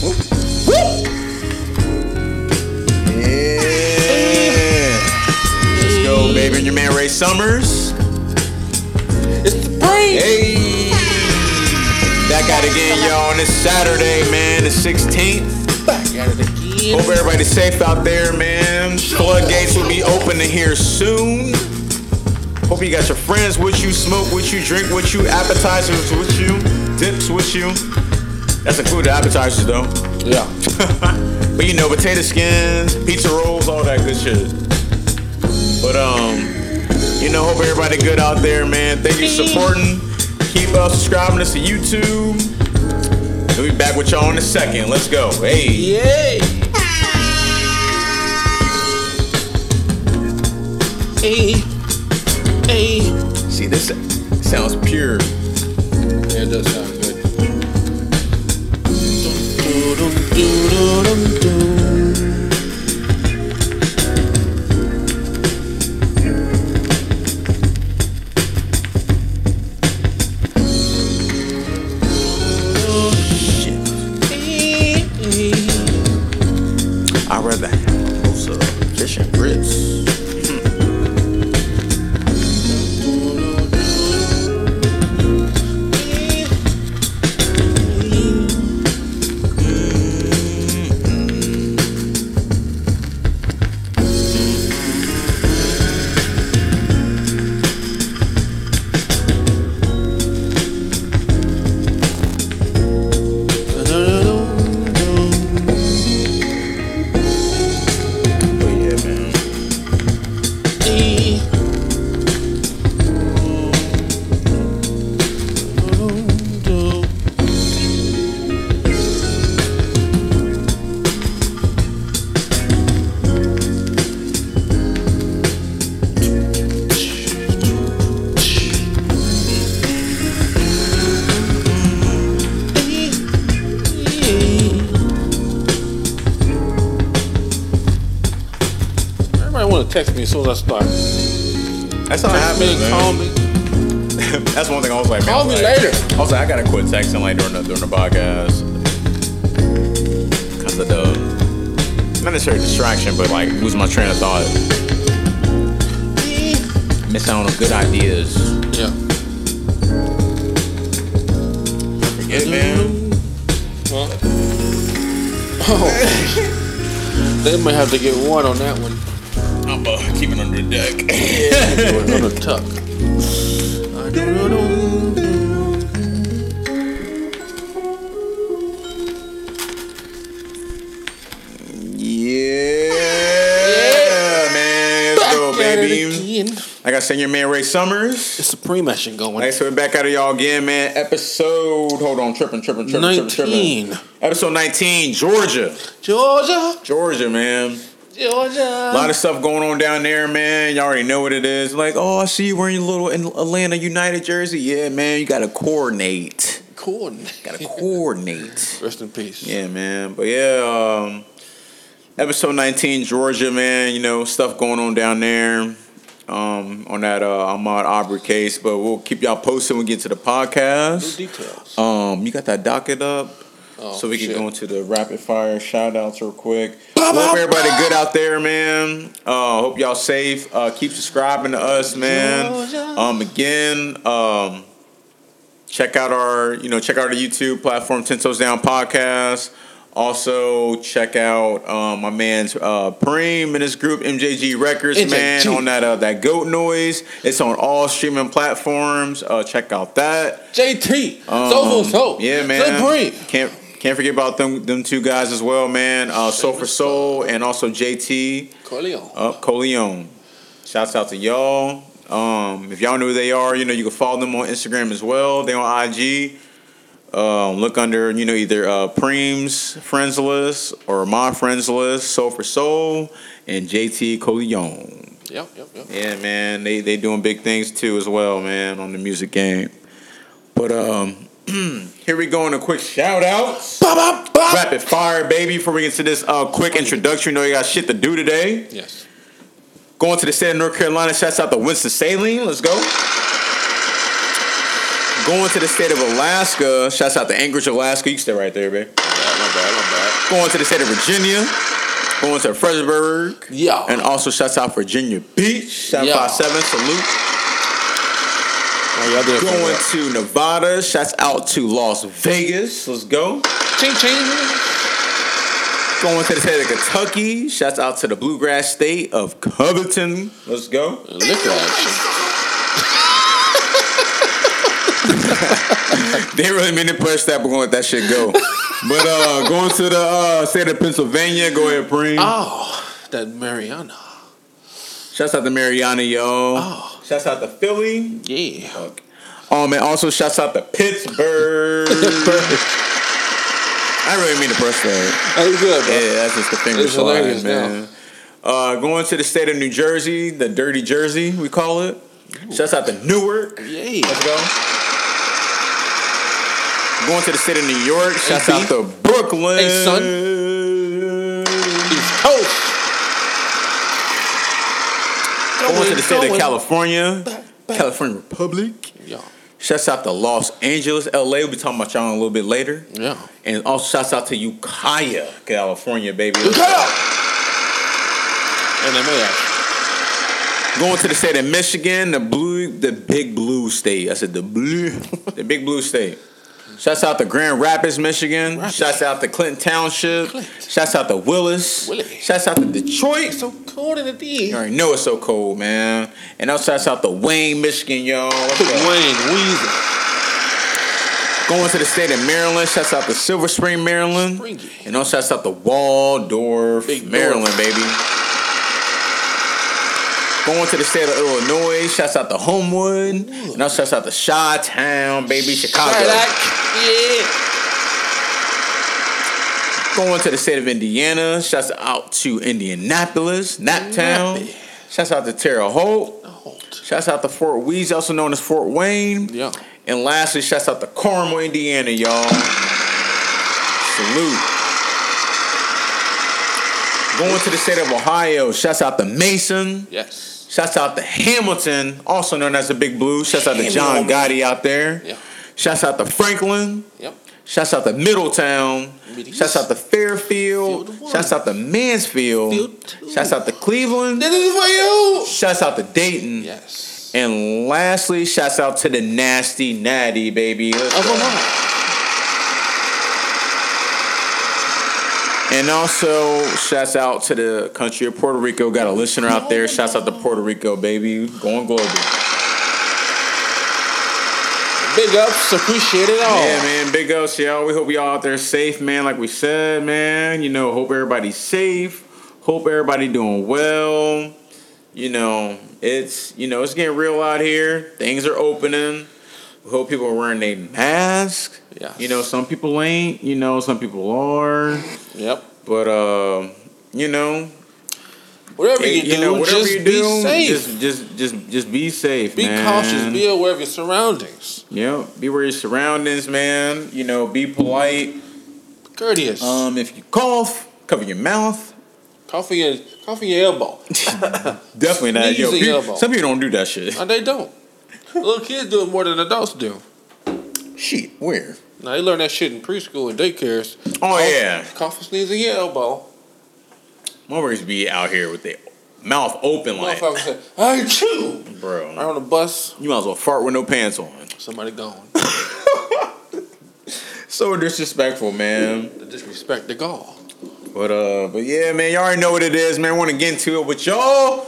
Yeah. Let's go, baby. And your man Ray Summers. It's the brain. Hey. Back at it again, y'all, on this Saturday, man, the 16th. Back at it again. Hope everybody's safe out there, man. Floodgates will be opening here soon. Hope you got your friends with you, smoke with you, drink with you, appetizers with you, dips with you. That's included appetizers though. Yeah. But you know, potato skins, pizza rolls, all that good shit. But um, you know, hope everybody good out there, man. Thank you for supporting. Keep uh, subscribing us to YouTube. We'll be back with y'all in a second. Let's go. Hey. Yay. Hey. Hey. See, this sounds pure. Yeah, it does sound dum, dum, dum, soon as I start. That's not happening, call me. That's one thing I was like, man, Call me like- later. I was like, I gotta quit texting like during the during the podcast because of the not necessarily distraction, but like losing my train of thought, missing out on good ideas. Yeah. Forget, man. Huh? Oh. they might have to get one on that one. I'm uh, keeping it under the deck. on the tuck. yeah, man. Let's go, Back at it baby. again. Like I said, your man Ray Summers. It's Supreme action going. Like I said, we're back at it, y'all again, man. Episode, hold on, tripping, tripping, tripping, tripping, tripping. 19. Episode 19, Georgia. Georgia, Georgia, man. A lot of stuff going on down there, man. Y'all already know what it is. Like, oh, I see you wearing your little Atlanta United jersey. Yeah, man, you gotta coordinate. Coordinate. Gotta coordinate. Rest in peace. Yeah, man. But yeah, um, episode 19, Georgia, man. You know, stuff going on down there. Um, on that uh Ahmaud Arbery case, but we'll keep y'all posted when we get to the New podcast. details. Um, you got that docket up? Oh, so we can go into the rapid fire shout outs real quick. Hope everybody good out there, man. Uh, hope y'all safe. Uh, keep subscribing to us, man. Um, again, um, check out our, you know, check out our YouTube platform, Ten Toes Down Podcast. Also, check out um, my man's uh, Preem and his group MJG Records, man, on that uh, that goat noise. It's on all streaming platforms. Uh, check out that. JT. Um, so. Yeah, man. Supreme. Can't can't forget about them them two guys as well, man. Uh, Soul for Soul and also JT Corleone. uh, Coleon. Shouts out to y'all. Um, if y'all know who they are, you know you can follow them on Instagram as well. They on IG. Um, look under you know either uh, Preem's friends list or my friends list. Soul for Soul and JT Coleon. Yep, yep, yep. Yeah, man, they they doing big things too as well, man, on the music game. But um, here we go on a quick shout out outs. Rapid fire, baby. Before we get to this uh, quick introduction, you know you got shit to do today. Yes. Going to the state of North Carolina, shouts out to Winston-Salem. Let's go. Going to the state of Alaska. Shouts out to Anchorage, Alaska. You can stay right there, baby. My bad, my bad, my bad. Going to the state of Virginia. Going to Fredericksburg. Yeah. And also shouts out Virginia Beach. 757, salute. Oh, y'all did it for Going to Nevada. Shouts out to Las Vegas. Let's go. Ching ching. Going to the state of Kentucky. Shouts out to the bluegrass state of Covington. Let's go. Liquor action. They really mean to push that, but going to let that shit go. But uh, going to the uh, state of Pennsylvania. Go ahead, Preem. Oh, that Mariana. Shouts out to Mariana, yo. Oh. Shouts out to Philly. Yeah. Um, and also shouts out to Pittsburgh. I really mean to press that. That was good, bro. Yeah, that's just the finger It's slide, hilarious man. Uh, going to the state of New Jersey, the Dirty Jersey, we call it. Shouts out to Newark. Yeah. Let's go. Going to the state of New York. Shouts Hey, out to Brooklyn. Hey, son. Going to the state of California. California Republic. Yeah. Shouts out to Los Angeles, LA. We'll be talking about y'all a little bit later. Yeah. And also shouts out to Ukiah, California, baby. And they action. Going to the state of Michigan, the blue, the big blue state. I said the blue, the big blue state. Shouts out to Grand Rapids, Michigan. Rapids. Shouts out to Clinton Township. Clinton. Shouts out to Willis. Shouts out to Detroit. So cold in the D. You already know it's so cold, man. And also shouts out to Wayne, Michigan. What's up? Wayne Weezer. Going to the state of Maryland. Shouts out to Silver Spring, Maryland. Springy. And also shouts out to Waldorf, Big Maryland, Dorf. baby. Going to the state of Illinois. Shouts out to Homewood. And also shouts out to Chi-Town, baby, Chicago. Yeah. Going to the state of Indiana. Shouts out to Indianapolis, Naptown. Nappy. Shouts out to Terre Haute. Hold. Shouts out to Fort Weeze, also known as Fort Wayne. Yeah. And lastly, shouts out to Carmel, Indiana, y'all. Salute. Going to the state of Ohio, shouts out to Mason. Yes. Shouts out to Hamilton, also known as the Big Blue. Shouts out to John Gotti out there. Yeah. Shouts out to Franklin. Yep. Shouts out to Middletown. Middies. Shouts out to Fairfield. Field. Shouts out to Mansfield. Field. Shouts out to Cleveland. This is for you. Shouts out to Dayton. Yes. And lastly, shouts out to the nasty natty, baby. Let's Of go. them all. And also, shouts out to the country of Puerto Rico. Got a listener out there. Shouts out to Puerto Rico, baby. Going global. Big ups. Appreciate it all. Yeah, man. Big ups, y'all. We hope y'all out there safe, man. Like we said, man. You know, hope everybody's safe. Hope everybody doing well. You know, it's you know, it's getting real out here. Things are opening. We hope people are wearing their mask. Yes. You know, some people ain't. You know, some people are. Yep. But uh, you know, Whatever Hey, you do, know, whatever just you be do, safe. just just just just be safe. be man. cautious. Be aware of your surroundings. yeah, be aware of your surroundings, man. You know, be polite. Courteous. Um, if you cough, cover your mouth. cough in your, cough in your elbow. Definitely not. Yo, people- elbow. some people don't do that shit. and they don't. Little kids do it more than adults do. Shit, where? Now they learn that shit in preschool and daycares. Oh Cough- yeah, Cough and sneeze in your elbow. motherfuckers be out here with their mouth open like, I chew. Right bro. on the bus, You might as well fart with no pants on. somebody gone. So disrespectful, man. The disrespect the gall. But uh, but yeah, man, y'all already know what it is, man. Want to get into it with y'all?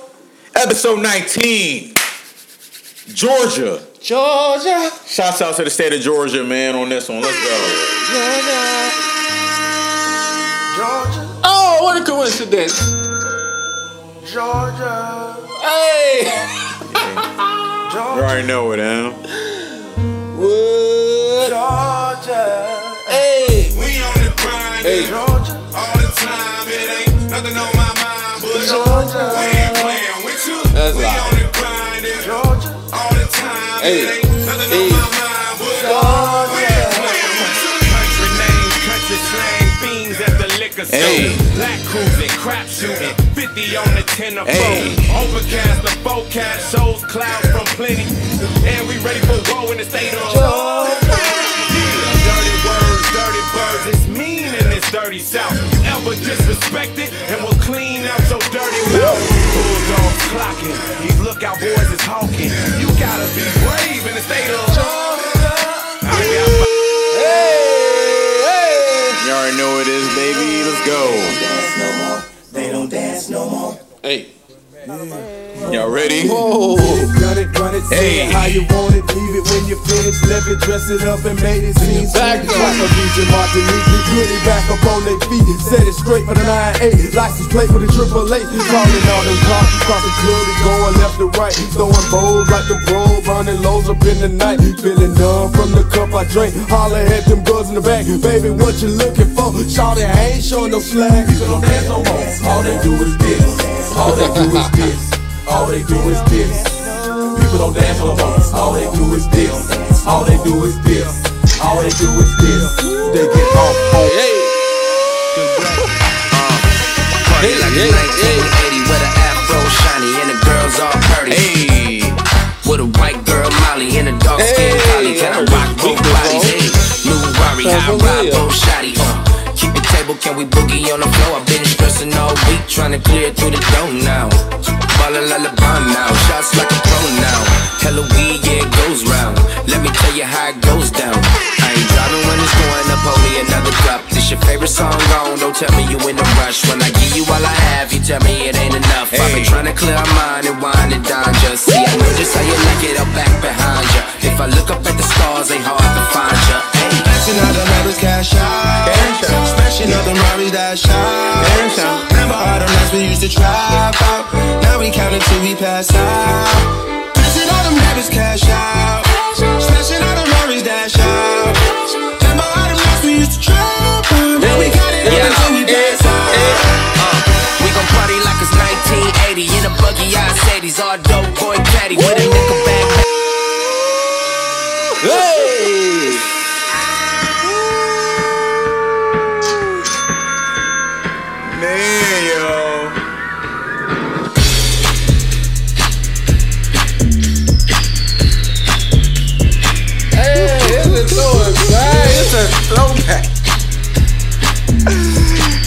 Episode 19, Georgia. Georgia. Shouts out to the state of Georgia, man, on this one. Let's go. Georgia. Georgia. Oh, what a coincidence. Georgia, Hey. You already know it, huh? What? Georgia, Hey. We on the grind, Hey. Georgia, all the time. It ain't nothing on my mind, but Georgia. we Georgia, ain't playing with you. That's we right. Hey. It ain't nothing Hey. on my mind, but we ain't playing with you. Country names, country slang, fiends at the liquor store. Hey. Black cruising, crap shooting. 50 on the 10 of Hey. Overcast, the forecast shows clouds from plenty. And we ready for war in the state of. Yeah, dirty south. You ever disrespected, and we'll clean out your dirty mouth. Bulldogs clocking. These lookout boys is hawking. You gotta be brave in the state of. Georgia. I got You already know it is, baby. Let's go. They don't dance no more. They don't dance no more. Hey. Y'all ready? Whoa. Run it, run it, Hey. how you want it, leave it when you finish, left it, dress it up and made it seem Back up. Like a DJ Martinique, put it back up on their feet, set it straight for the 9-8, license plate for the triple eight, calling all them cops, across the club, they going left to right, throwing bowls like the bro, burning lows up in the night, feeling numb from the cup I drank, holler at them girls in the back, baby, what you looking for? Shawty, I ain't showing no slack, people don't dance no more, all they do is this, all they do is this, all they do is this. People don't dance on the more. All they do is this. All they do is this. All they do is this. They get off on Hey. Party like Hey, 1980 with an afro shiny and the girls all pretty. Hey. With a white girl Molly and a dark skin Hey, collie. Can I that rock was both big, bodies? Hey, new Rari, Sounds I ride both shotty. Table, can we boogie on the floor? I've been stressing all week trying to clear through the dough now. Ballin' like LeBron now, shots like a pro now. Hella weed, yeah, it goes round. Let me tell you how it goes down. I ain't driving when it's going up, me another cup. This your favorite song gone, don't tell me you in a rush. When I give you all I have, you tell me it ain't enough. I've been Hey. trying to clear my mind and wind it down. Just see, I know just how you like it, I'm back behind ya. If I look up at the stars, ain't hard to find ya. Hey. Smashing all the rappers cash out. Smashing all the Rari's that shout. Remember all the nights we used to trap out. Now we count until we pass out. Smashing all the rappers cash out. Smashing all the Rari's that shout. Remember all the nights we used to trap out. Now we count it Yeah. until we pass out. Uh, we gon' party like it's 1980 in a buggy, I these all dope boy caddy with a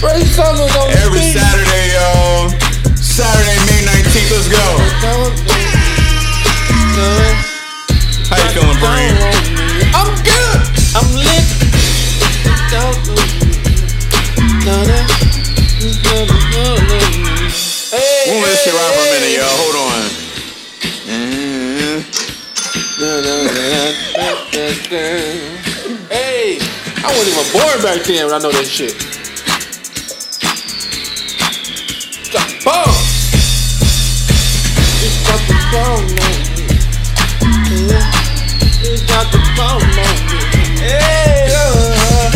Ray Summers on Every the beat. Saturday, yo. Saturday, May 19th. Let's go. How you feeling, Brian? I'm good. I'm lit. Hey, We'll let this shit ride for a minute, hey. yo. Hold on. Hey, I wasn't even born back then when I know that shit. Got bomb. It's got the bomb on me. Got the bomb on me. Hey, uh.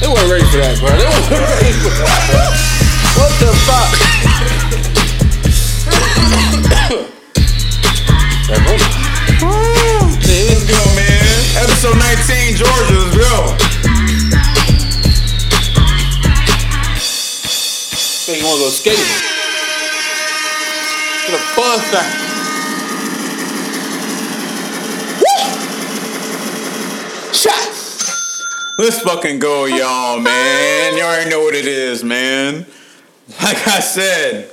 They weren't ready for that, bro. They weren't ready for that. What the fuck? Let's go, man. Episode 19, Georgia. Let's go. You wanna go skating? To the fun! Shots. Let's fucking go, y'all, man. Y'all already know what it is, man. Like I said,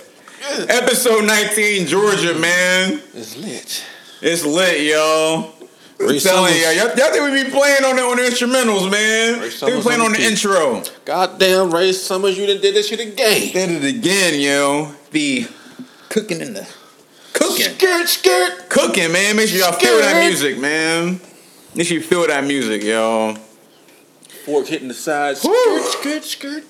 episode 19, Georgia, man. It's lit. It's lit, yo. I'm Ray telling y'all, y'all, y'all think we be playing on the, on the instrumentals, man. Ray They be playing on on the the beat. intro. Goddamn Ray Summers, you done did this shit again. Did it again, yo. The cooking in the cooking, Skirt, skirt. cooking, man. Make sure y'all feel that music, man. Make sure you feel that music, yo. Fork hitting the sides. Woo. Skirt, skirt, skirt.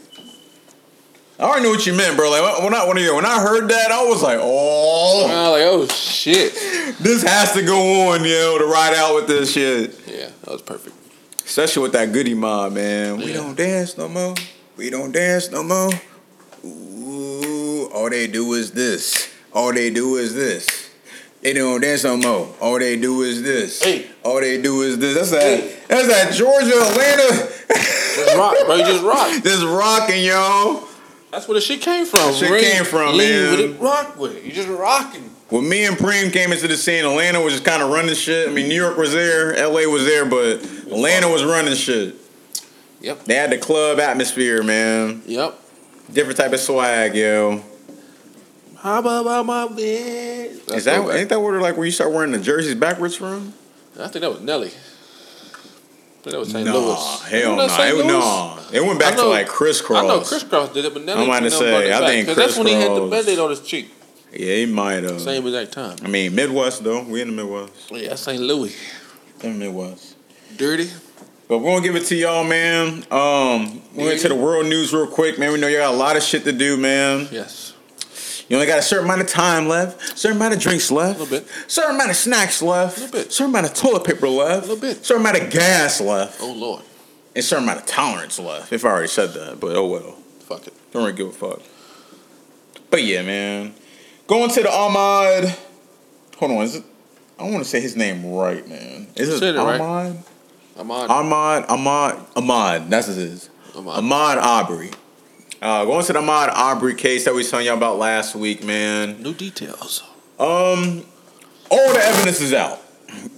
I already knew what you meant, bro. Like when I when I, when I heard that, I was like, oh, I was like, oh shit. this has to go on, yo, to ride out with this shit. Yeah, that was perfect. Especially with that Goodie Mob, man. We Yeah. don't dance no more. We don't dance no more. Ooh, all they do is this. All they do is this. They don't dance no more. All they do is this. Hey. All they do is this. That's that. Hey. That's that Georgia Atlanta. Just rock, bro. Just rock. Just rocking, yo. That's where the shit came from. Shit Ring- came from, lean man. With it, rock with it. You just rocking. When me and Preem came into the scene, Atlanta was just kind of running shit. I mean, New York was there, LA was there, but Atlanta was running shit. Yep. They had the club atmosphere, man. Yep. Different type of swag, yo. How about my bed? Is that ain't that where like where you start wearing the jerseys backwards from? I think that was Nelly. That was St. Nah, Louis. hell no, St. it, Louis? no. It went back I to like Kris Kross. I know Kris Kross did it, but Nelly. I'm about to say, I think 'cause that's when he had the Crisscross- band-aid on his cheek. Yeah, he might have. Same exact time. I mean, Midwest though. We in the Midwest. Yeah, St. Louis. In the Midwest. Dirty. But we're gonna give it to y'all, man. Um, we went to the world news real quick, man. We know you got a lot of shit to do, man. Yes. You only got a certain amount of time left, certain amount of drinks left, A little bit. certain amount of snacks left, Little bit. certain amount of toilet paper left, A little bit. certain amount of gas left, Oh Lord. and certain amount of tolerance left. If I already said that, but oh well. Fuck it. Don't really give a fuck. But yeah, man. Going to the Ahmaud. Hold on, is it? I want to say his name right, man. Is it Said it right. Ahmaud? I'm. Ahmaud, Ahmaud, Ahmaud. That's what it is. Ahmaud. Ahmaud Arbery. Uh, going to the Ahmaud Arbery case that we was telling y'all about last week, man. New details. Um, all the evidence is out.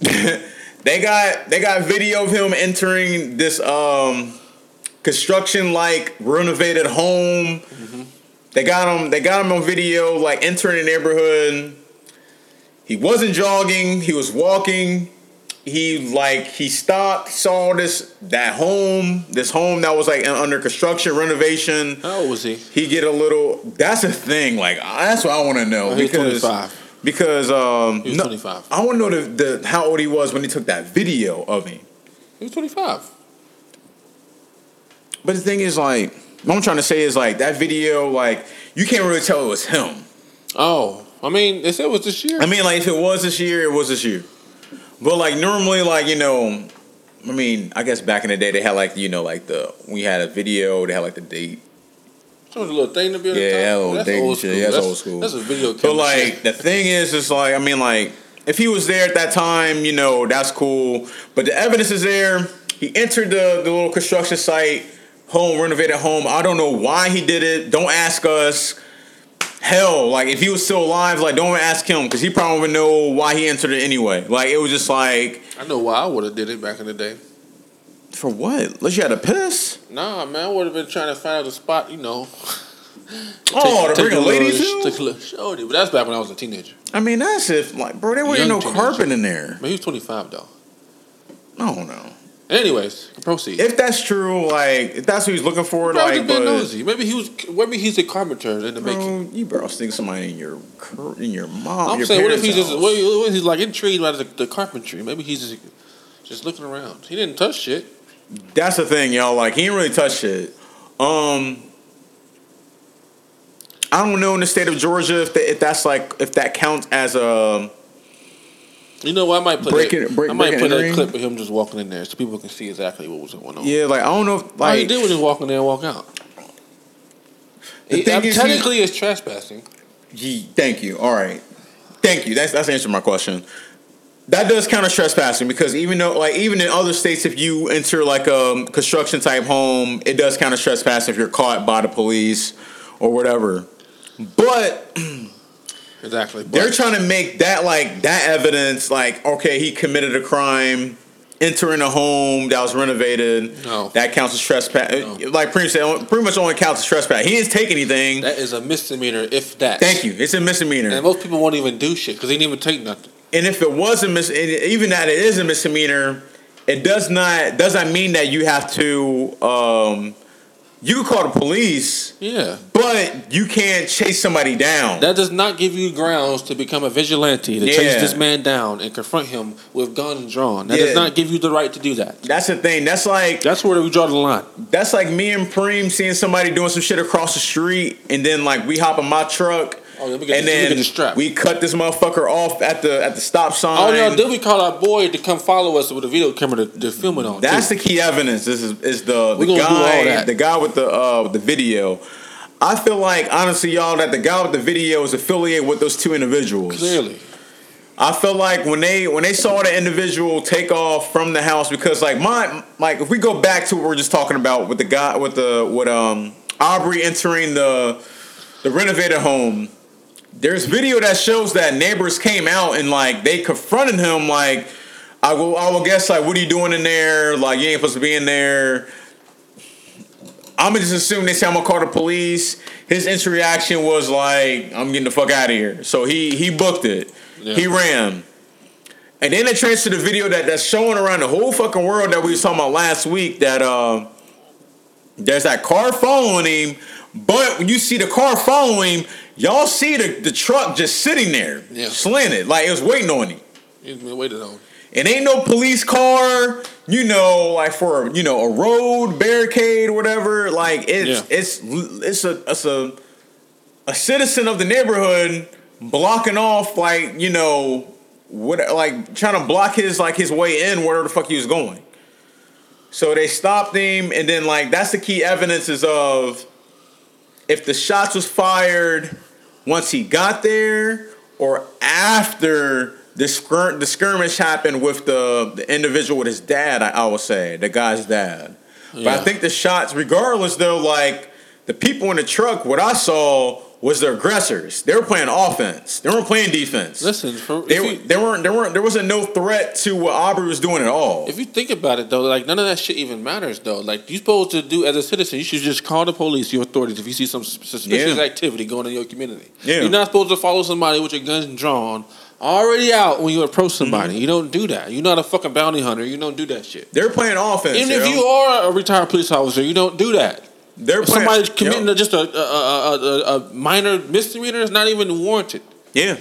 they got they got video of him entering this um construction like renovated home. They got him. They got him on video like entering the neighborhood. He wasn't jogging. He was walking. He like he stopped, saw this that home, this home that was like under construction renovation. How old was he? He get a little. That's a thing. Like that's what I want to know Oh, he because 25. because um He was no- 25. I want to know the, the how old he was when he took that video of him. He was 25. But the thing is, like, what I'm trying to say is like that video, like you can't really tell it was him. Oh, I mean, they said it was this year. I mean, like if it was this year, it was this year. But like normally, like you know, I mean, I guess back in the day they had like you know like the we had a video, they had like the date. So it was a little thing to be Yeah, the that top. little That's shit. Yeah, that's old school. That's a video But like the thing is, is like I mean, like if he was there at that time, you know, that's cool. But the evidence is there. He entered the the little construction site, home renovated home. I don't know why he did it. Don't ask us. Hell, like if he was still alive, like don't ask him because he probably would know why he entered it anyway. Like it was just like I know why I would have did it back in the day. for what? Unless you had to piss. Nah, man, I would have been trying to find out the spot, you know. Oh, to bring a lady to? Take a shorty. But that's back when I was a teenager. I mean, that's if like, bro, there wasn't no teenager. carpet in there. But he was 25, though. I don't know. Anyways, proceed. If that's true, like if that's what he's looking for, like, been but, nosy. Maybe he was. Maybe he's a carpenter in the making. you bro think somebody in your in your mom. I'm your saying, what if he's parents' just? What, what if he's like intrigued by the, the carpentry? Maybe he's just just looking around. He didn't touch shit. That's the thing, y'all. Like he didn't really touch shit. Um, I don't know in the state of Georgia if, that if that's like if that counts as a. You know what? I might put Breaking- that, break- I might put that clip of him just walking in there so people can see exactly what was going on. Yeah, like I don't know if All he did was just walk in there and walk out. The He- thing is, he- technically, it's trespassing. Ye- Thank you. All right. Thank you. That's that's answering my question. That does count as trespassing because even though like even in other states, if you enter like a construction type home, it does count as trespassing if you're caught by the police or whatever. But Exactly. they're trying to make that like that evidence like okay, he committed a crime. Entering a home that was renovated, No. that counts as trespass. No. Like pretty said, pretty much only counts as trespass. He didn't take anything. that is a misdemeanor, if that. Thank you. It's a misdemeanor. And most people won't even do shit because they didn't even take nothing. And if it was a mis, even that it is a misdemeanor, it does not does not mean that you have to. Um, you can call the police, Yeah. but you can't chase somebody down. That does not give you grounds to become a vigilante to chase this man down and confront him with guns drawn. That Yeah. does not give you the right to do that. That's the thing. That's like That's where we draw the line. that's like me and Preem seeing somebody doing some shit across the street, and then like we hop in my truck. Oh, yeah, we and then the strap. we cut this motherfucker off at the at the stop sign. Oh no! Then we call our boy to come follow us with a video camera to, to film it on. That's too. the key evidence. This is is the the gonna do all guy the guy with the uh with the video. I feel like honestly, y'all, that the guy with the video is affiliated with those two individuals. clearly. I feel like when they when they saw the individual take off from the house because like my like if we go back to what we are just talking about with the guy with the with um Arbery entering the the renovated home, there's video that shows that neighbors came out and like they confronted him like I will I will guess like what are you doing in there like you ain't supposed to be in there. I'm gonna just assume they say I'm gonna call the police. His instant reaction was like, "I'm getting the fuck out of here." So he he booked it. Yeah. He ran. And then it transferred to the video that, that's showing around the whole fucking world that we was talking about last week that uh, there's that car following him, but when you see the car following him, y'all see the, the truck just sitting there, Yeah. slanted, like it was waiting on him. Waiting on. It ain't no police car, you know, like for you know a road barricade or whatever. Like it's Yeah. it's it's a it's a a citizen of the neighborhood blocking off like you know what like trying to block his like his way in wherever the fuck he was going. So they stopped him, and then like that's the key evidences of if the shots was fired once he got there or after the skir- the skirmish happened with the, the individual with his dad. I, I would say the guy's dad. But I think the shots, regardless, though, like the people in the truck, what I saw was the aggressors. They were playing offense. They weren't playing defense. Listen, for, They, you, they weren't. There weren't. There wasn't no threat to what Arbery was doing at all. if you think about it though, like none of that shit even matters though. Like you're supposed to do as a citizen, you should just call the police, your authorities, if you see some suspicious Yeah. activity going on in your community. Yeah. You're not supposed to follow somebody with your guns drawn already out when you approach somebody. Mm-hmm. You don't do that. You're not a fucking bounty hunter. You don't do that shit. They're playing offense. Even if yo. you are a retired police officer, you don't do that. They're somebody's committing a, just a, a, a, a, minor misdemeanor, it's not even warranted. yeah,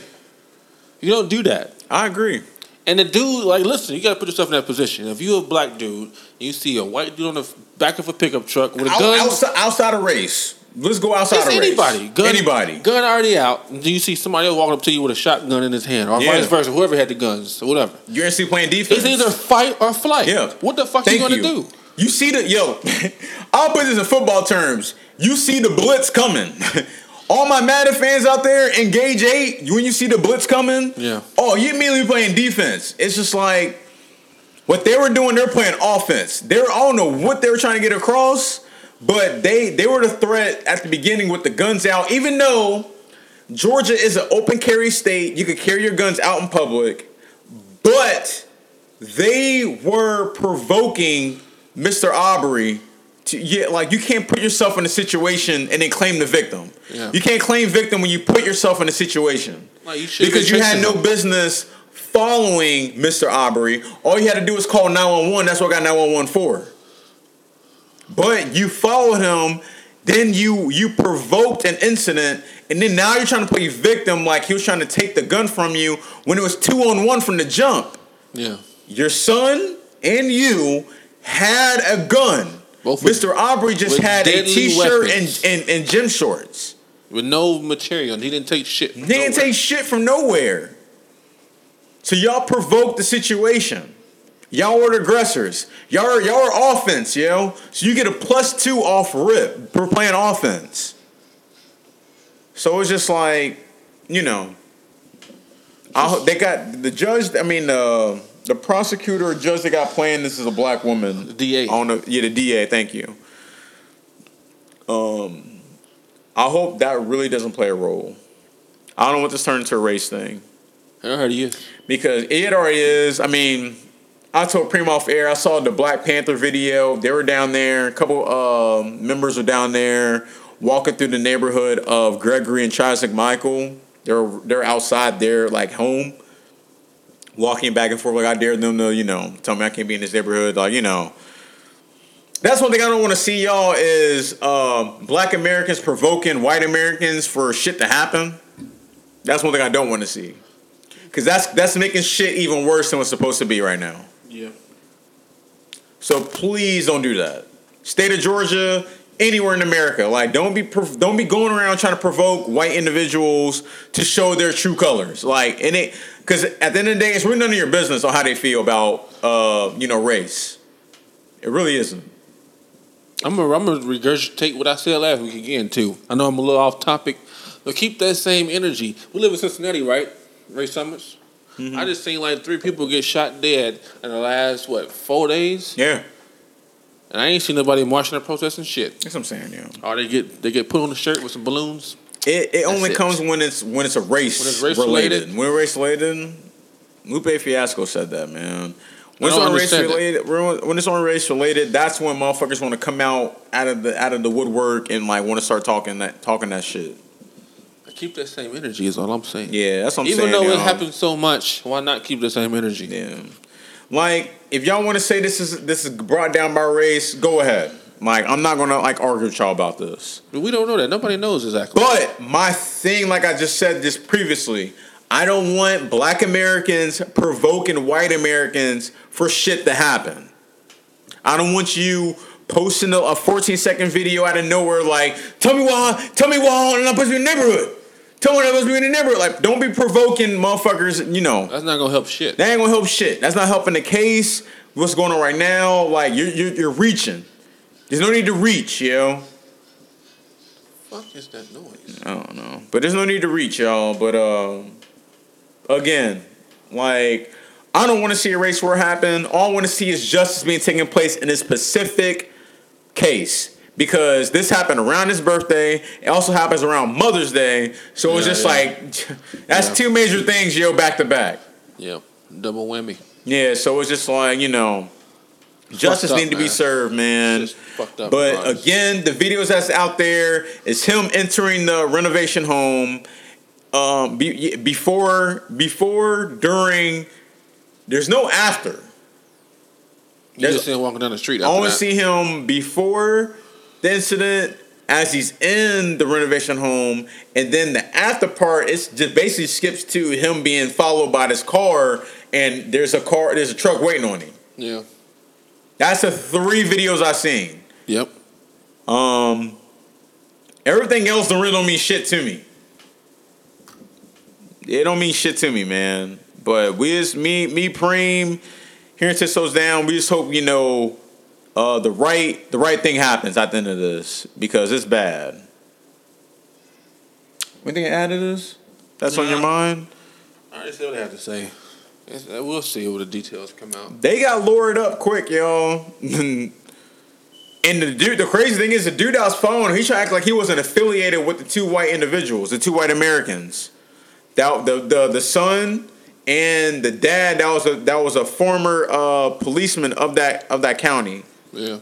You don't do that. I agree. And the dude, like, listen, you got to put yourself in that position. If you're a black dude, you see a white dude on the back of a pickup truck with a Out- gun, outside, outside of race. Let's go outside it's of race. anybody, gun, anybody. gun already out. Do you see somebody else walking up to you with a shotgun in his hand, or Yeah. vice versa, whoever had the guns, or whatever. You're actually playing defense. It's either fight or flight. Yeah. What the fuck Thank you gonna you. do? You see the yo, I'll put this in football terms. You see the blitz coming. All my Madden fans out there, engage eight. When you see the blitz coming, Yeah. Oh, you immediately playing defense. It's just like what they were doing. They're playing offense. They're I don't know what they were trying to get across, but they they were the threat at the beginning with the guns out. Even though Georgia is an open carry state, you could carry your guns out in public, but they were provoking Mr. Arbery to yeah, like you can't put yourself in a situation and then claim the victim. Yeah. You can't claim victim when you put yourself in a situation. Like, you because you had no business following Mr. Arbery. All you had to do was call 911. That's what I got 911 for. But you followed him, then you you provoked an incident, and then now you're trying to play victim like he was trying to take the gun from you when it was two on one from the jump. Yeah. Your son and you had a gun. Both with- Mr. Arbery just had a t-shirt and, weapons. and, and gym shorts. With no material. He didn't take shit. They didn't take shit from nowhere. So y'all provoked the situation. Y'all were the aggressors. Y'all are, y'all are offense, yo. So you get a plus two off rip for playing offense. So it's just like, you know, I they got the judge. I mean, the the prosecutor or judge they got playing this is a black woman. The DA. On the yeah, the DA. Thank you. Um, I hope that really doesn't play a role. I don't want this to turn into a race thing I heard you. because it already is. I mean, I told Primo off air. I saw the Black Panther video. They were down there. A couple um, members were down there walking through the neighborhood of Gregory and Charles McMichael. They're they're outside their like home, walking back and forth. Like I dare them to you know tell me I can't be in this neighborhood. Like you know. That's one thing I don't want to see, y'all, is um, black Americans provoking white Americans for shit to happen. That's one thing I don't want to see. Cause that's that's making shit even worse than what's supposed to be right now. Yeah. So please don't do that. State of Georgia, anywhere in America, like don't be prov- don't be going around trying to provoke white individuals to show their true colors. Like and it because at the end of the day, it's really none of your business on how they feel about uh you know race. It really isn't. I'm gonna, I'm gonna regurgitate what I said last week again too. I know I'm a little off topic, but keep that same energy. We live in Cincinnati, right? Ray Summers. Mm-hmm. I just seen like three people get shot dead in the last what four days, Yeah, and I ain't seen nobody marching or protesting shit. that's what I'm saying. Yeah, Or they get they get put on the shirt with some balloons. It, it only it. comes when it's when it's a race, When it's race related. related? When race related, Lupe Fiasco said that man. When it's on race related, when it's on race related, that's when motherfuckers want to come out out of the out of the woodwork and like want to start talking that talking that shit. I Keep that same energy is all I'm saying. Yeah, that's what I'm Even saying. Even though it happens so much, why not keep the same energy? Yeah. Like, if y'all want to say this is this is brought down by race, go ahead. Like, I'm not gonna like argue with y'all about this. We don't know that. Nobody knows exactly. But my thing, like I just said this previously, I don't want black Americans provoking white Americans for shit to happen. I don't want you posting a, a 14 second video out of nowhere like, tell me why, tell me why I'm not supposed to be in the neighborhood. Tell me I'm supposed to be in the neighborhood. Like, don't be provoking motherfuckers, you know. That's not gonna help shit. That ain't gonna help shit. That's not helping the case. What's going on right now? Like you're you're, you're reaching. There's no need to reach, yo. fuck is that noise? I don't know, but there's no need to reach, y'all. But um, again, like I don't want to see a race war happen. All I want to see is justice being taken place in this specific case because this happened around his birthday. It also happens around Mother's Day. So it's Yeah, just yeah. like that's Yeah. two major things, yo, back to back. Yeah, double whammy. Yeah, so it's just like you know, justice up, need to be served, man. Up But again, the videos that's out there is him entering the renovation home. Um, be, before, before, during. There's no after. You There's- just see him walking down the street. I only that. see him before the incident, as he's in the renovation home, and then the after part. It's just basically skips to him being followed by this car, and there's a car, there's a truck waiting on him. Yeah. That's the three videos I seen. Yep. Um, everything else don't really don't mean shit to me. It don't mean shit to me, man. But we just me me Preem here in Ten Toes down. We just hope you know uh, the right the right thing happens at the end of this because it's bad. Anything to add to this? That's on your mind? I already see what I have to say. Uh, We'll see when the details come out. They got lured up quick, y'all. and the dude, the crazy thing is, the dude that was following, he tried to act like he wasn't affiliated with the two white individuals, the two white Americans. That the the the son and the dad that was a that was a former uh, policeman of that of that county, Yeah.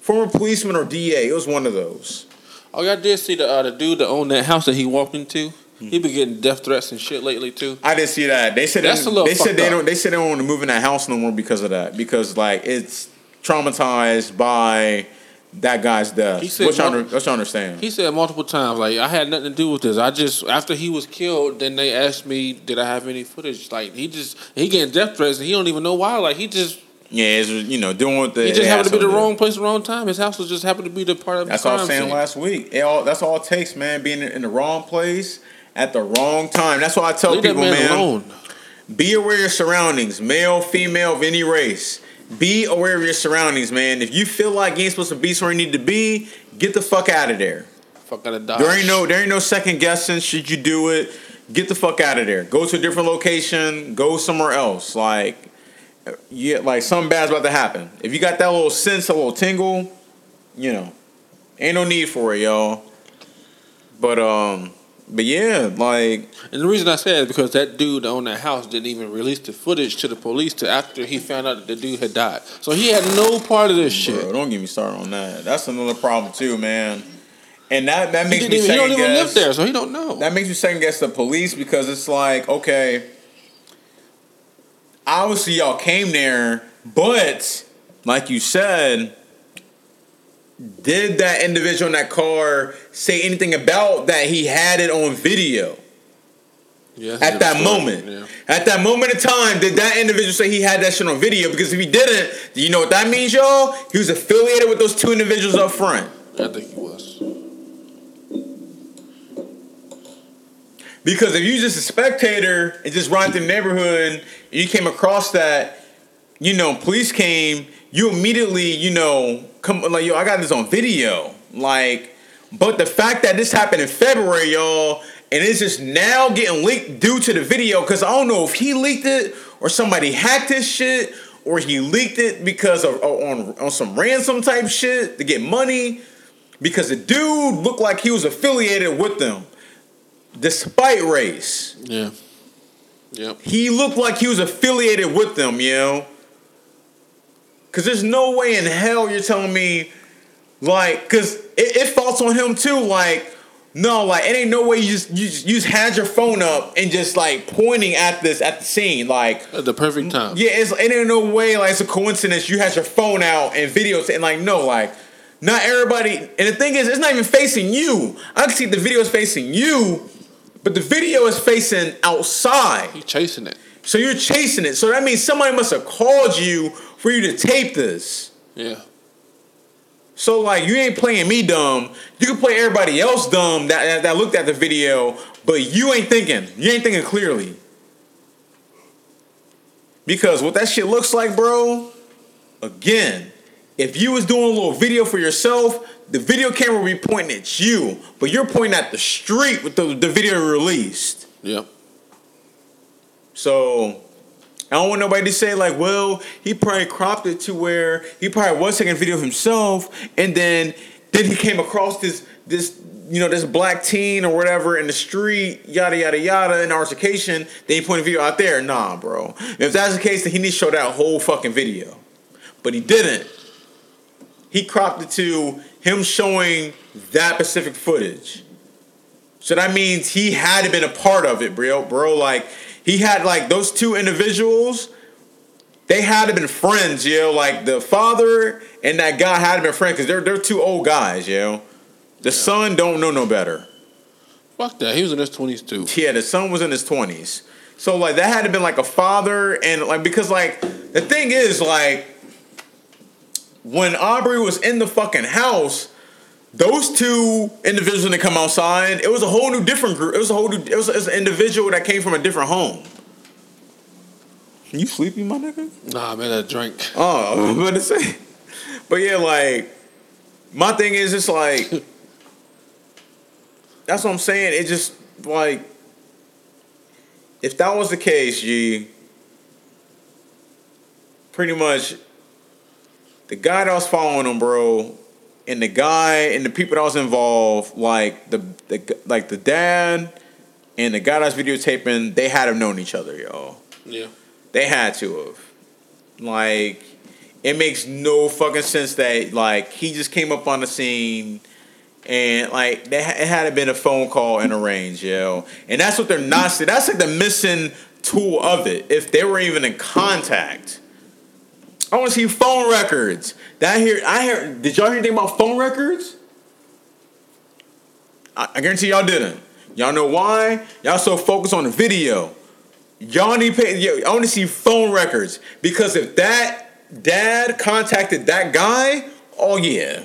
former policeman or DA. It was one of those. Oh, y'all did see the uh, the dude that owned that house that he walked into. He been getting death threats and shit lately too. I didn't see that. They said That's they, a little they said they up. don't they said they don't want to move in that house no more because of that because like it's traumatized by that guy's death. He said Which I one- under- which I understand. He said multiple times, like I had nothing to do with this. I just after he was killed, then they asked me, did I have any footage? Like he just he getting death threats and he don't even know why. Like he just Yeah, it's you know doing what the he just happened to be the has wrong place, at the wrong time. His house was just happened to be the part of That's the what I was saying scene. last week. It all that's all it takes, man. Being in the wrong place at the wrong time. That's why I tell Leave people, man, man. Be aware of your surroundings, male, female, of any race. Be aware of your surroundings, man. If you feel like you ain't supposed to be somewhere you need to be, get the fuck out of there. Fuck out of Dodge. There ain't no there ain't no second guessing. Should you do it? Get the fuck out of there. Go to a different location. Go somewhere else. Like, yeah, like something bad's about to happen. If you got that little sense, a little tingle, you know, ain't no need for it, y'all. But um, but yeah, like And the reason I say it is because that dude owned that house didn't even release the footage to the police till after he found out that the dude had died. So he had no part of this shit. bro, don't get me started on that. That's another problem too, man. And that that makes me even, he don't even live there, so he don't know. That makes me second guess the police because it's like, okay, obviously y'all came there, but like you said, did that individual in that car say anything about that he had it on video Yeah, at that story. moment? Yeah. At that moment in time, did that individual say he had that shit on video? Because if he didn't, do you know what that means, y'all? He was affiliated with those two individuals up front. I think he was. Because if you just a spectator and just riding through the neighborhood and you came across that, you know, police came, you immediately, you know, come like yo, I got this on video. Like, but the fact that this happened in February, y'all, and it's just now getting leaked due to the video. Because I don't know if he leaked it or somebody hacked his shit or he leaked it because of on on some ransom type shit to get money. Because the dude looked like he was affiliated with them, despite race. Yeah. Yep. He looked like he was affiliated with them, you know. Cause there's no way in hell you're telling me, like, cause it, it falls on him too. Like, no, like it ain't no way you just you just, you just had your phone up and just like pointing at this at the scene, like. At the perfect time. Yeah, it's it ain't no way like it's a coincidence you had your phone out and videos and like no like not everybody and the thing is it's not even facing you. I can see the video is facing you, but the video is facing outside. You're chasing it. So you're chasing it. So that means somebody must have called you for you to tape this. Yeah. So like you ain't playing me dumb. You can play everybody else dumb that, that that looked at the video, but you ain't thinking. You ain't thinking clearly. Because what that shit looks like, bro, again, if you was doing a little video for yourself, the video camera would be pointing at you, but you're pointing at the street with the, the video released. Yep. So I don't want nobody to say like, well, he probably cropped it to where he probably was taking a video of himself, and then then he came across this this you know this black teen or whatever in the street, yada yada yada, in altercation. Then he pointed a video out there. Nah, bro. If that's the case, then he needs to show that whole fucking video. But he didn't. He cropped it to him showing that specific footage. So that means he had been a part of it, bro. Bro, like he had like those two individuals. They had to been friends, yo. Know? Like the father and that guy had to been friends because they're they're two old guys, yo. Know? The son don't know no better. Fuck that. He was in his twenties too. Yeah, the son was in his twenties. So like that had to been like a father and like because like the thing is like when Arbery was in the fucking house, those two individuals that come outside, it was a whole new different group. It was a whole new it was, it was an individual that came from a different home. You sleepy, my nigga? Nah, man, a drink. Oh, I was about to say. But yeah, like my thing is it's like that's what I'm saying. It just like if that was the case, G, pretty much the guy that was following him, bro, and the guy and the people that was involved, like the, the like the dad and the guy that's videotaping, they had to have known each other, y'all. Yeah. They had to have. Like, it makes no fucking sense that like he just came up on the scene and like they ha- it had to been a phone call and arranged, yo. And that's what they're not. That's like the missing tool of it. If they were even in contact. I want to see phone records. That here, I hear. Did y'all hear anything about phone records? I, I guarantee y'all didn't. Y'all know why? Y'all so focused on the video. Y'all need pay. Yo, I want to see phone records because if that dad contacted that guy, oh yeah,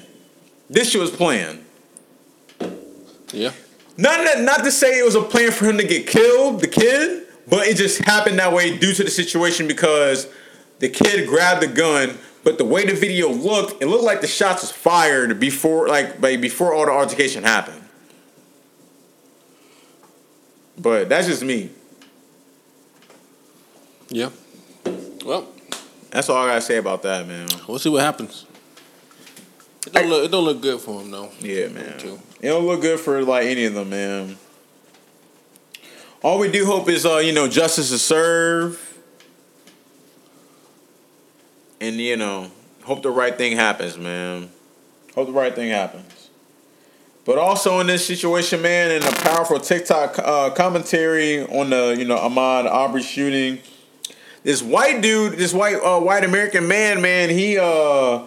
this shit was planned. Yeah. Not that, not to say it was a plan for him to get killed, the kid, but it just happened that way due to the situation because the kid grabbed the gun. But the way the video looked, it looked like the shots was fired before, like, before all the altercation happened. But that's just me. Yeah. Well, That's all I gotta say about that, man. we'll see what happens. It don't, look, it don't look good for him though. Yeah, man. Too. It don't look good for like any of them, man. All we do hope is, uh, you know, justice is served, and you know, hope the right thing happens, man. Hope the right thing happens. But also in this situation, man, in a powerful TikTok uh, commentary on the, you know, Ahmaud Arbery shooting, this white dude, this white uh, white American man, man, he uh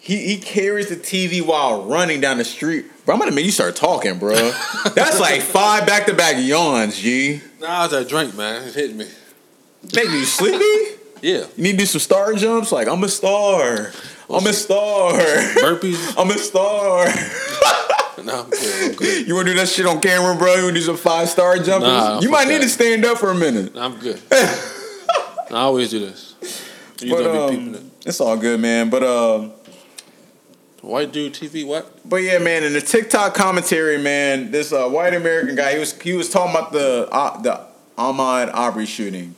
he he carries the TV while running down the street. Bro, I'm gonna make you start talking, bro. That's like five back to back yawns, G. Nah, it's that drink, man. It's hitting me. Make me sleepy. Yeah. You need to do some star jumps. Like I'm a star. I'm a star. Burpees. I'm a star. nah, I'm good. I'm good. You wanna do that shit on camera, bro? You wanna do some five star jumpers? Nah, you might need that. to stand up for a minute. I'm good. I always do this. You But be peeping um, it. it's all good, man. But um, White dude TV. What? But yeah, man, in the TikTok commentary, man, this uh, white American guy, he was he was talking about the uh, the Ahmaud Arbery shooting,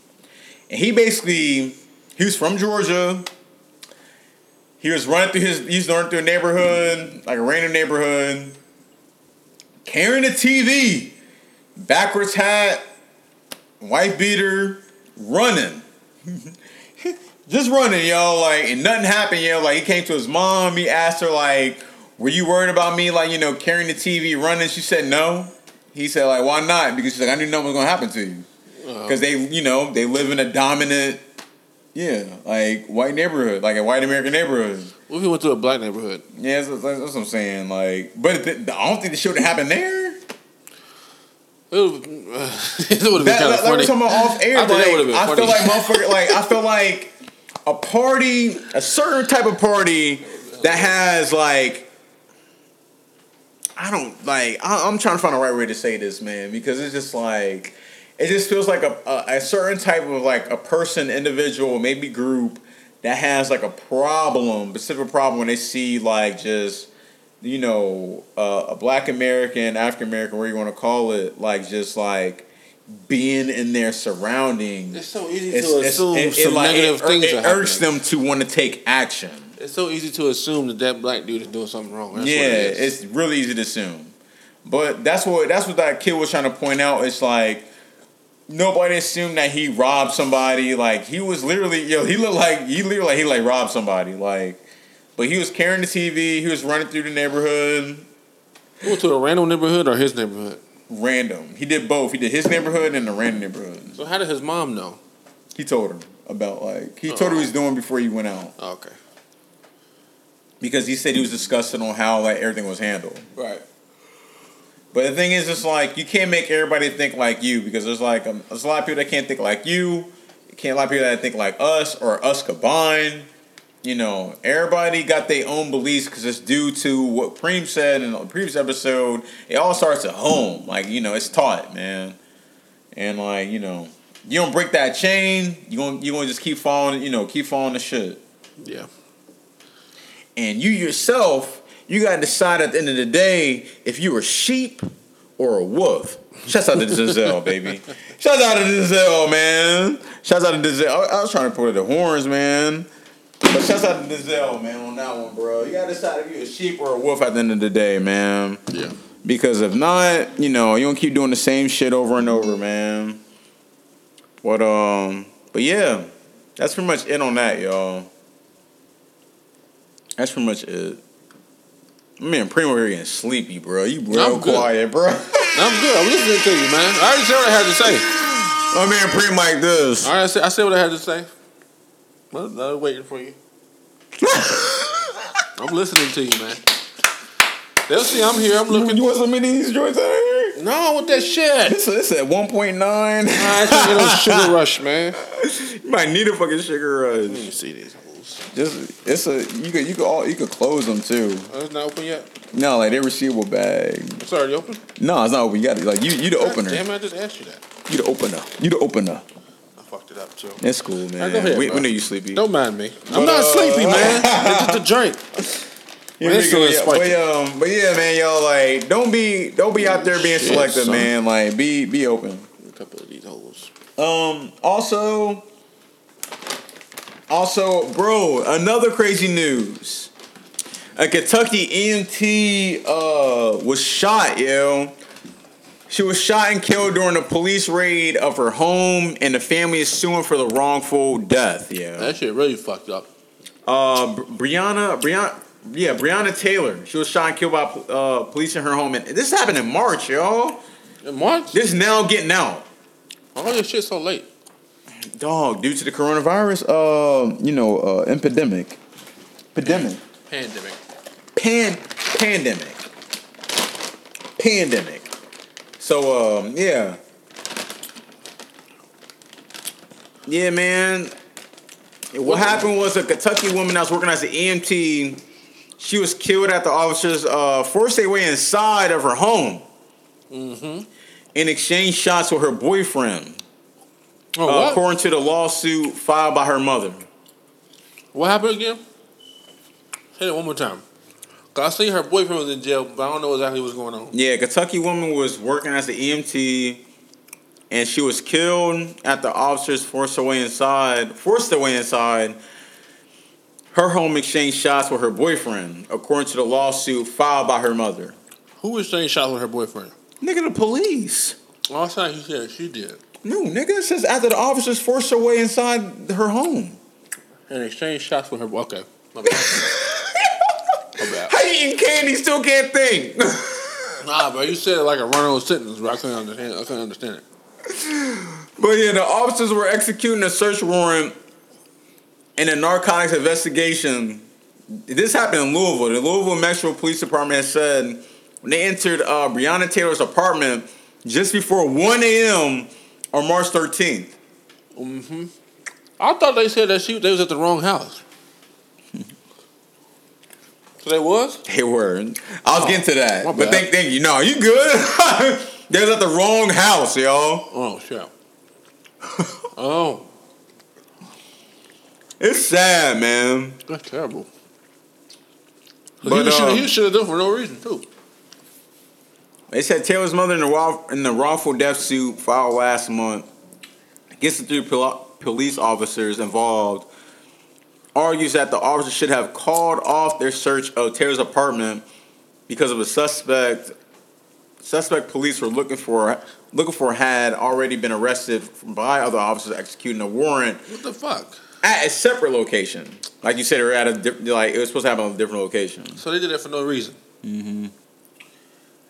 and he basically he was from Georgia. He was running through his he's running through a neighborhood, like a random neighborhood, carrying a TV, backwards hat, white beater, running. Just running, yo, like, and nothing happened, yo. Like, he came to his mom, he asked her, like, were you worried about me, like, you know, carrying the TV, running? She said no. He said, like, why not? Because she's like, I knew nothing was gonna happen to you. Because they, you know, they live in a dominant, yeah, like, white neighborhood, like a white American neighborhood. What if he went to a black neighborhood? Yeah, that's, that's, that's what I'm saying. Like, but the, the, I don't think the shit would happen there. It would, it would have been That, kind that, of that funny. about off air. I like, I feel like motherfucker. Like I feel like a party, a certain type of party that has like. I don't like. I, I'm trying to find the right way to say this, man, because it's just like, it just feels like a, a, a certain type of like a person, individual, maybe group that has like a problem, specific problem when they see like just you know, uh, a black American, African American, where you want to call it, like just like being in their surroundings. It's so easy It's- to it's- assume it- it some like- negative it, things It are urges them to want to take action. It's so easy to assume that that black dude is doing something wrong. That's yeah, what it is. it's really easy to assume. But that's what that's what that kid was trying to point out. It's like nobody assumed that he robbed somebody. Like he was literally, yo, he looked like he literally like he like robbed somebody. Like, but he was carrying the TV. He was running through the neighborhood. He went to a random neighborhood or his neighborhood. Random. He did both. He did his neighborhood and the random neighborhood. So how did his mom know? He told her about like he oh. told her what he was doing before he went out Oh, okay. because he said he was disgusted on how like everything was handled. Right. But the thing is, it's like you can't make everybody think like you because there's like um, there's a lot of people that can't think like you. You can't a lot of people that think like us or us combined. You know, everybody got their own beliefs because it's due to what Preem said in the previous episode. It all starts at home. Like you know, it's taught, man. And like you know, you don't break that chain, you gonna you gonna just keep falling. You know, keep falling the shit. Yeah. And you yourself, you gotta decide at the end of the day if you're a sheep or a wolf. Shouts out to Denzel, baby. Shouts out to Denzel, man. Shouts out to Denzel. I, I was trying to put it the horns, man. But shouts out to Denzel, man, on that one, bro. You gotta decide if you're a sheep or a wolf at the end of the day, man. Yeah. Because if not, you know, you gonna keep doing the same shit over and over, man. But um, but yeah, that's pretty much it on that, y'all. That's pretty much it. Man, Primo here getting sleepy, bro. You real I'm quiet, bro. I'm good. I'm listening to you, man. I already said what I had to say. My man Primo like this. All right, I said, I said what I had to say. Well, I was waiting for you. I'm listening to you, man. They'll see I'm here. I'm looking. You want some of these joints out here? No, I want that shit. It's, it's at 1.9. I just get on sugar rush, man. you might need a fucking sugar Let rush. me see these. Just it's a you could you could all you could close them too. Oh, it's not open yet. No, like they're receivable bag. It's already open. No, it's not open. You got to like you you the opener. Damn, I just asked you that. You the opener. You the opener. I fucked it up too. It's cool, man. Alright, go ahead, we, we know you sleepy. Don't mind me. But, I'm not uh, sleepy, man. It's just a drink. Yeah, Man, we it's good, still yeah. But um, but yeah, man, y'all like don't be don't be out there being Shit, selective, son. man. Like be be open. A couple of these holes. Um, also, also, bro, another crazy news. A Kentucky EMT uh was shot, yo. She was shot and killed during a police raid of her home, and the family is suing for the wrongful death. Yeah. That shit really fucked up. Uh, Breonna, Breonna, yeah, Breonna Taylor. She was shot and killed by uh, police in her home, and this happened in March, yo. In March? This is now getting out. Why this shit so late? Dog, due to the coronavirus, uh, you know, uh, epidemic, epidemic, Pandemic. pan, pandemic, pandemic. So, um, yeah, yeah, man. What happened was a Kentucky woman that was working as an EMT. She was killed at the officers uh, forced their way inside of her home Mm-hmm. and exchanged shots with her boyfriend, Oh, uh, according to the lawsuit filed by her mother. What happened again? Say it one more time. 'Cause I see her boyfriend was in jail, but I don't know exactly what's going on. Yeah, Kentucky woman was working as the EMT, and she was killed after officers forced her way inside. Forced her way inside. Her home exchanged shots with her boyfriend, according to the lawsuit filed by her mother. Who was saying shots with her boyfriend? Nigga, the police. Last time he said she did. No, nigga, it says after the officers forced her way inside her home. And exchanged shots with her. Okay, my bad. my bad. How you eating candy still can't think? Nah, bro, you said it like a run-on sentence, but I couldn't understand. I couldn't understand it. But yeah, the officers were executing a search warrant in a narcotics investigation. This happened in Louisville. The Louisville Metro Police Department said when they entered uh, Breonna Taylor's apartment just before 1 a.m. on March 13th. Mhm. I thought they said that she they was at the wrong house. so they was. They were. I was getting to that. my But thank, thank you. No, you good? they was at the wrong house, y'all. Oh shit. oh, It's sad, man. that's terrible. But, he should um, have done for no reason too. They said Taylor's mother in the, in the wrongful death suit filed last month against the three pol- police officers involved argues that the officers should have called off their search of Taylor's apartment because of a suspect. Suspect police were looking for looking for had already been arrested by other officers executing a warrant What the fuck? at a separate location. Like you said, were at a di- like it was supposed to happen on a different location. So they did it for no reason. Mm-hmm.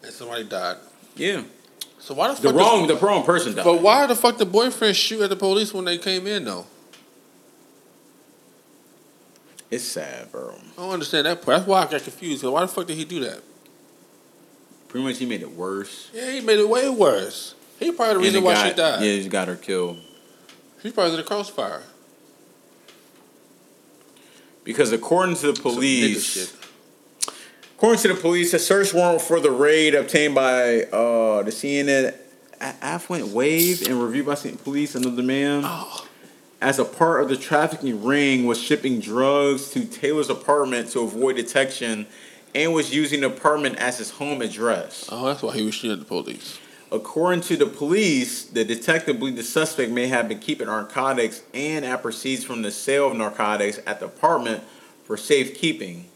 And somebody died. Yeah, So why the fuck? the the- wrong the wrong person died. But why the fuck the boyfriend shoot at the police when they came in though? It's sad, bro. I don't understand that part. That's why I got confused. why the fuck did he do that? Pretty much, he made it worse. Yeah, he made it way worse. He probably the reason why got- she died. Yeah, he got her killed She's probably in the crossfire. because according to the police, shit. According to the police, a search warrant for the raid obtained by uh, the CNN affluent wave and reviewed by St. Police another man. Oh. As a part of the trafficking ring, was shipping drugs to Taylor's apartment to avoid detection, and was using the apartment as his home address. Oh, that's why he was shooting at the police. According to the police, the detective believed the suspect may have been keeping narcotics and proceeds from the sale of narcotics at the apartment for safekeeping.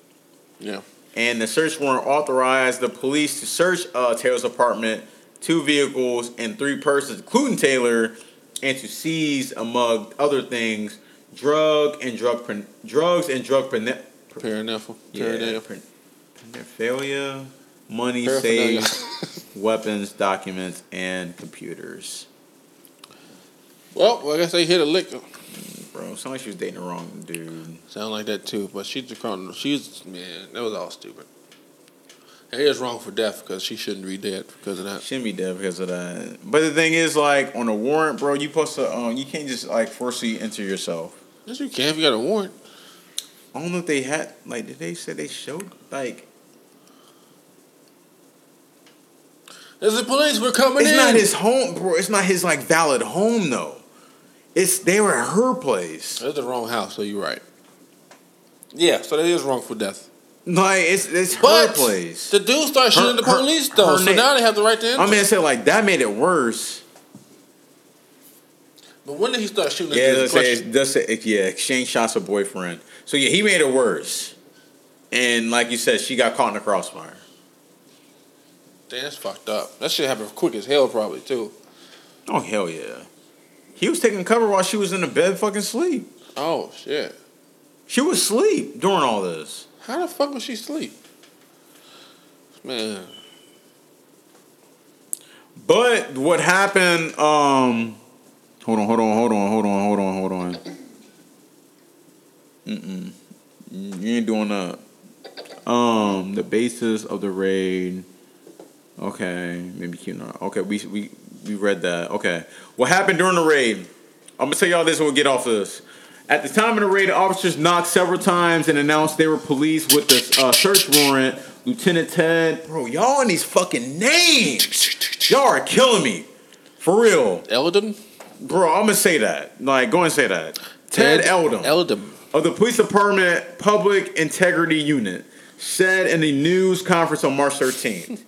Yeah. And the search warrant authorized the police to search uh, Taylor's apartment, two vehicles, and three persons, including Taylor, and to seize, among other things, drug and drug pren- drugs and drug pren- Paraphernalia. yeah, Paraphernalia. money, Paraphernalia. weapons, documents, and computers. Well, I guess they hit a lick. Bro, sound like she was dating the wrong dude. Sound like that too, but she's the criminal. She's man, that was all stupid. And he is wrong for death because she shouldn't be dead because of that. Shouldn't be dead because of that. But the thing is, like on a warrant, bro, you supposed to, um, you can't just like forcibly enter yourself. Yes, you can if you got a warrant. I don't know if they had, like, did they say they showed, like, There's the police. We're coming it's in. not his home, bro. It's not his like valid home though. It's they were at her place. That's the wrong house. So you're right. Yeah, so that is wrong for death. Like it's it's her But place. the dude started shooting Her- the her- police though, her so na- now they have the right to enter. I mean, I said like that made it worse. but when did he start shooting? Yeah, let's say say yeah, exchange shots with boyfriend. So yeah, he made it worse. And like you said, she got caught in the crossfire. Damn, that's fucked up. That shit happened quick as hell, probably too. Oh hell yeah. He was taking cover while she was in the bed fucking sleep. Oh shit! She was asleep during all this. How the fuck was she asleep? Man, But what happened? Um, hold on, hold on, hold on, hold on, hold on, hold on. Mm-mm. You ain't doing that. Um, the basis of the raid. Okay, maybe keep on. Okay, we we we read that. Okay, what happened during the raid? I'm gonna tell y'all this when we get off of this. At the time of the raid, officers knocked several times and announced they were police with a uh, search warrant. Lieutenant Ted, bro, y'all in these fucking names, y'all are killing me, for real, Eldon. bro. I'm gonna say that. Like, go and say that. Ted, Eldon Eldon. of the Police Department Public Integrity Unit said in a news conference on March 13th.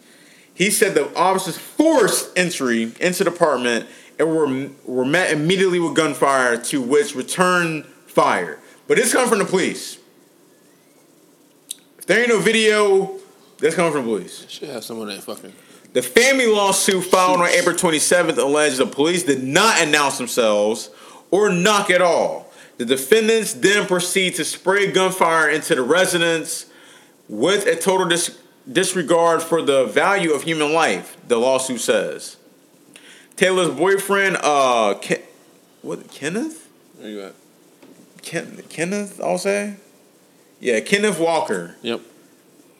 He said the officers forced entry into the apartment and were, were met immediately with gunfire, to which returned fire. But this comes from the police. If there ain't no video, this comes from the police. Should have someone that fucking. The family lawsuit filed on April 27th alleged the police did not announce themselves or knock at all. The defendants then proceed to spray gunfire into the residence with a total dis- disregard for the value of human life, the lawsuit says. Taylor's boyfriend, uh, Ken- what, Kenneth? Where you at? Ken- Kenneth, I'll say? Yeah, Kenneth Walker. Yep.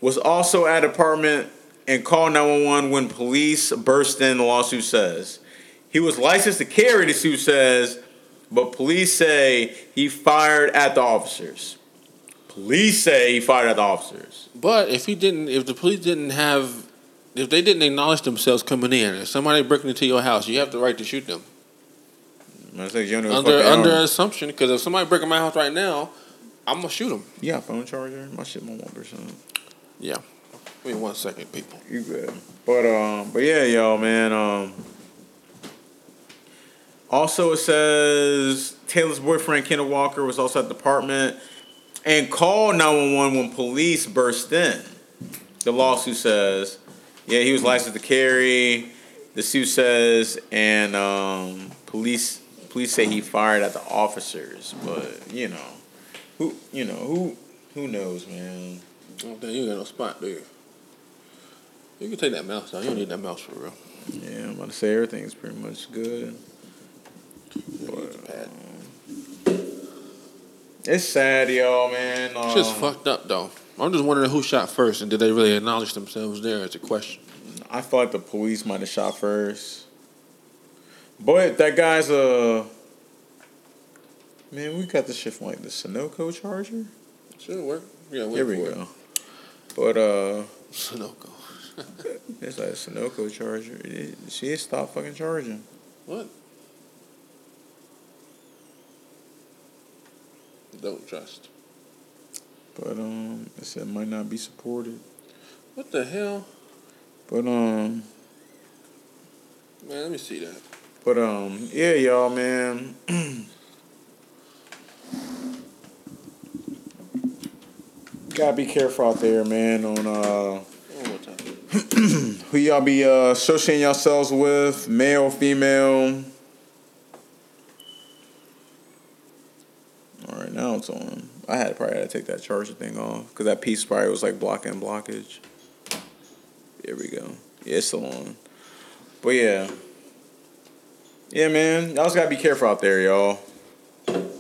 was also at apartment and called 911 when police burst in, the lawsuit says. He was licensed to carry, the suit says, but police say he fired at the officers. Police say he fired at the officers. But if he didn't, if the police didn't have, if they didn't acknowledge themselves coming in, if somebody breaking into your house, you have the right to shoot them I say, you know under the fuck they under assumption. Because if somebody breaking my house right now, I'm gonna shoot them. Yeah, phone charger. My shit, my one person. percent. Yeah. Wait one second, people. You good? But um, but yeah, y'all, man. Um. Also, it says Taylor's boyfriend Kenneth Walker was also at the apartment and called 911 when police burst in. The lawsuit says, yeah, he was licensed to carry. The suit says, and um, police police say he fired at the officers, but you know, who you know who who knows, man. I don't think you got no spot, there. you? Can take that mouse down. You don't need that mouse for real. Yeah, I'm about to say everything's pretty much good. Pad. It's sad, y'all, man. Um, Shit's fucked up though. I'm just wondering who shot first and did they really acknowledge themselves there? It's a question. I feel like the police might have shot first. But that guy's a. Man, we got this shit from like the Sunoco charger. Should work. Yeah, wait Here we go. But uh, It. Sunoco. it's like a Sunoco charger. It, it stopped fucking charging. What? Don't trust. But um, it said might not be supported. What the hell? But um, Man, let me see that. but um, yeah, y'all, man. Gotta be careful out there, man. On uh, One more time. who y'all be uh, associating yourselves with, male, female. Right, now it's on. Um, I had probably had to take that charger thing off because that piece probably was like blocking blockage. There we go. Yeah, it's still on. But yeah, yeah, man, y'all just gotta be careful out there, y'all.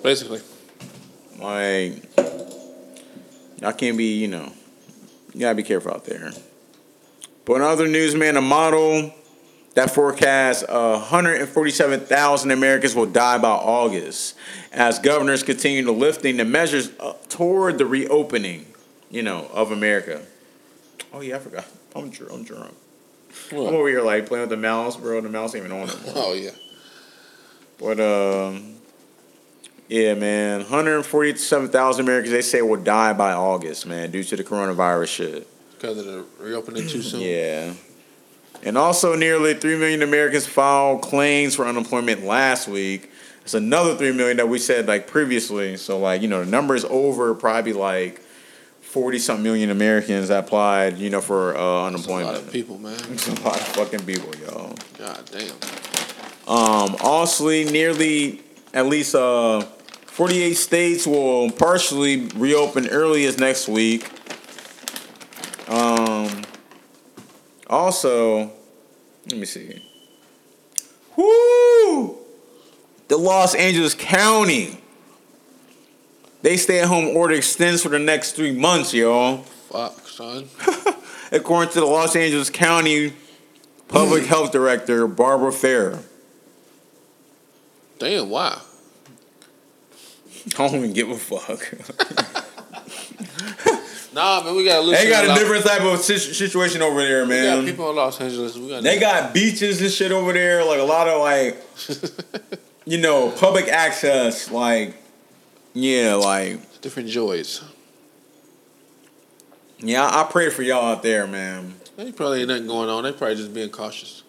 Basically. Like, y'all can't be, you know, you gotta be careful out there. But in other news, man, a model that forecasts uh, 147,000 Americans will die by August as governors continue to lifting the measures toward the reopening, you know, of America. Oh yeah, I forgot. I'm drunk. I'm drunk. I'm over here like playing with the mouse, bro. The mouse ain't even on it. Oh yeah. But um, yeah, man, 147,000 Americans they say will die by August, man, due to the coronavirus shit. Because of the reopening too soon. Yeah. And also, nearly 3 million Americans filed claims for unemployment last week. It's another 3 million that we said like previously. So, like, you know, the number is over probably like 40 something million Americans that applied, you know, for uh, That's a lot unemployment. of people, man. It's a lot of fucking people, y'all. God damn. Um, also, nearly at least uh, 48 states will partially reopen early as next week. Also, let me see. Woo! The Los Angeles County. They stay at home order extends for the next three months, y'all. Fuck, son. According to the Los Angeles County Public Health Director, Barbara Fair. Damn, why? I don't even give a fuck. Nah, man, we got They got a different type of situation over there, We got people in Los Angeles. We got They got beaches and shit over there, like a lot of like, you know, public access, like, yeah, like, different joys. Yeah, I pray for y'all out there, man. They probably ain't nothing going on. They probably just being cautious.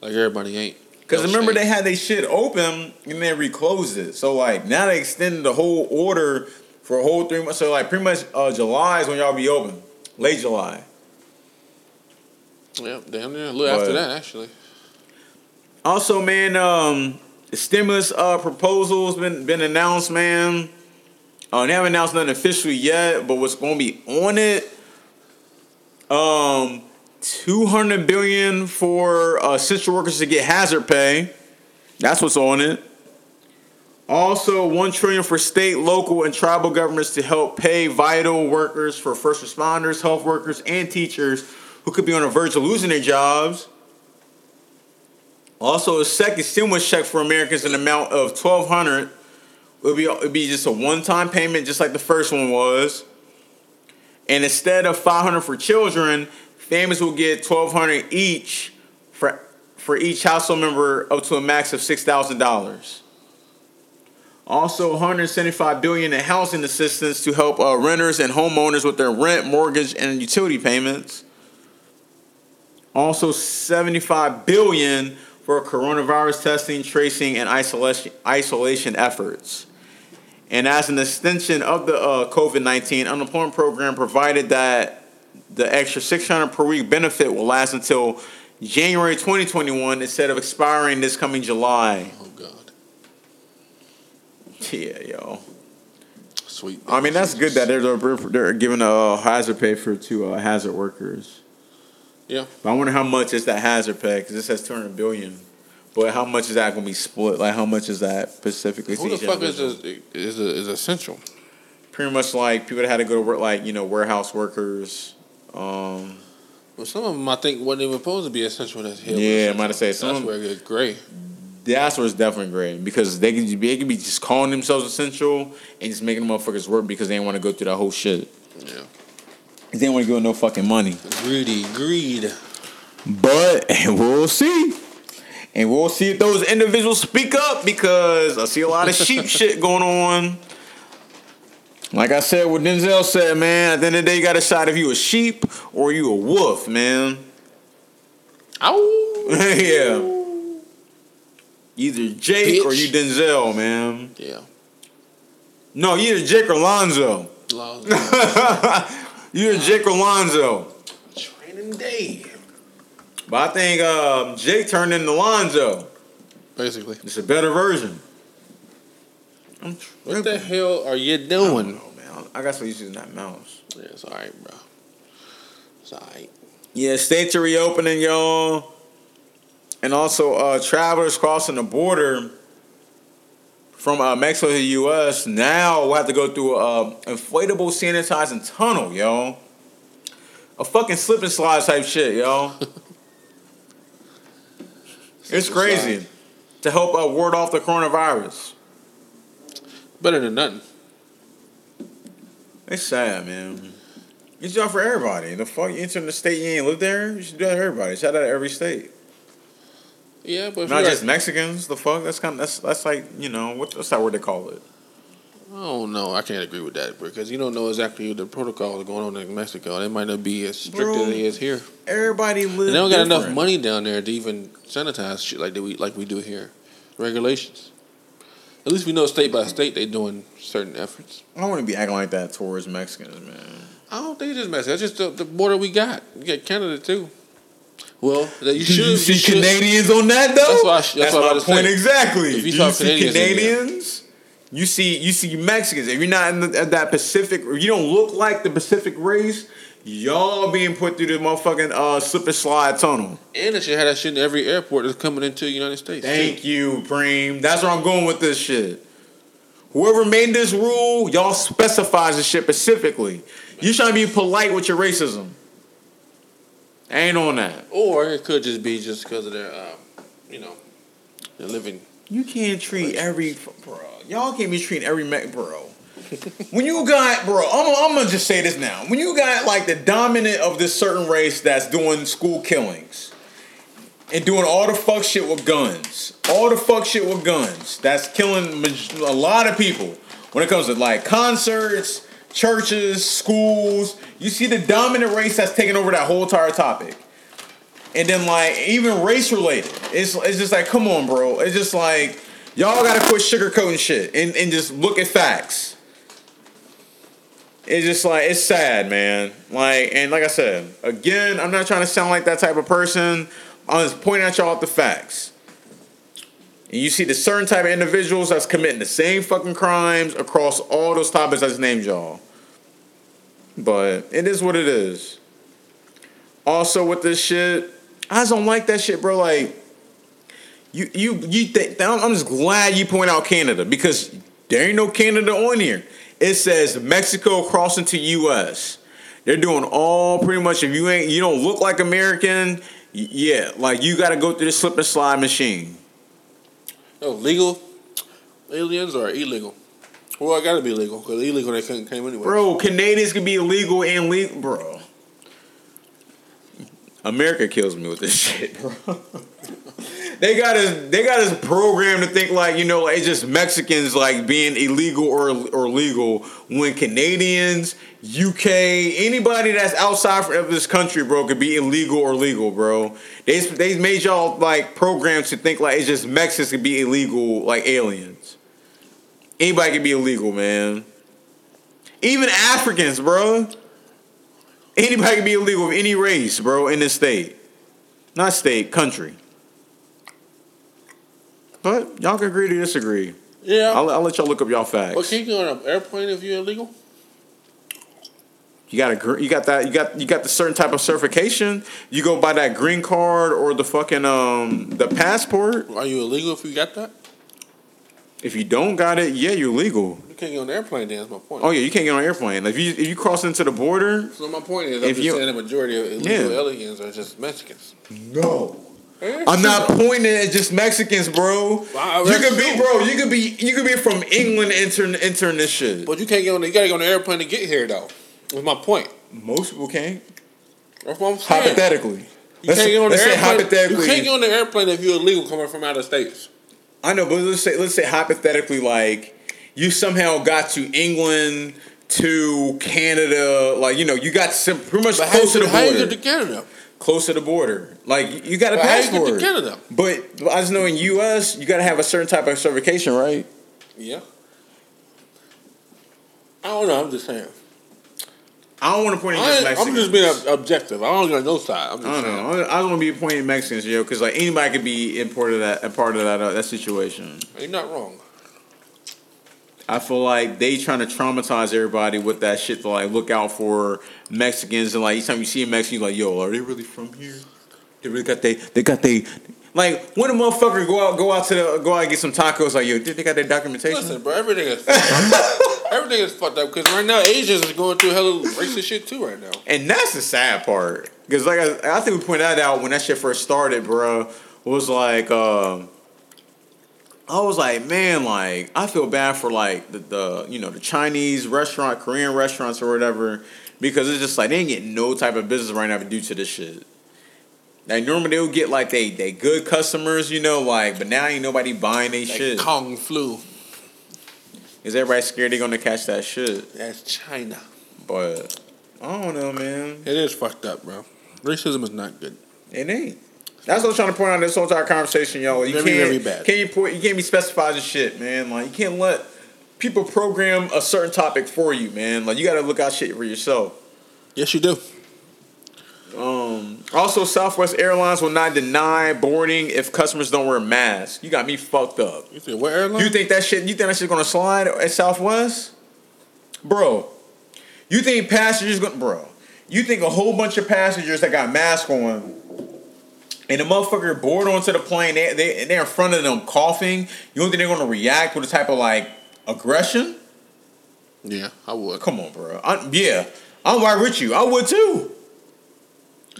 Like everybody ain't. Because remember, they had their shit open and then reclosed it. So like now they extended the whole order for a whole three months. So like pretty much uh, July is when y'all be open, late July. Yeah, damn near a little after that actually. Also, man, um, the stimulus uh, proposals been been announced, man. Uh, they haven't announced nothing officially yet, but what's going to be on it? Um, two hundred billion for uh, essential workers to get hazard pay. That's what's on it. Also, one trillion for state, local, and tribal governments to help pay vital workers for first responders, health workers, and teachers who could be on the verge of losing their jobs. Also, a second stimulus check for Americans in the amount of twelve hundred. It'll be it'll be just a one time payment, just like the first one was. And instead of five hundred for children, families will get twelve hundred each for for each household member, up to a max of six thousand dollars. Also, 175 billion in housing assistance to help uh, renters and homeowners with their rent, mortgage, and utility payments. Also, 75 billion for coronavirus testing, tracing, and isolation isolation efforts. And as an extension of the uh, COVID 19 unemployment program, provided that the extra 600 per week benefit will last until January 2021 instead of expiring this coming July. Yeah, yo. Sweet. I mean, that's good that they're they're giving a hazard pay for to uh, hazard workers. Yeah. But I wonder how much is that hazard pay because it says 200 billion. But how much is that going to be split? Like, how much is that specifically? Who the fuck is individual? is is, is essential? Pretty much like people that had to go to work, like you know, warehouse workers. Um, Well, some of them I think wasn't even supposed to be essential. That's yeah, I might have said That's some. where it gets gray. That's where it's definitely great because they can be, they can be just calling themselves essential and just making the motherfuckers work because they ain't want to go through that whole shit. Yeah. They want to give no fucking money. Greedy, greed. But we'll see. And we'll see if those individuals speak up because I see a lot of sheep shit going on. Like I said, what Denzel said, man, at the end of the day, you got to decide if you a sheep or you a wolf, man. Ow. yeah. Either Jake or you Denzel, man. Yeah. No, you either Jake or Lonzo. You either Jake or Lonzo. Training day. But I think um, Jake turned into Lonzo. Basically. It's a better version. What the hell are you I doing? know, man. I got to using that mouse. Yeah, it's alright, bro. It's alright. Yeah, states are reopening, y'all. And also, uh, travelers crossing the border from uh, Mexico to the U.S. now will have to go through a inflatable sanitizing tunnel, yo. A fucking slip and slide type shit, yo. it's crazy. To help uh, ward off the coronavirus. Better than nothing. It's sad, man. It's job for everybody. The fuck, you enter the state you ain't live there, you should do that to everybody. Shout out to every state. Yeah, but Not just Mexicans. The fuck? That's kind of that's that's like you know what, what's that word they call it? Oh no, I can't agree with that because you don't know exactly the protocols going on in Mexico. They might not be as strict Bro. as it is here. Everybody lives. They don't got enough money down there to even sanitize shit like we like we do here. Regulations. At least we know state by state they doing certain efforts. I don't want to be acting like that towards Mexicans, man. I don't think it's just Mexico. That's just the, the border we got. We got Canada too. Well, you should you see should- Canadians on that though? That's what I sh- that's my point exactly. If you Do you see Canadians. You see you see Mexicans. If you're not in the, at that Pacific, or you don't look like the Pacific race, y'all being put through the motherfucking uh, slip and slide tunnel. And they should have that shit in every airport that's coming into the United States. Thank you, Preem. That's where I'm going with this shit. Whoever made this rule, y'all specifies this shit specifically. You trying to be polite with your racism. Ain't on that. Or it could just be just because of their, um, you know, their living. You can't treat every bro. Y'all can't be treating every me- bro. when you got bro, I'm, I'm gonna just say this now. When you got like the dominant of this certain race that's doing school killings and doing all the fuck shit with guns, all the fuck shit with guns, that's killing a lot of people. When it comes to like concerts, churches, schools. You see the dominant race that's taking over that whole entire topic. And then like even race related. It's it's just like, come on, bro. It's just like y'all gotta quit sugarcoating shit and, and just look at facts. It's just like it's sad, man. Like and like I said, again, I'm not trying to sound like that type of person. I'm just pointing at y'all the facts. And you see the certain type of individuals that's committing the same fucking crimes across all those topics just named y'all. But it is what it is. Also with this shit, I just don't like that shit, bro. Like, you you you think I'm just glad you point out Canada because there ain't no Canada on here. It says Mexico crossing to U.S. They're doing all pretty much. If you ain't, you don't look like American. Yeah, like you got to go through the slip and slide machine. No, legal aliens or illegal? Well, I gotta be legal because illegal they couldn't came anyway. Bro, Canadians can be illegal and legal, bro. America kills me with this shit, bro. they got us. They got us programmed to think like you know, it's just Mexicans like being illegal or or legal. When Canadians, UK, anybody that's outside of this country, bro, could be illegal or legal, bro. They they made y'all like programs to think like it's just Mexicans could be illegal like aliens. Anybody could be illegal, man. Even Africans, bro. Anybody could be illegal of any race, bro, in this state. Not state, country. But y'all can agree to disagree. Yeah. I'll, I'll let y'all look up y'all facts. but can you get on an airplane if you're illegal? You got a you got that you got you got the certain type of certification. You go buy that green card or the fucking um the passport. Are you illegal if you got that? If you don't got it, yeah, you're legal. You can't get on the airplane. Then that's my point. Oh yeah, you can't get on an airplane. If you if you cross into the border, So my point is, I'm If just you- saying the majority of illegal Yeah. aliens are just Mexicans. no. I'm not pointing at just Mexicans, bro. Wow, You that's could be, bro. You could be, you could be from England entering entering this shit. But you can't get on. The, you gotta go on the airplane to get here, though. That's my point. Most people can't. That's what I'm saying. Hypothetically, You let's, can't get on the airplane. hypothetically. You can't get on the airplane if you're illegal coming from out of states. I know, but let's say let's say hypothetically, like you somehow got to England to Canada, like you know, you got some pretty much But close to the how you get to Canada? close to the border, like you got a But how you get to passport. Canada? But but I just know in U.S. you got to have a certain type of certification, right? Yeah. I don't know. I'm just saying. I don't want to point at just I, am just being objective. I don't got no side. I'm just I don't know. I don't want to be pointing Mexicans, yo, because like anybody could be in part of that, a part of that uh, that situation. You're not wrong. I feel like they trying to traumatize everybody with that shit to like look out for Mexicans and like each time you see a Mexican, you're like, yo, are they really from here? They really got they they got they like when a motherfucker go out go out to the go out and get some tacos like yo, did they got their documentation? Listen, bro. Everything is. everything is fucked up because right now Asians is going through hella racist shit too right now. And that's the sad part. Because like I, I think we pointed that out when that shit first started, bro. Was like um I was like, man, like I feel bad for like the, the you know the Chinese restaurant, Korean restaurants or whatever, because it's just like they ain't getting no type of business right now due to this shit. Like normally they'll get like they they good customers, you know, like but now ain't nobody buying they Like shit. Kung flu. Is everybody scared they're gonna catch that shit? That's China. But I don't know, man. It is fucked up, bro. Racism is not good. It ain't. That's what I'm trying to point out in this whole entire conversation, yo. You Very, can't, very bad. Can't you, point, you can't be specified as shit, man. Like you can't let people program a certain topic for you, man. Like you got to look out shit for yourself. Yes, you do. Um, also, Southwest Airlines will not deny boarding if customers don't wear masks. You got me fucked up. You said what airline? You think that shit? You think that shit's gonna slide at Southwest, bro? You think passengers gonna, bro? You think a whole bunch of passengers that got masks on, and the motherfucker board onto the plane, they they they're in front of them coughing. You don't think they're gonna react with a type of like aggression? yeah, I would. Come on, bro. I, yeah, I'm right with you. I would too.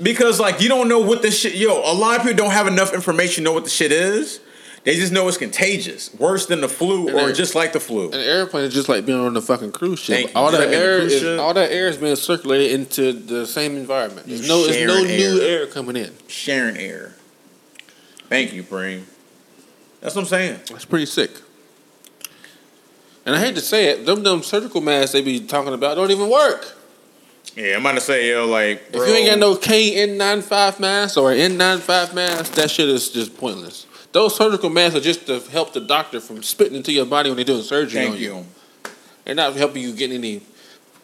Because like you don't know what the shit. Yo, a lot of people don't have enough information to know what the shit is. They just know it's contagious, worse than the flu And or they- just like the flu. An airplane is just like being on the fucking cruise ship. All that like being on a air is ship. all that air is being circulated into the same environment. There's no, there's no sharing new air. air coming in. Sharing air. Thank you, Preem. That's what I'm saying. That's pretty sick. And I hate to say it, them them surgical masks they be talking about don't even work. Yeah, I'm about to say, yo, like, If you ain't got no KN95 mask or N95 mask, that shit is just pointless. Those surgical masks are just to help the doctor from spitting into your body when they're doing surgery Thank on you. you. They're not helping you get any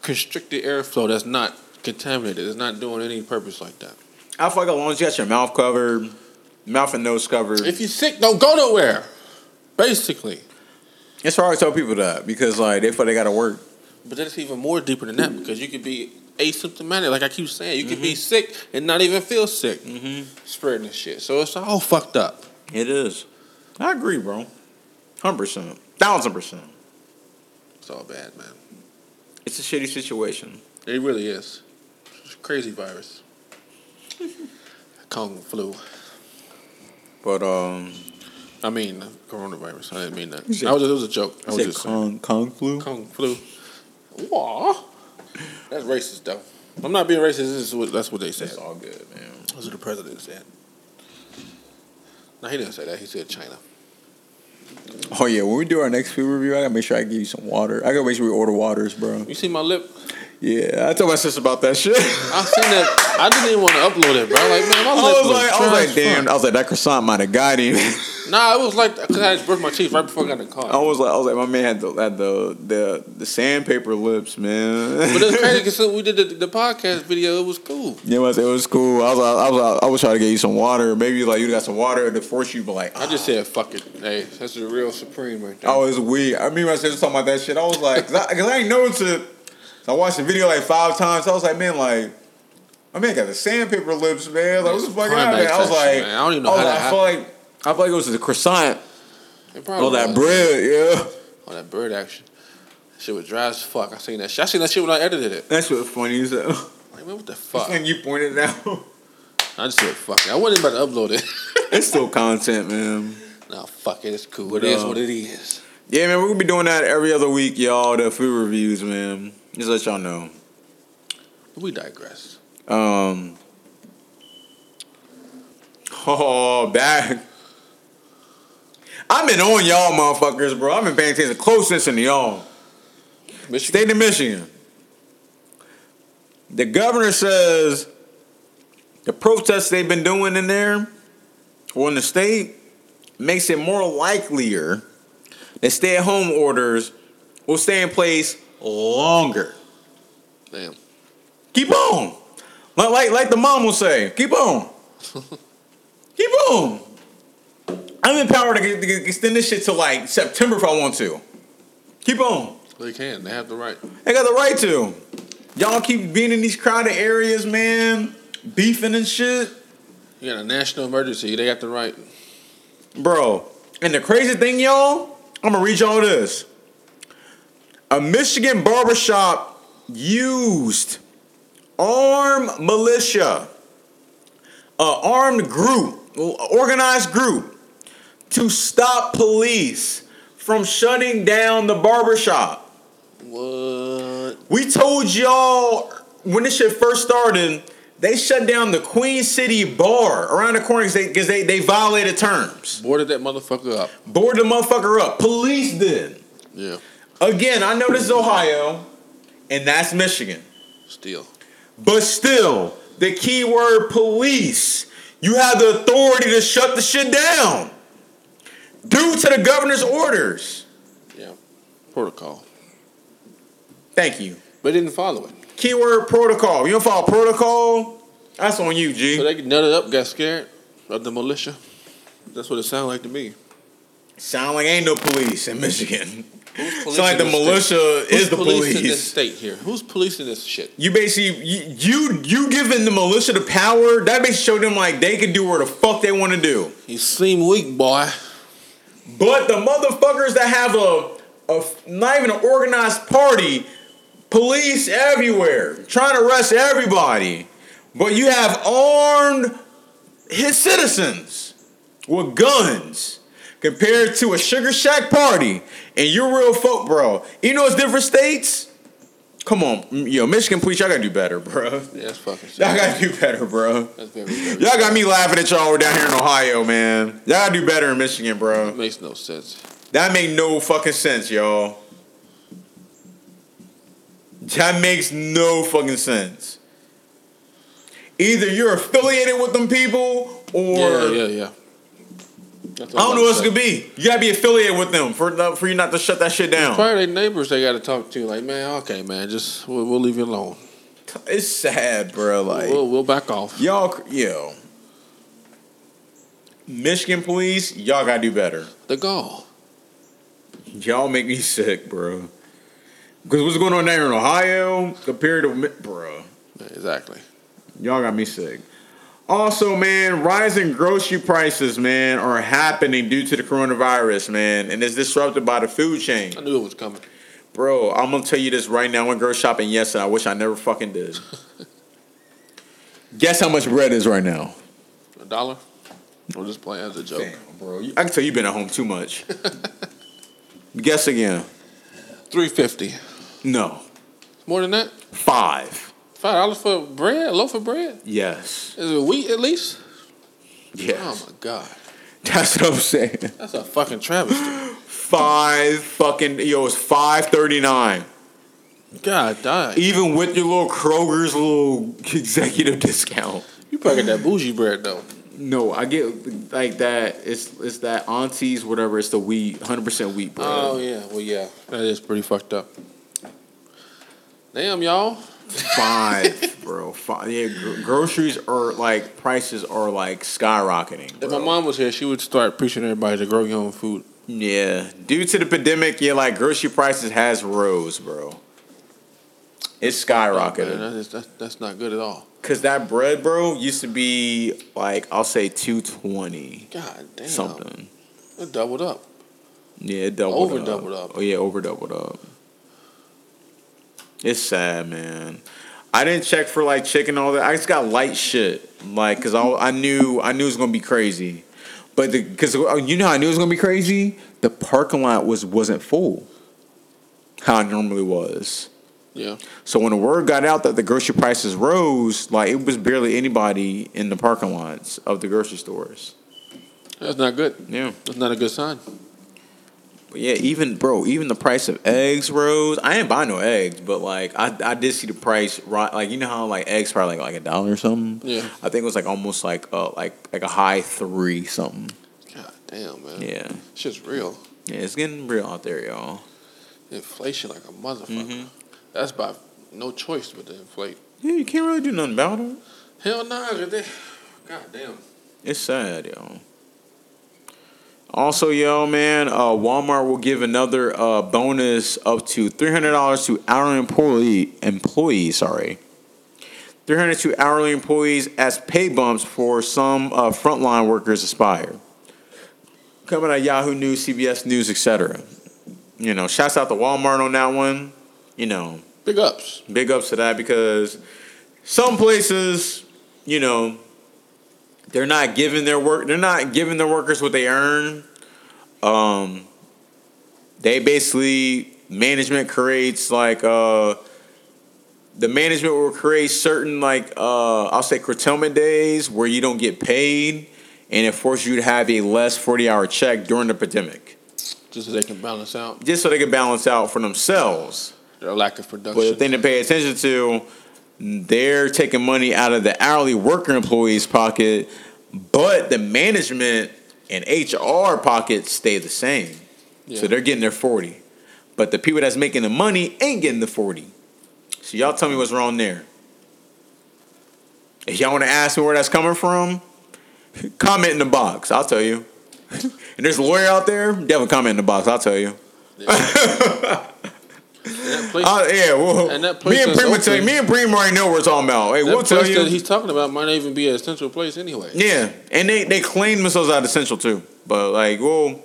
constricted airflow that's not contaminated. It's not doing any purpose like that. I feel like as long as you got your mouth covered, mouth and nose covered, If you're sick, don't go nowhere. Basically. it's hard to tell people that because like they feel they gotta work. But that's even more deeper than that because you could be asymptomatic, like I keep saying. You could be sick and not even feel sick, spreading this shit. So it's all fucked up. It is. I agree, bro. Hundred percent, thousand percent. It's all bad, man. It's a shitty situation. It really is. It's a crazy virus. Kung flu. But um, I mean, coronavirus. I didn't mean that. said- I was, it was a joke. I was just saying. kung, kung flu. Kung flu. Wah. That's racist, though. I'm not being racist. This is what, that's what they said. It's all good, man. That's what the president said. No, he didn't say that. He said China. Oh yeah, when we do our next food review, I gotta make sure I give you some water. I gotta make sure we order waters, bro. You see my lip? Yeah, I told my sister about that shit. I seen that. I didn't even want to upload it, bro. Like, man, my I lip was like, I was like, damn. fuck. I was like, that croissant might have got him. Nah, it was like because I had brushed my teeth right before I got in the car. I was like, I was like, my man had the had the the, the sandpaper lips, man. But it's crazy because we did the, the podcast video. It was cool. Yeah, it was, it was cool. I was, I was, I was trying to get you some water. Maybe like you got some water to force you, but like, I just ah. said, "Fuck it." Hey, that's the real supreme right there. I was weird. I remember I said talking about that shit. I was like, cause I, cause I ain't noticed it. I watched the video like five times. I was like, man, like, my man got the sandpaper lips, man. Like, what the It's fuck happened? I was like, man. I don't even know I, was how like, that I feel like, I feel like it was the croissant. All Oh, that bread, yeah. Oh, that bird action. That shit was dry as fuck. I seen that shit. I seen that shit when I edited it. That's what funny is that. Like, man, what the fuck? When you pointed it out, I just said, fuck it. I wasn't about to upload it. it's still content, man. No, fuck it. It's cool. But, it is uh, what it is. Yeah, man, we're gonna be doing that every other week, y'all. The food reviews, man. Just let y'all know. We digress. Um. Oh, back. I've been on y'all, motherfuckers, bro. I've been paying attention close attention to y'all. Michigan. State of Michigan. The governor says the protests they've been doing in there or in the state makes it more likelier that stay-at-home orders will stay in place longer. Damn. Keep on. Like, like, like the mom will say, keep on. keep on. I'm empowered to, get, to extend this shit to like September if I want to. Keep on. They can. They have the right. They got the right to. Y'all keep being in these crowded areas, man, beefing and shit. You got a national emergency. They got the right. Bro, and the crazy thing, y'all, I'm gonna read y'all this. A Michigan barbershop used armed militia, a armed group, organized group, to stop police from shutting down the barbershop. What? We told y'all when this shit first started, they shut down the Queen City bar around the corner because they, they, they violated terms. Boarded that motherfucker up. Boarded the motherfucker up. Police did. Yeah. Again, I know this is Ohio, and that's Michigan. Still. But still, the key word police. You have the authority to shut the shit down. Due to the governor's orders. Yeah. Protocol. Thank you. But didn't follow it. Keyword protocol. You don't follow protocol? That's on you, G. So they nutted up, got scared of the militia. That's what it sounded like to me. Sound like ain't no police in Michigan. Who's Sound like the militia state? is Who's the policing this state here? Who's policing this shit? You basically you, you you giving the militia the power. That basically show them like they can do what the fuck they want to do. You seem weak, boy. But the motherfuckers that have a, a not even an organized party, police everywhere trying to arrest everybody. But you have armed his citizens with guns compared to a sugar shack party, and you're real folk, bro. You know it's different states. Come on, yo, Michigan, please, y'all gotta do better, bro. Yeah, that's fucking. Y'all gotta do better, bro. That's very, very y'all got me laughing at y'all We're down here in Ohio, man. Y'all gotta do better in Michigan, bro. That makes no sense. That makes no fucking sense, y'all. That makes no fucking sense. Either you're affiliated with them people, or yeah, yeah, yeah. That's I don't know what else it could be. You gotta be affiliated with them for the- for you not to shut that shit down. Probably their neighbors they got to talk to. Like, man, okay, man, just we'll, we'll leave you alone. It's sad, bro. Like We'll, we'll back off. y'all, cr- yo, Michigan police, y'all gotta do better. The goal. Y'all make me sick, bro. Because what's going on there in Ohio compared to, Mi- bro, exactly. y'all got me sick. Also, man, rising grocery prices, man, are happening due to the coronavirus, man, and it's disrupted by the food chain. I knew it was coming. Bro, I'm gonna tell you this right now. I went grocery shopping yesterday. I wish I never fucking did. Guess how much bread is right now? A dollar? I'm just playing as a joke. Damn, bro. I can tell you've been at home too much. Guess again. Three fifty. No. More than that? Five. Five dollars for bread? A loaf of bread? Yes. Is it wheat at least? Yes. Oh my god. That's what I'm saying. That's a fucking travesty. Five fucking yo, it's five thirty nine. God damn. Even with your little Kroger's little executive discount. You probably get that bougie bread though. No, I get like that. It's it's that aunties whatever. It's the wheat, hundred percent wheat bread. Oh yeah, well yeah, that is pretty fucked up. Damn y'all. Five, bro. Five. Yeah, gr- groceries are like prices are like skyrocketing. If bro. my mom was here, she would start preaching everybody to grow your own food. Yeah, due to the pandemic, yeah, like grocery prices has rose, bro. It's Man, skyrocketed. that is, that's, that's not good at all. Cause that bread, bro, used to be like I'll say two twenty God damn. something. It doubled up. Yeah, it doubled Over up. doubled up. Oh yeah, over doubled up. It's sad, man. I didn't check for like chicken and all that. I just got light shit, like, cause I, I knew I knew it was gonna be crazy, but the cause uh, you know how I knew it was gonna be crazy. The parking lot was wasn't full, how it normally was. Yeah. So when the word got out that the grocery prices rose, like it was barely anybody in the parking lots of the grocery stores. That's not good. Yeah. That's not a good sign. But yeah, even bro, even the price of eggs rose. I didn't buy no eggs, but like I, I did see the price right. Like you know how like eggs probably like like a dollar or something. Yeah. I think it was like almost like uh like like a high three something. God damn, man. Yeah, Shit's real. yeah, it's getting real out there, y'all. Inflation like a motherfucker. Mm-hmm. That's by no choice but to inflate. Yeah, you can't really do nothing about it. Hell nah, 'cause they, God damn. It's sad, yo. Also, yo, man, uh, Walmart will give another uh, bonus up to three hundred dollars to hourly employee employees. Sorry, three hundred to hourly employees as pay bumps for some uh, frontline workers aspire. Coming at Yahoo News, CBS News, etc. You know, shouts out to Walmart on that one. You know, Big ups. big ups to that because some places, you know, they're not giving their work they're not giving their workers what they earn. Um they basically management creates like uh the management will create certain like uh I'll say curtailment days where you don't get paid and it forces you to have a less 40 hour check during the pandemic. Just so they can balance out Just so they can balance out for themselves. their lack of production. But the thing to pay attention to, they're taking money out of the hourly worker employees' pocket, but the management and HR pockets stay the same. Yeah. So they're getting their 40. But the people that's making the money ain't getting the 40. So y'all tell me what's wrong there. If y'all want to ask me where that's coming from, comment in the box. I'll tell you. and there's a lawyer out there, definitely comment in the box. I'll tell you. that place, Uh, yeah, well, And that me place and that's Prima tell you, me and Prima already know what we're talking about. Hey, that we'll tell you. he's talking about might not even be a central place anyway. Yeah, and they they claim themselves out essential too, but like, well,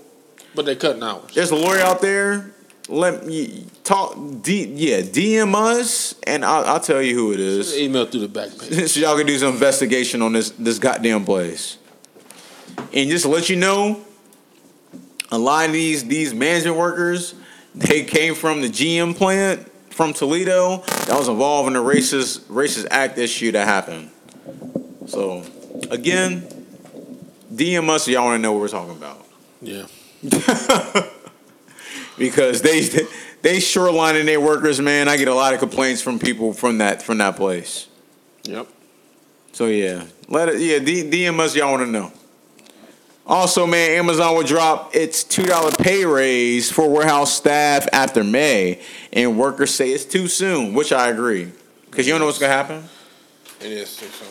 But they cutting hours. there's a lawyer out there. Let me talk. D, yeah, DM us, and I'll, I'll tell you who it is, Email through the back page. so y'all can do some investigation on this this goddamn place. And just to let you know, a lot of these these management workers, they came from the GM plant from Toledo that was involved in a racist racist act issue that happened. So again, DM us y'all want to know what we're talking about Yeah. because they they shorelining their workers, man. I get a lot of complaints from people from that from that place. Yep. So yeah, let it. Yeah, DM us. Y'all want to know. Also, man, Amazon will drop its two dollar pay raise for warehouse staff after May, and workers say it's too soon, which I agree. Cause you don't know what's gonna happen. It is too soon.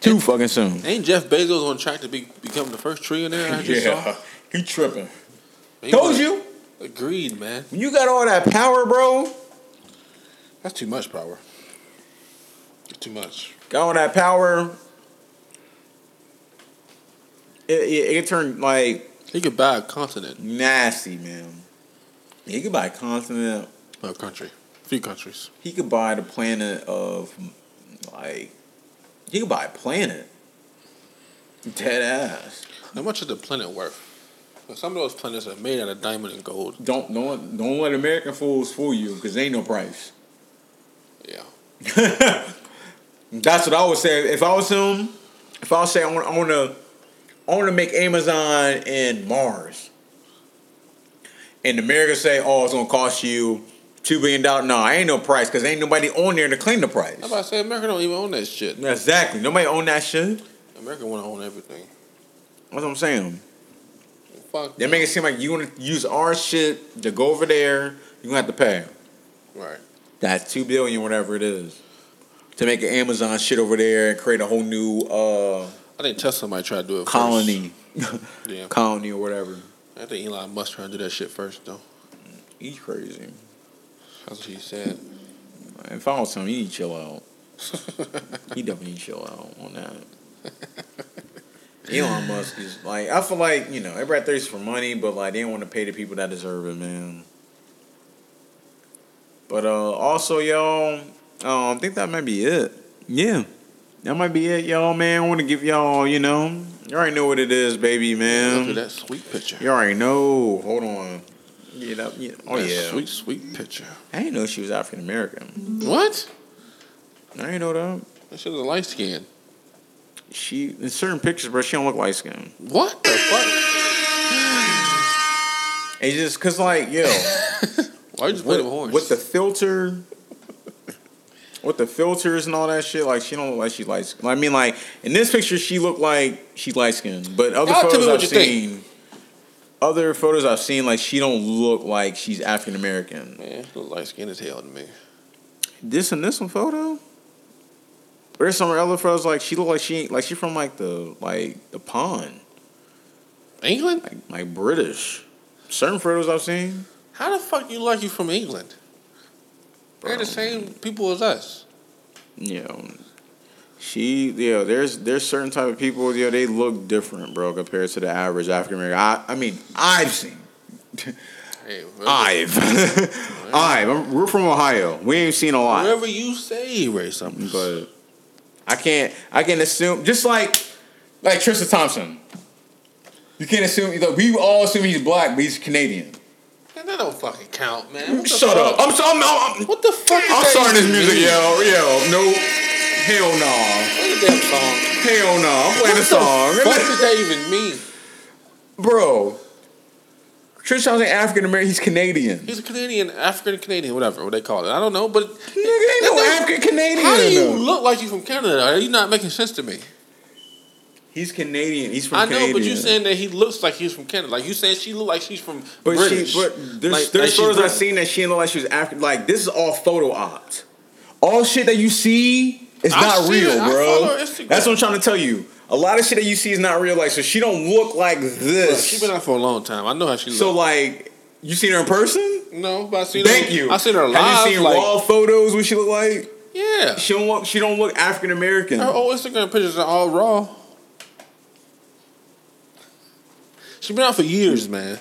Too fucking soon. Ain't Jeff Bezos on track to be become the first trillionaire? I just saw. he tripping. He Told was- you. Agreed, man. When you got all that power, bro, That's too much power. Too much. got all that power. It, it, it turned like He could buy a continent, nasty, man. He could buy a continent. a country, a few countries. He could buy the planet of like. He could buy a planet. Dead ass. How much is the planet worth? Some of those planets are made out of diamond and gold. Don't don't don't let American fools fool you, because ain't no price. Yeah. That's what I would say. If I was him, if I was say I want, I want to, I want to make Amazon in Mars, and America say, oh, it's gonna cost you two billion dollars. No, I ain't no price because ain't nobody on there to claim the price. I'm about to say America don't even own that shit. Exactly. Nobody own that shit. America want to own everything. That's what I'm saying. Fuck. They make it seem like you want to use our shit to go over there. you're gonna have to pay. Right. That's two billion, whatever it is, to make an Amazon shit over there and create a whole new uh, I think Tesla might try to do it. first. colony, Yeah. colony or whatever. I think Elon Musk trying to do that shit first though. He's crazy. That's what he said. If I was him, he need to chill out. he definitely chill out on that. Elon Musk is like I feel like you know everybody thirsts for money, but like they don't want to pay the people that deserve it, man. But uh also y'all, um, I think that might be it. Yeah, that might be it, y'all. Man, I want to give y'all, you know, you already know what it is, baby, Look man. at that sweet picture. You already know. Hold on. Get up. Yeah. Oh That yeah. Sweet, sweet picture. I didn't know she was African American. What? I didn't know that. That shit was a light skin. She in certain pictures, bro, she don't look light skinned. What the fuck? It's just cause like, yo, Why you just play the horse? with the filter, with the filters and all that shit, like she don't look like she light skinned. I mean, like in this picture, she looked like she light skinned, but other Y'all photos I've you think. seen, other photos I've seen, like she don't look like she's African American. Man, she look light skin as hell to me. This and this one photo. There's some other photos like she look like she ain't like she from like the like the pond, England? like like British. Certain photos I've seen. How the fuck you like you from England? They're the same people as us. Yeah. Um, she, yeah, there's there's certain type of people, yeah, they look different, bro, compared to the average African American. I, I mean, I've seen, Hey, I've, I've. I'm- We're from Ohio. We ain't seen a lot, Whatever you say, Ray something. but I can't, I can assume, just like, like Tristan Thompson. You can't assume. know, We all assume he's black, but he's Canadian. That don't fucking count, man. Shut fuck? up. I'm, so, I'm, I'm, What the fuck? I'm that starting this music, mean? yo, yo. No, hell no, Play the damn song. hell no. I'm playing What a song. the fuck does that even mean? Bro, Tristan Thompson African American. He's Canadian. He's a Canadian, African Canadian, whatever what they call it. I don't know, but Nigga, ain't no African Canadian. how do you though. look like you from Canada? Are you not making sense to me? He's Canadian. He's from Canada. I know, Canadian. but you're saying that he looks like he's from Canada. Like you saying she look like she's from But British. she, but there's, Like- there's like photos I've seen that she didn't look like she was African. Like this is all photo opt. All shit that you see is I not real, it. Bro. follow her Instagram. That's what I'm trying to tell you. A lot of shit that you see is not real. Like so, she don't look like this. She's been out for a long time. I know how she looks. so like, you seen her in person? no, but I seen her. Thank her. you. I seen her live. Have you seen like, raw photos? What she look like? Yeah, She don't look. She don't look African American. her old Instagram pictures are all raw. She been out for years, man.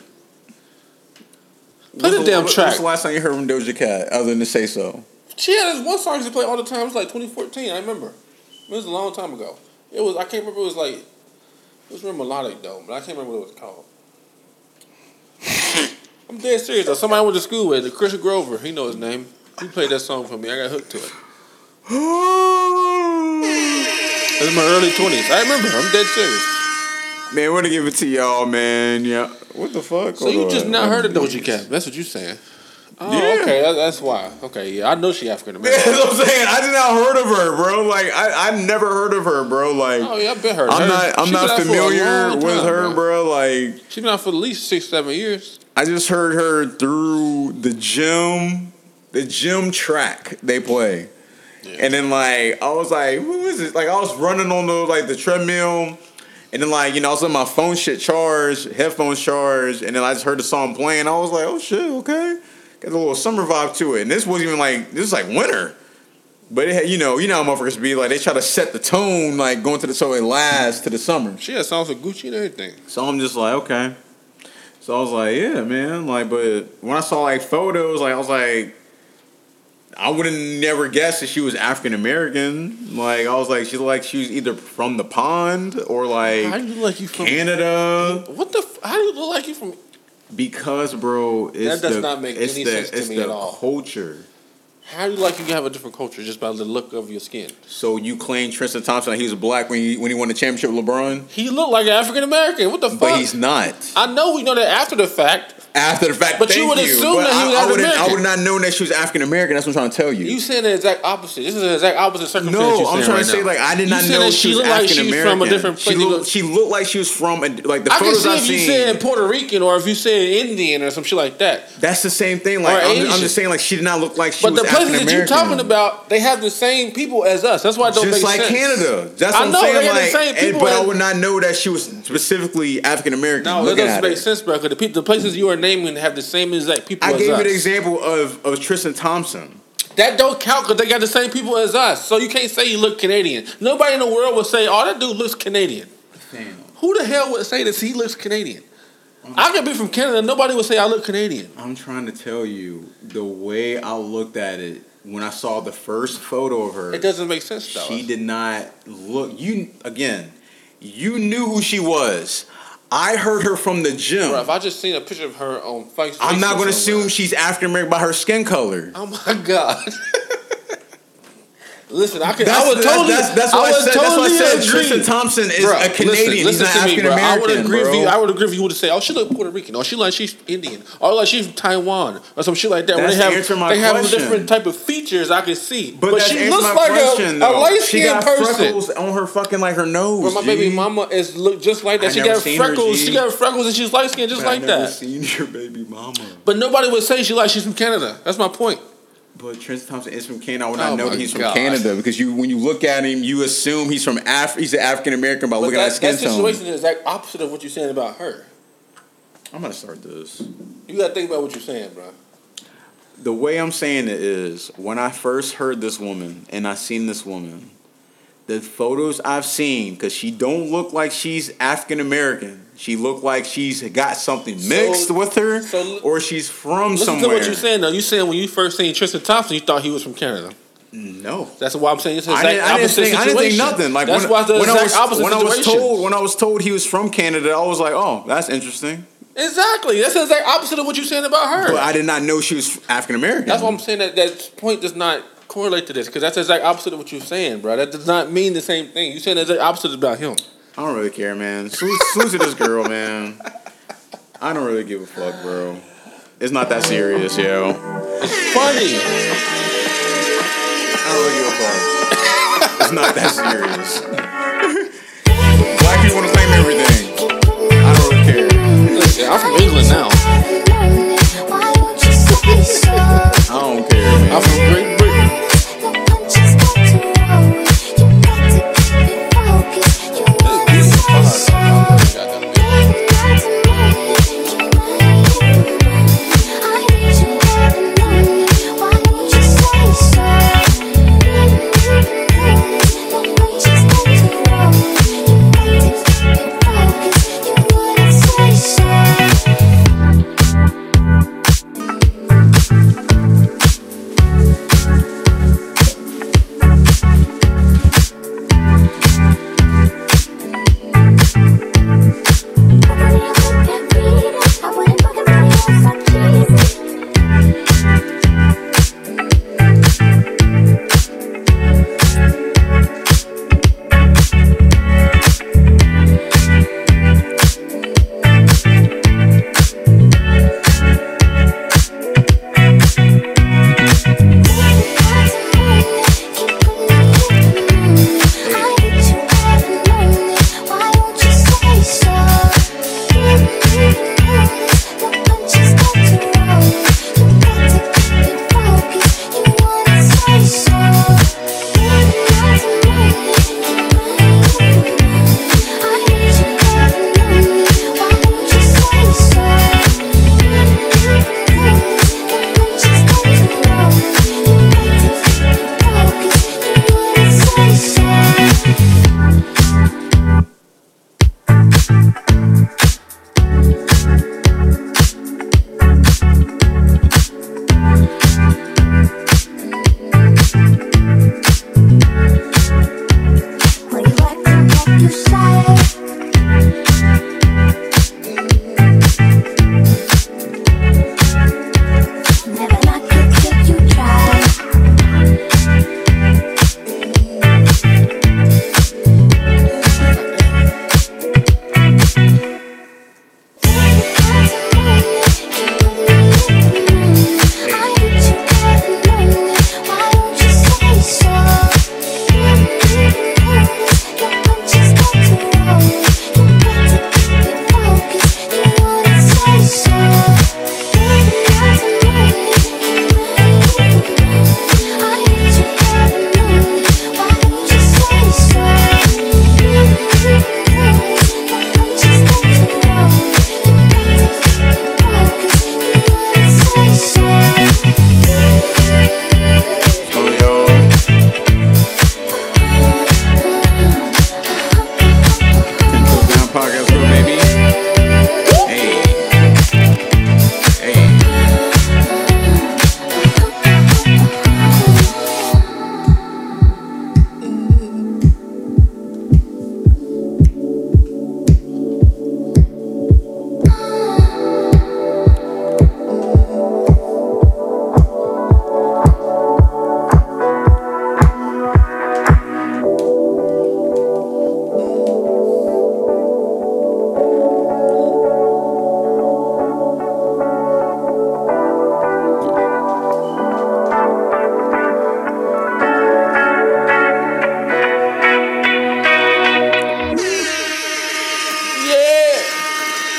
Play the damn What's track. the last time you heard from Doja Cat, other than to say so? She had this one song she played all the time. It was like 2014. I remember. It was a long time ago. It was. I can't remember. It was like. It was real melodic though, but I can't remember what it was called. I'm dead serious though. Somebody I went to school with, Chris Grover. He know his name. He played that song for me. I got hooked to it. It was my early 20s. I remember. I'm dead serious. Man, we're gonna give it to y'all, man. Yeah, What the fuck? So Hold you on. just not heard of Doja Cat? That's what you saying? Oh, Yeah. okay, that, that's why. Okay, yeah, I know she African Yeah, American. that's what I'm saying. I did not heard of her, bro. Like I, I've never heard of her, bro. Like Oh yeah, I bet her. I'm Her- not, I'm not out for a familiar with time, her, bro. Like She's been out for at least six, seven years. I just heard her through the gym, the gym track they play. And then like I was like, who is this? Like I was running on the like the treadmill, and then like you know I was letting my phone shit charged, headphones charged, and then I just heard the song playing. I was like, oh shit, okay, got a little summer vibe to it. And this wasn't even like this is like winter, but it had, you know you know how motherfuckers be like they try to set the tone like going to the so it lasts to the summer. She has songs with Gucci and everything. So I'm just like, okay. So I was like, yeah, man. Like, but when I saw like photos, like I was like, I would have never guessed that she was African American. Like, I was like, she looked like she was either from the pond or like How do you look like you from? Canada. What the? f- How do you look like you from? Because, bro, it's does the, not make any the, sense to me the at all. culture. How do you like you have a different culture just by the look of your skin? So you claim Tristan Thompson like he was black when he when he won the championship with LeBron, He looked like an African American. What the fuck? but he's not. I know we know that after the fact. After the fact, But you would assume But that he was I, wouldn't- I would not known that she was African American. That's what I'm trying to tell you. You saying the exact opposite. This is the exact opposite circumstance. No, I'm trying right to say now. like I did not know she she was looked like African American. from a different She looked, she looked like she was from a, like the photos I can photos see I've if you said Puerto Rican or if you said Indian or some shit like that. That's the same thing. Like I'm, I'm just saying, like she did not look like she But was places that you're talking about, they have the same people as us. That's why it don't just make like sense. Canada. That's I what I'm know, saying. they got the like, same and- people but I would not know that she was specifically African American. No, that doesn't make it. sense, bro. Because the, pe- the places you are naming have the same exact people I as gave us. you the example of, of Tristan Thompson. That don't count because they got the same people as us. So you can't say you look Canadian. Nobody in the world would say, "Oh, that dude looks Canadian." Who the hell would say that he looks Canadian? I could be from Canada. Nobody would say I look Canadian. I'm trying to tell you the way I looked at it when I saw the first photo of her. It doesn't make sense though. She did not look. You again. You knew who she was. I heard her from the gym. Bro, if I just seen a picture of her on Facebook, I'm not going to assume she's African American by her skin color. Oh my god. Listen, I could. That's, I would totally. that's, that's what I, would said. That's why I totally said agree. Tristan Thompson is Bro, a Canadian. Listen, He's listen not to me, African bro. I would agree bro. if you. I would agree if you would say, "Oh, she look Puerto Rican," or she like she's Indian, or like she's Taiwan, or some shit like that. That's they have they have question. different type of features I can see, but, but, she looks like question, a, a light She skinned got person. freckles on her fucking like her nose. But my G. baby mama is look just like that. I she got her, freckles. G. she got freckles, and she's light skinned just But I like that. Seen your baby mama. But nobody would say she like she's from Canada. That's my point. But Tristan Thompson is from Canada. I would Oh not know that he's from. Canada because you, when you look at him, you assume he's from Af. He's an African American by But looking that, at his skin that tone. situation is like opposite of what you're saying about her. I'm gonna start this. You gotta think about what you're saying, bro. The way I'm saying it is, when I first heard this woman and I seen this woman, the photos I've seen, because she don't look like she's African American. She look like she's got something mixed with her, so- or she's from Listen somewhere. to what you're saying though. You saying when you first seen Tristan Thompson, you thought he was from Canada. No. That's why I'm saying it's the I didn't, I didn't think I didn't think nothing. Like that's when, why the when I exact was opposite when I was told when I was told he was from Canada, I was like, oh, that's interesting. Exactly. That's the exact opposite of what you're saying about her. But I did not know she was African American. that's why I'm saying that that point does not correlate to this because that's the exact opposite of what you're saying, bro. That does not mean the same thing. You're saying the exact opposite about him. I don't really care, man. Salute, salute to this girl, man. I don't really give a fuck, bro. It's not that serious, yo. Funny. I don't really give a fuck. It's not that serious. Black people want to claim everything. I don't really care. Listen, I'm from England now. I don't care, man. I'm from Great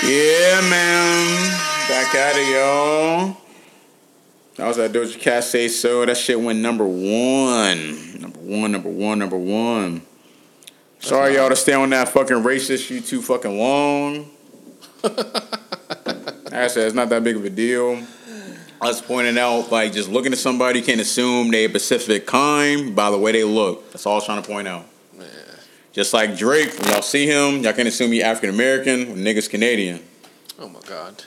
Yeah, man. Back at it, y'all. That was that Doja Cat Say So. That shit went number one. Number one, number one, number one. That's Sorry, y'all, to stay on that fucking racist you too fucking long. Actually, it's not that big of a deal. I was pointing out, like, just looking at somebody, can't assume they a specific kind by the way they look. That's all I was trying to point out. Just like Drake, when y'all see him, y'all can't assume he African American. Niggas Canadian. Oh my god.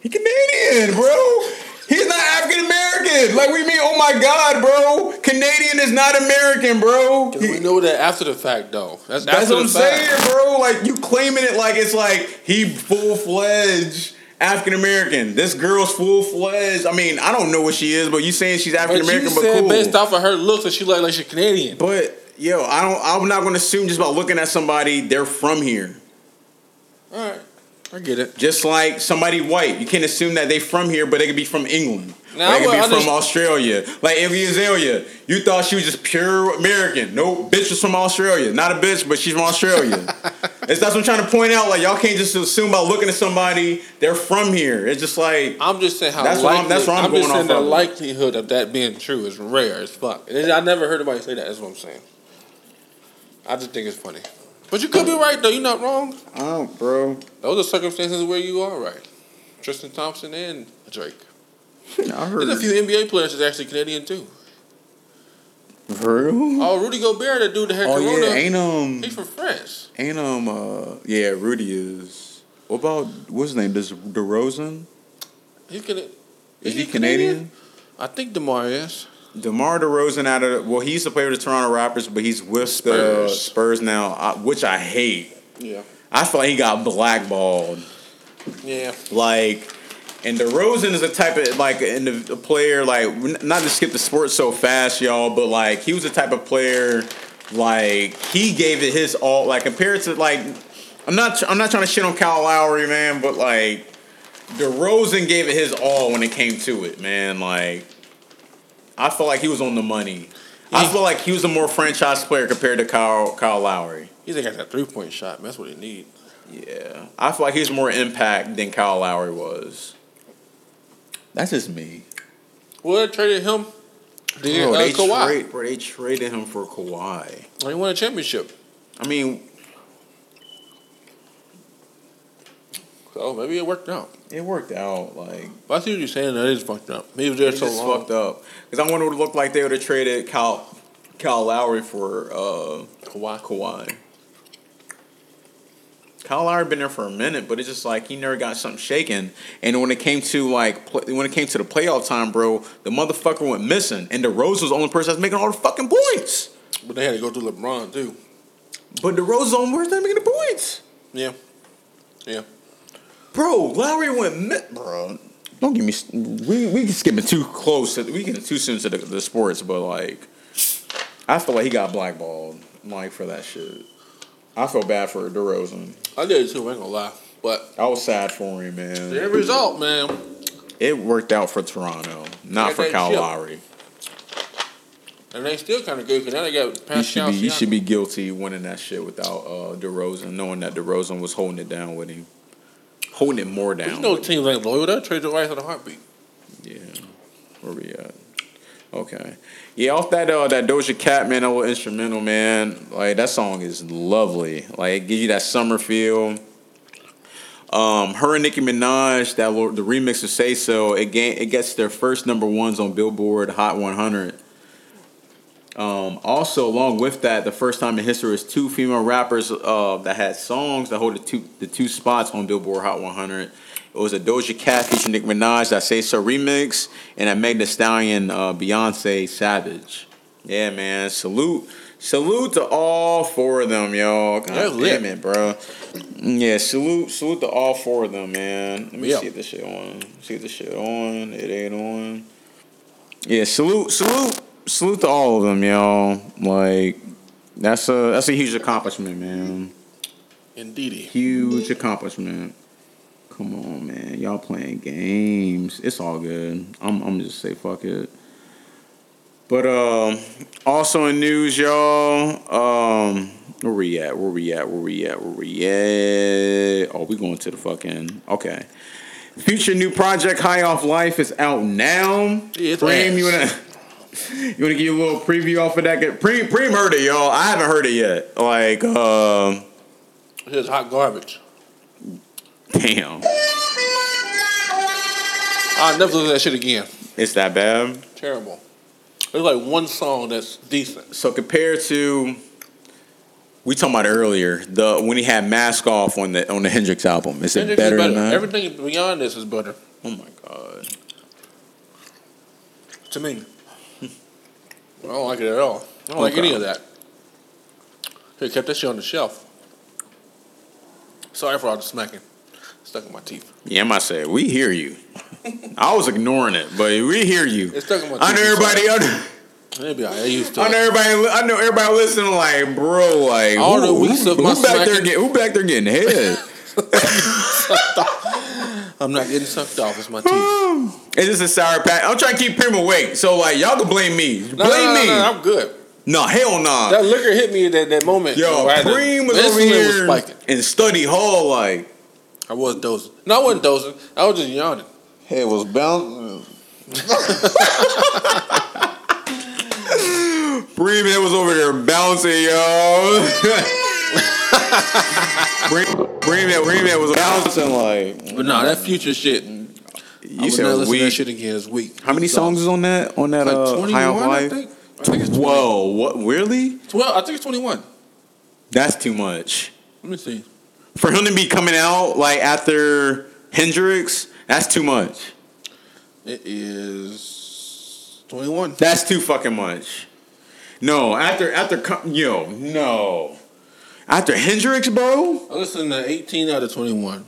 He Canadian, bro. He's not African American. Like we mean, oh my god, bro. Canadian is not American, bro. We know that after the fact, though. That's, That's what I'm fact. saying, bro. Like you claiming it like it's like he full fledged African American. This girl's full fledged. I mean, I don't know what she is, but you saying she's African American, but said cool. based off of her looks that she look like she's Canadian. But yo, I don't. I'm not going to assume just by looking at somebody they're from here. All right, I get it. Just like somebody white, you can't assume that they're from here, but they could be from England. Now, they could be would from Australia. Like Iggy Azalea, you thought she was just pure American. No, bitch was from Australia. Not a bitch, but she's from Australia. it's that's what I'm trying to point out. Like y'all can't just assume by looking at somebody they're from here. It's just like I'm just saying how That's what I'm- that's what I'm just going saying off the of. likelihood of that being true is rare as fuck. I never heard anybody say that. That's what I'm saying. I just think it's funny. But you could be right though. You're not wrong. oh, bro. Those are circumstances where you are right. Tristan Thompson and Drake. I heard. There's a few NBA players that's actually Canadian too. For real? Oh, Rudy Gobert, that dude that had Oh Corona. yeah, ain't um, He's from France. ain't um, uh, yeah, Rudy is. What about what's his name? Does DeRozan? He's Cana- Is he Canadian? I think Demar is. DeMar DeRozan out of well, he used to play with the Toronto Raptors, but he's with the Spurs. Spurs now, which I hate. Yeah. I feel like he got blackballed. Yeah. Like, and DeRozan is a type of like in the a player like not to skip the sport so fast, y'all, but like he was the type of player like he gave it his all. Like compared to like, I'm not I'm not trying to shit on Kyle Lowry, man, but like DeRozan gave it his all when it came to it, man. Like, I felt like he was on the money. I Yeah. feel like he was a more franchise player compared to Kyle Kyle Lowry. He's got that three point shot. Man. That's what he need. Yeah, I feel like he's more impact than Kyle Lowry was. That's just me. Well, they traded him. Did Bro, uh, they Kawhi? trade, bro, they traded him for Kawhi. He won a championship. I mean, So maybe it worked out. it worked out. Like But I see what you're saying. That is fucked up. He was there so long. fucked up. Because I wonder what it looked like they would have traded Kyle Kyle Lowry for uh, Kawhi. Kawhi. Kyle Lowry been there for a minute, but it's just like he never got something shaken. And when it came to like pl- when it came to the playoff time, bro, the motherfucker went missing, and the Rose was the only person that's making all the fucking points. But they had to go through LeBron too. But the Rose is the only person making the points. Yeah. Yeah. Bro, Lowry went mi- bro. Don't give me. s- We we skipping too close. To, we get too soon to the, the sports, but like, I feel like he got blackballed like for that shit. I feel bad for DeRozan. I did too. I ain't gonna lie. But I was sad for him, the man. end result, man. It worked out for Toronto, not Yeah, for they Kyle should. Lowry. And they still kind of good because now they got He Pascal. should be he Siakam. should be guilty winning that shit without uh, DeRozan, knowing that DeRozan was holding it down with him, holding it more But down. You know, teams ain't loyal. They'll trade your rights on a heartbeat. Yeah. Where we at? Okay. Yeah, off that uh that Doja Cat man, that little instrumental man, like that song is lovely. Like it gives you that summer feel. Um, her and Nicki Minaj, that little, the remix of Say So, it ga- it gets their first number ones on Billboard Hot 100. Um, also, along with that, the first time in history is two female rappers uh, that had songs that hold the two the two spots on Billboard Hot 100. It was a Doja Cat featuring Nicki Minaj that Say So remix, and a Meg Thee Stallion uh, Beyonce Savage. Yeah, man, salute, salute to all four of them, y'all. God They're lit. damn it, bro. Yeah, salute, salute to all four of them, man. Let me Yeah. see if this shit on. See if this shit on. It ain't on. Yeah, salute, salute, salute to all of them, y'all. Like that's a that's a huge accomplishment, man. Indeed. Huge accomplishment. Come on, man. Y'all playing games. It's all good. I'm I'm just say fuck it. But um also in news, y'all, um where we at? Where we at? Where we at? Where we at? Oh, we going to the fucking okay. Future new project High Off Life is out now. Yeah, ass. you wanna you wanna give a little preview off of that? Preem, pre murder, y'all. I haven't heard it yet. Like, um, It's hot garbage. damn, I'll never listen to that shit again. it's that bad. Terrible. There's like one song that's decent. So compared to we talking about earlier, the when he had mask off on the on the Hendrix album, is it Hendrix is better, than that? Everything beyond this is better oh my god. to me. I don't like it at all. I don't like Okay. any of that. They kept that shit on the shelf. Sorry for all the smacking. Stuck in my teeth. Yeah, I say we hear you. I was ignoring it, but we hear you. It's stuck in my teeth. I know I'm everybody. I know- Maybe I used to. I know it. everybody. I know everybody listening. Like, bro, like All the who, weeks who, of my who back there smacking- getting who back there getting head? I'm not getting sucked off. It's my teeth. It's just a sour patch. I'm trying to keep Preem awake. So like, y'all can blame me. No, blame no, no, me. no, No, I'm good. No, hell nah. That liquor hit me at that, that moment. Yo, I had to- Preem was my over insulin here spiking. in study hall. Like, I wasn't dozing. No, I wasn't dozing. I was just yawning. head was bouncing. Preem it was over there bouncing, yo. Preem Preem head, Preem head was bouncing like. But no, that future shit. I You never said listen to that we. shit again. It's weak. How many songs is on that? On that Like uh, 21, High Off I Life? think. I think it's 20. Whoa, what? Really? 12. I think it's 21. That's too much. Let me see. For him to be coming out like after Hendrix, that's too much. It is 21. That's too fucking much. No, after after co- yo, no. After Hendrix, bro, I listened to 18 out of 21.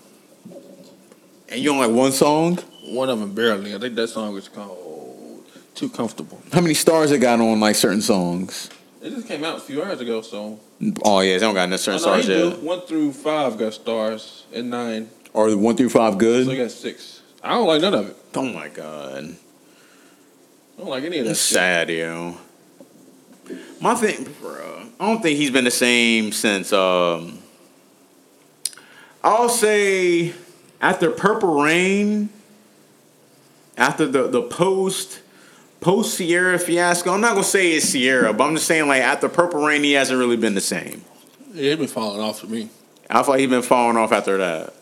and you on like one song. One of them barely. I think that song is called Too Comfortable. How many stars it got on like certain songs? It just came out a few hours ago, so. Oh yeah, they don't got no certain stars he do. yet. One through five got stars, and nine. Or the one through five So good. he got six. I don't like none of it. Oh my god, I don't like any of that that's shit. sad, yo. My thing, bro. I don't think he's been the same since. um I'll say after Purple Reign, after the the post post Ciara fiasco. I'm not gonna say it's Ciara, but I'm just saying like after Purple Reign, he hasn't really been the same. Yeah, he been falling off for me. I feel like he's been falling off after that.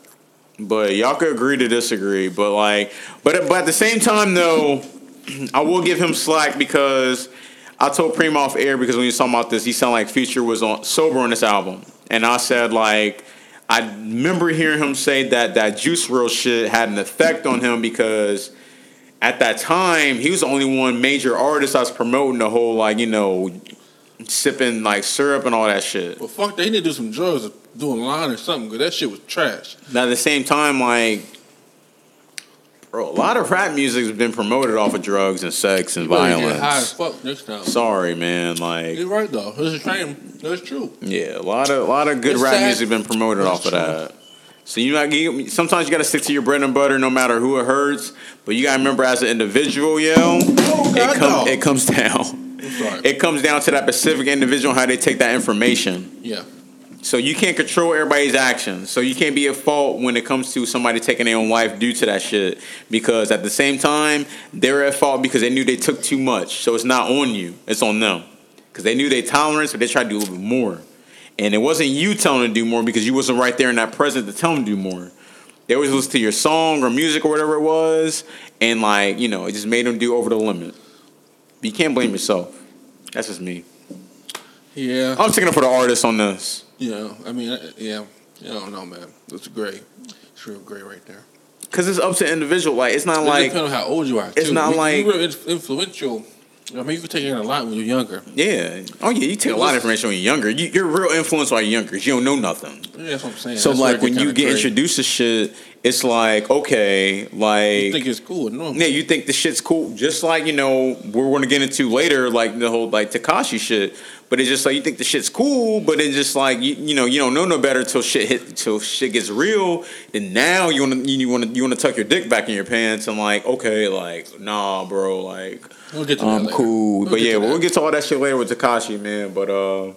But y'all could agree to disagree. But like, but but at the same time though, I will give him slack because I told Preem off air because when he was talking about this, he sounded like Future was on sober on this album, and I said like. I remember hearing him say that that Juice WRLD shit had an effect on him because at that time he was the only one major artist I was promoting the whole like you know sipping like syrup and all that shit. Well, fuck that. He need to do some drugs or do a line or something, because that shit was trash. Now, at the same time, like, bro, a lot of rap music has been promoted off of drugs and sex and get high violence. as fuck next time. Sorry, man. Like, You're right, though. It's a shame. That's true. yeah, a lot of a lot of good It's rap sad. music been promoted That's off of true. that. So you know, you- sometimes you gotta stick to your bread and butter, no matter who it hurts. But you gotta remember, as an individual, yo, oh, it God, comes no. it comes down. I'm sorry. It comes down to that specific individual how they take that information. yeah. So you can't control everybody's actions. So you can't be at fault when it comes to somebody taking their own life due to that shit. Because at the same time, they're at fault because they knew they took too much. So it's not on you. It's on them. Because they knew their tolerance, but they tried to do a little bit more. And it wasn't you telling them to do more because you wasn't right there in that present to tell them to do more. They always listen to your song or music or whatever it was, and like you know, it just made them do over the limit. But you can't blame yourself. That's just me. Yeah. I'm sticking up for the artist on this. Yeah. I mean, yeah. I don't know, man. It's gray. It's real gray right there. Cause it's up to individual. Like it's not It like depends on how old you are. it's too. not You- like- you real influential. I mean, you can take in a lot when you're younger. yeah. Oh yeah, you take a lot of information when you're younger. You, you're real influenced while you're younger. 'cause You don't know nothing. Yeah, that's what I'm saying. So That's like when you get introduced to shit, it's like okay, like you think it's cool. No. yeah, you think the shit's cool. Just like you know we're going to get into later, like the whole like Tekashi shit. But it's just like you think the shit's cool, but it's just like you, you know you don't know no better till shit hit till shit gets real. And now you want to you want to you want to tuck your dick back in your pants and like okay, like nah, bro, like We'll get to I'm later. cool. We'll but yeah, we'll get to all that shit later with Tekashi, man. But uh,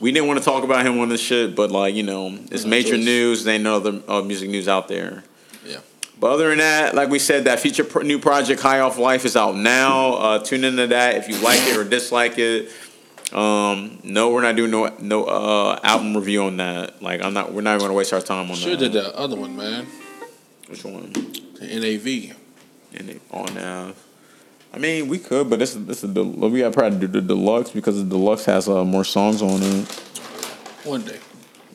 we didn't want to talk about him on this shit, but like you know, it's No major choice. news. There ain't no other uh, music news out there. Yeah. But other than that, like we said, that future pr- new project High Off Life is out now. Uh, tune into that if you like it or dislike it. Um, no, we're not doing no no uh, album review on that. Like I'm not. We're not going to waste our time on Should that. did that other one, man. Which one? The NAV. And on now. I mean, we could, but this is this is the we got probably do the deluxe because the deluxe has uh, more songs on it. One day.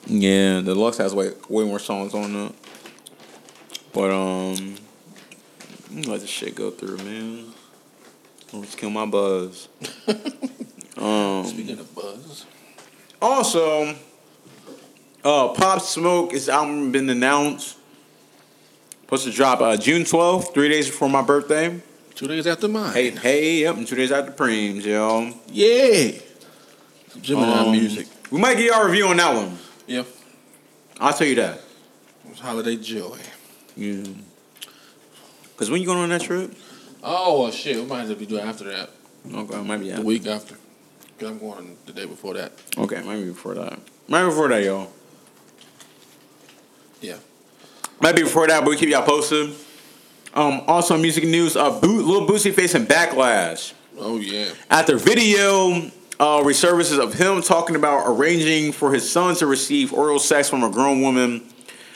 Yeah, the deluxe has way way more songs on it. But um, let this shit go through, man. Just kill my buzz. um, Speaking of buzz. also, uh, Pop Smoke is album been announced. Supposed to drop uh, June 12th, three days before my birthday. Two days after mine. Hey, hey, yep, and two days after Preems, yo. Yeah. Gemini Um, music. We might get y'all review on that one. Yeah. I'll tell you that. It's holiday joy. Yeah. Cause when you going on that trip? Oh shit. We might have to be doing after that. Okay, maybe yeah. The week after. Cause I'm going the day before that. Okay, maybe before that. Maybe before that, y'all. Yeah. Maybe before that, but we keep y'all posted. Um, also music news, uh, Bo- Lil Boosie facing backlash Oh yeah. after video uh, resurfaces of him talking about arranging for his son to receive oral sex from a grown woman,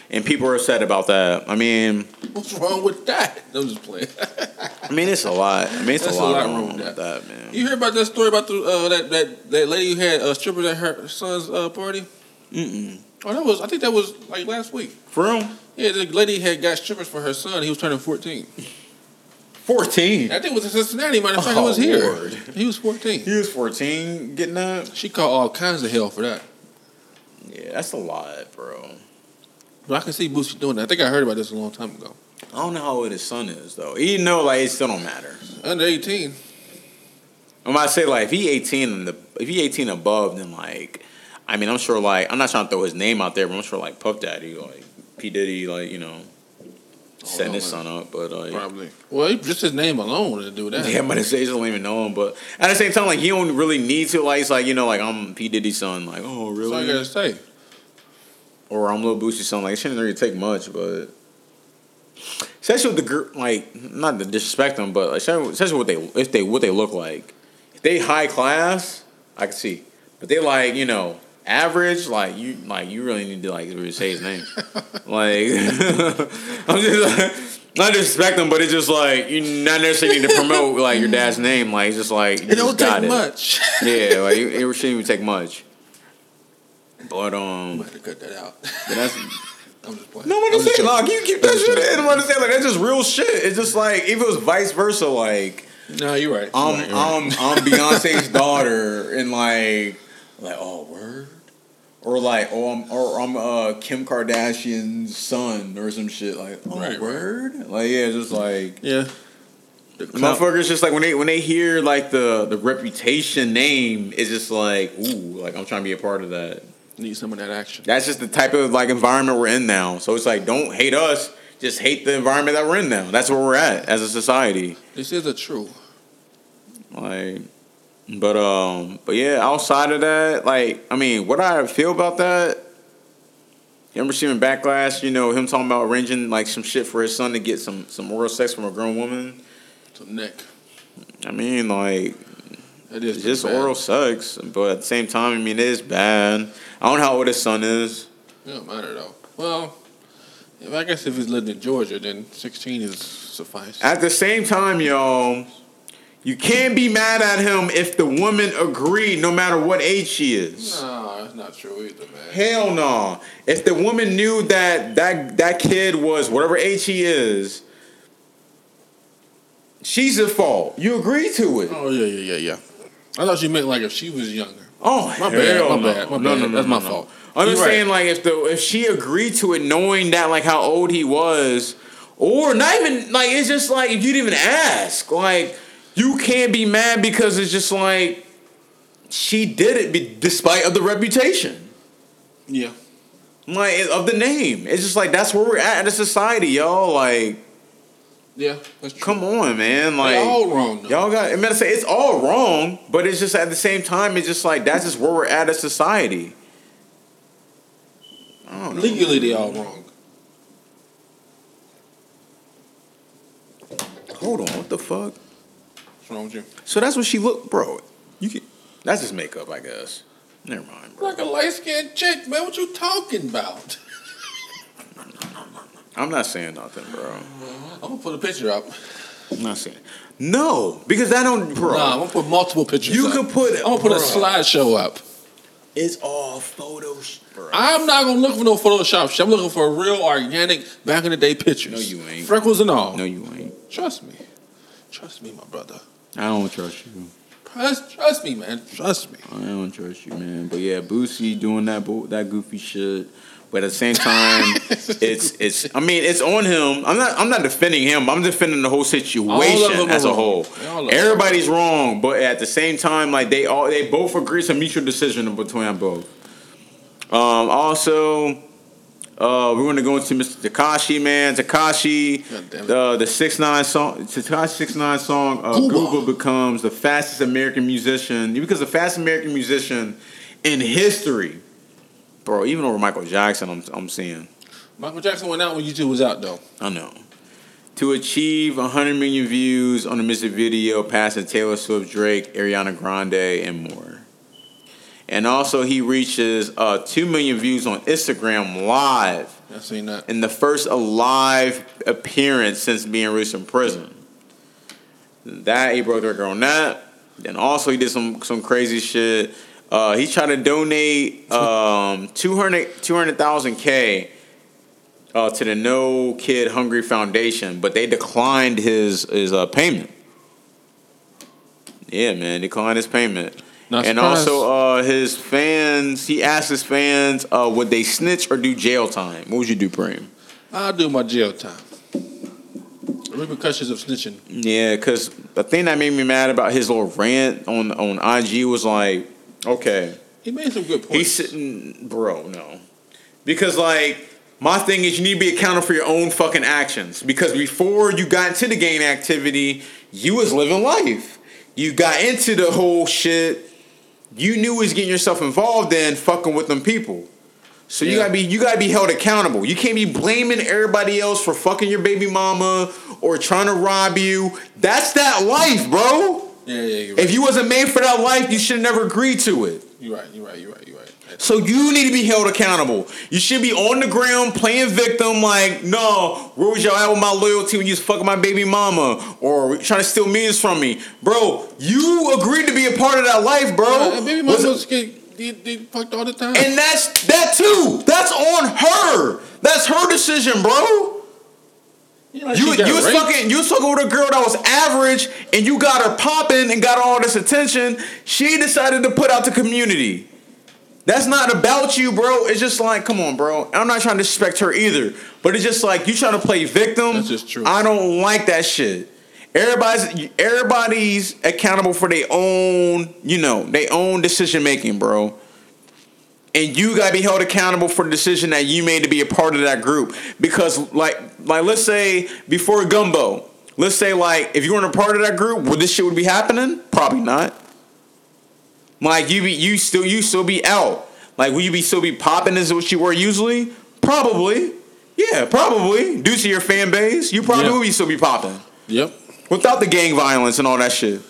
and people are upset about that. I mean, What's wrong with that? I'm just playing. I mean, it's a lot. I mean, it's a a lot, lot wrong with with that, man. you hear about that story about the uh, that that that lady who had uh, strippers at her son's uh, party? Mm-mm. Oh, that was I think that was like last week. For real? Yeah, the lady had got strippers for her son. He was turning 14. 14. I think it was in Cincinnati. Matter of fact, he Oh, was here. Lord. He was 14. He was 14 getting that? She caught all kinds of hell for that. Yeah, that's a lot, bro. But I can see Boosie doing that. I think I heard about this a long time ago. I don't know how old his son is, though. Even though, like, it still don't matter. Under 18. I'm about to say, like, if he 18 and the if he 18 above, then, like, I mean, I'm sure, like, I'm not trying to throw his name out there, but I'm sure, like, Puff Daddy, like, P. Diddy, like, you know, oh, setting his son up, but, like, Probably. Well, just his name alone to do that. Yeah, I'm about to say, he don't even know him, but at the same time, like, he don't really need to, like, it's like, you know, like, I'm P. Diddy's son, like, oh, really? That's all you gotta say. Or I'm a Lil Boosie's son. Like, it shouldn't really take much, but especially with the gr- like, not to disrespect them, but like, especially what they if they what they look like. If they high class, I can see, but they like you know average. Like you like you really need to like really say his name. like I'm just like. Not disrespect them, but it's just like you not necessarily need to promote like your dad's name. Like it's just like you It don't got take it. much. Yeah, like it, it shouldn't even take much. But um, I'm gonna cut that out. but that's I'm just playing. no, I'm I'm gonna just say, like, you keep that shit in. I'm gonna say, like, that's just real shit. It's just like, if it was vice versa, like, No, you're right. You're I'm, right, you're. I'm, I'm Beyonce's daughter, and like, like, oh, word? Or like, oh, I'm, or I'm uh, Kim Kardashian's son, or some shit. Like, oh, Right, right. word? Like, yeah, just like, yeah. The motherfuckers just like, when they, when they hear, like, the, the reputation name, it's just like, ooh, like, I'm trying to be a part of that. Need some of that action. That's just the type of like environment we're in now. So it's like don't hate us, just hate the environment that we're in now. That's where we're at as a society. This is a true. Like but um but yeah, outside of that, like I mean, what I feel about that him receiving backlash, you know, him talking about arranging like some shit for his son to get some some oral sex from a grown woman. So Nick. I mean, like It is it's just bad. oral sex, but at the same time, I mean, it is bad. I don't know how old his son is. It don't matter though. Well, if I guess if he's living in Georgia, then 16 is suffice. At the same time, y'all, you can't be mad at him if the woman agreed, no matter what age she is. No, that's not true either, man. Hell no. If the woman knew that that that kid was whatever age he is, she's at fault. You agree to it. Oh yeah, yeah, yeah, yeah. I thought you meant like if she was younger. Oh, My bad, my no. bad, my no, bad. no, no, That's my fault. I'm just right. saying, like, if the if she agreed to it, knowing that like how old he was, or not even like it's just like if you didn't even ask, like you can't be mad because it's just like she did it be, despite of the reputation, Yeah. like of the name. It's just like that's where we're at in a society, y'all. Like, Yeah, that's true. come on, man. Like, They all wrong though. Y'all got. I'm gonna say it's all wrong, but it's just at the same time, it's just like that's just where we're at as society. I don't. Legally, they all wrong. Hold on, what the fuck? What's wrong with you? So that's what she looked, bro. You can. That's just makeup, I guess. Never mind, bro. Like a light skinned chick, man. What you talking about? I'm not saying nothing, bro. I'm gonna put a picture up. I'm not saying. No, because I don't, bro. Nah, I'm gonna put multiple pictures. You up. could put it- I'm gonna put a slideshow up. It's all photos, bro. I'm not gonna look for no Photoshop shit. I'm looking for a real organic back in the day pictures. No, you ain't. Freckles and all. no, you ain't. Trust me. Trust me, my brother. I don't trust you. Trust, trust me, man. Trust me. I don't trust you, man. But yeah, Boosie doing that bo- that goofy shit. But at the same time, it's it's. I mean, it's on him. I'm not. I'm not defending him. I'm defending the whole situation as a whole. All of them. Everybody's wrong, but at the same time, like they all they both agree it's a mutual decision between them both. Um. Also, uh, we're gonna go into Mr. Tekashi, man. Tekashi, God the the six nine song, Tekashi six nine song. Uh. Gooba becomes the fastest American musician. because the fastest American musician in history, bro. Even over Michael Jackson, I'm I'm seeing. Michael Jackson went out when YouTube was out, though. I know. To achieve 100 million views on a music video, passing Taylor Swift, Drake, Ariana Grande, and more. And also, he reaches uh, 2 million views on Instagram live I've seen that. in the first live appearance since being released from prison. That he broke the record on that. Then also he did some some crazy shit. Uh, he tried to donate um, 200 200,000 K uh, to the No Kid Hungry Foundation, but they declined his his uh, payment. Yeah, man, declined his payment. Not and surprised. also, uh, his fans, he asked his fans, uh, would they snitch or do jail time? What would you do, Preem? I'll do my jail time. Repercussions of snitching. Yeah, because the thing that made me mad about his little rant on on IG was like, okay, He made some good points. he's sitting, bro, no, because like my thing is you need to be accountable for your own fucking actions. Because before you got into the gang activity, you was living life. You got into the whole shit. You knew was getting yourself involved in fucking with them people. So you Yeah. gotta be you gotta be held accountable. You can't be blaming everybody else for fucking your baby mama or trying to rob you. That's that life, bro. Yeah, yeah, you're right. If you wasn't made for that life, you should have never agree to it. You're right, you're right, you're right, you're right. So you need to be held accountable. You should be on the ground playing victim, like, no, where was y'all at with my loyalty when you was fucking my baby mama or trying to steal millions from me, bro? You agreed to be a part of that life, bro. Uh, baby mamas get they, they fucked all the time. and that's that too. That's on her. That's her decision, bro. Like You you was raped. fucking you was fucking with a girl that was average, and you got her popping and got all this attention. She decided to put out the community. That's not about you, bro. It's just like, come on, bro. I'm not trying to disrespect her either, but it's just like you trying to play victim. That's just true. I don't like that shit. Everybody's everybody's accountable for their own, you know, their own decision making, bro. And you gotta be held accountable for the decision that you made to be a part of that group. Because like like let's say before Gummo, let's say like if you weren't a part of that group, would this shit would be happening? Probably not. Like you be you still you still be out. Like will you be still be popping as what you were usually? Probably. Yeah, probably. Due to your fan base, you probably Yeah. will be still be popping. Yep. Without the gang violence and all that shit.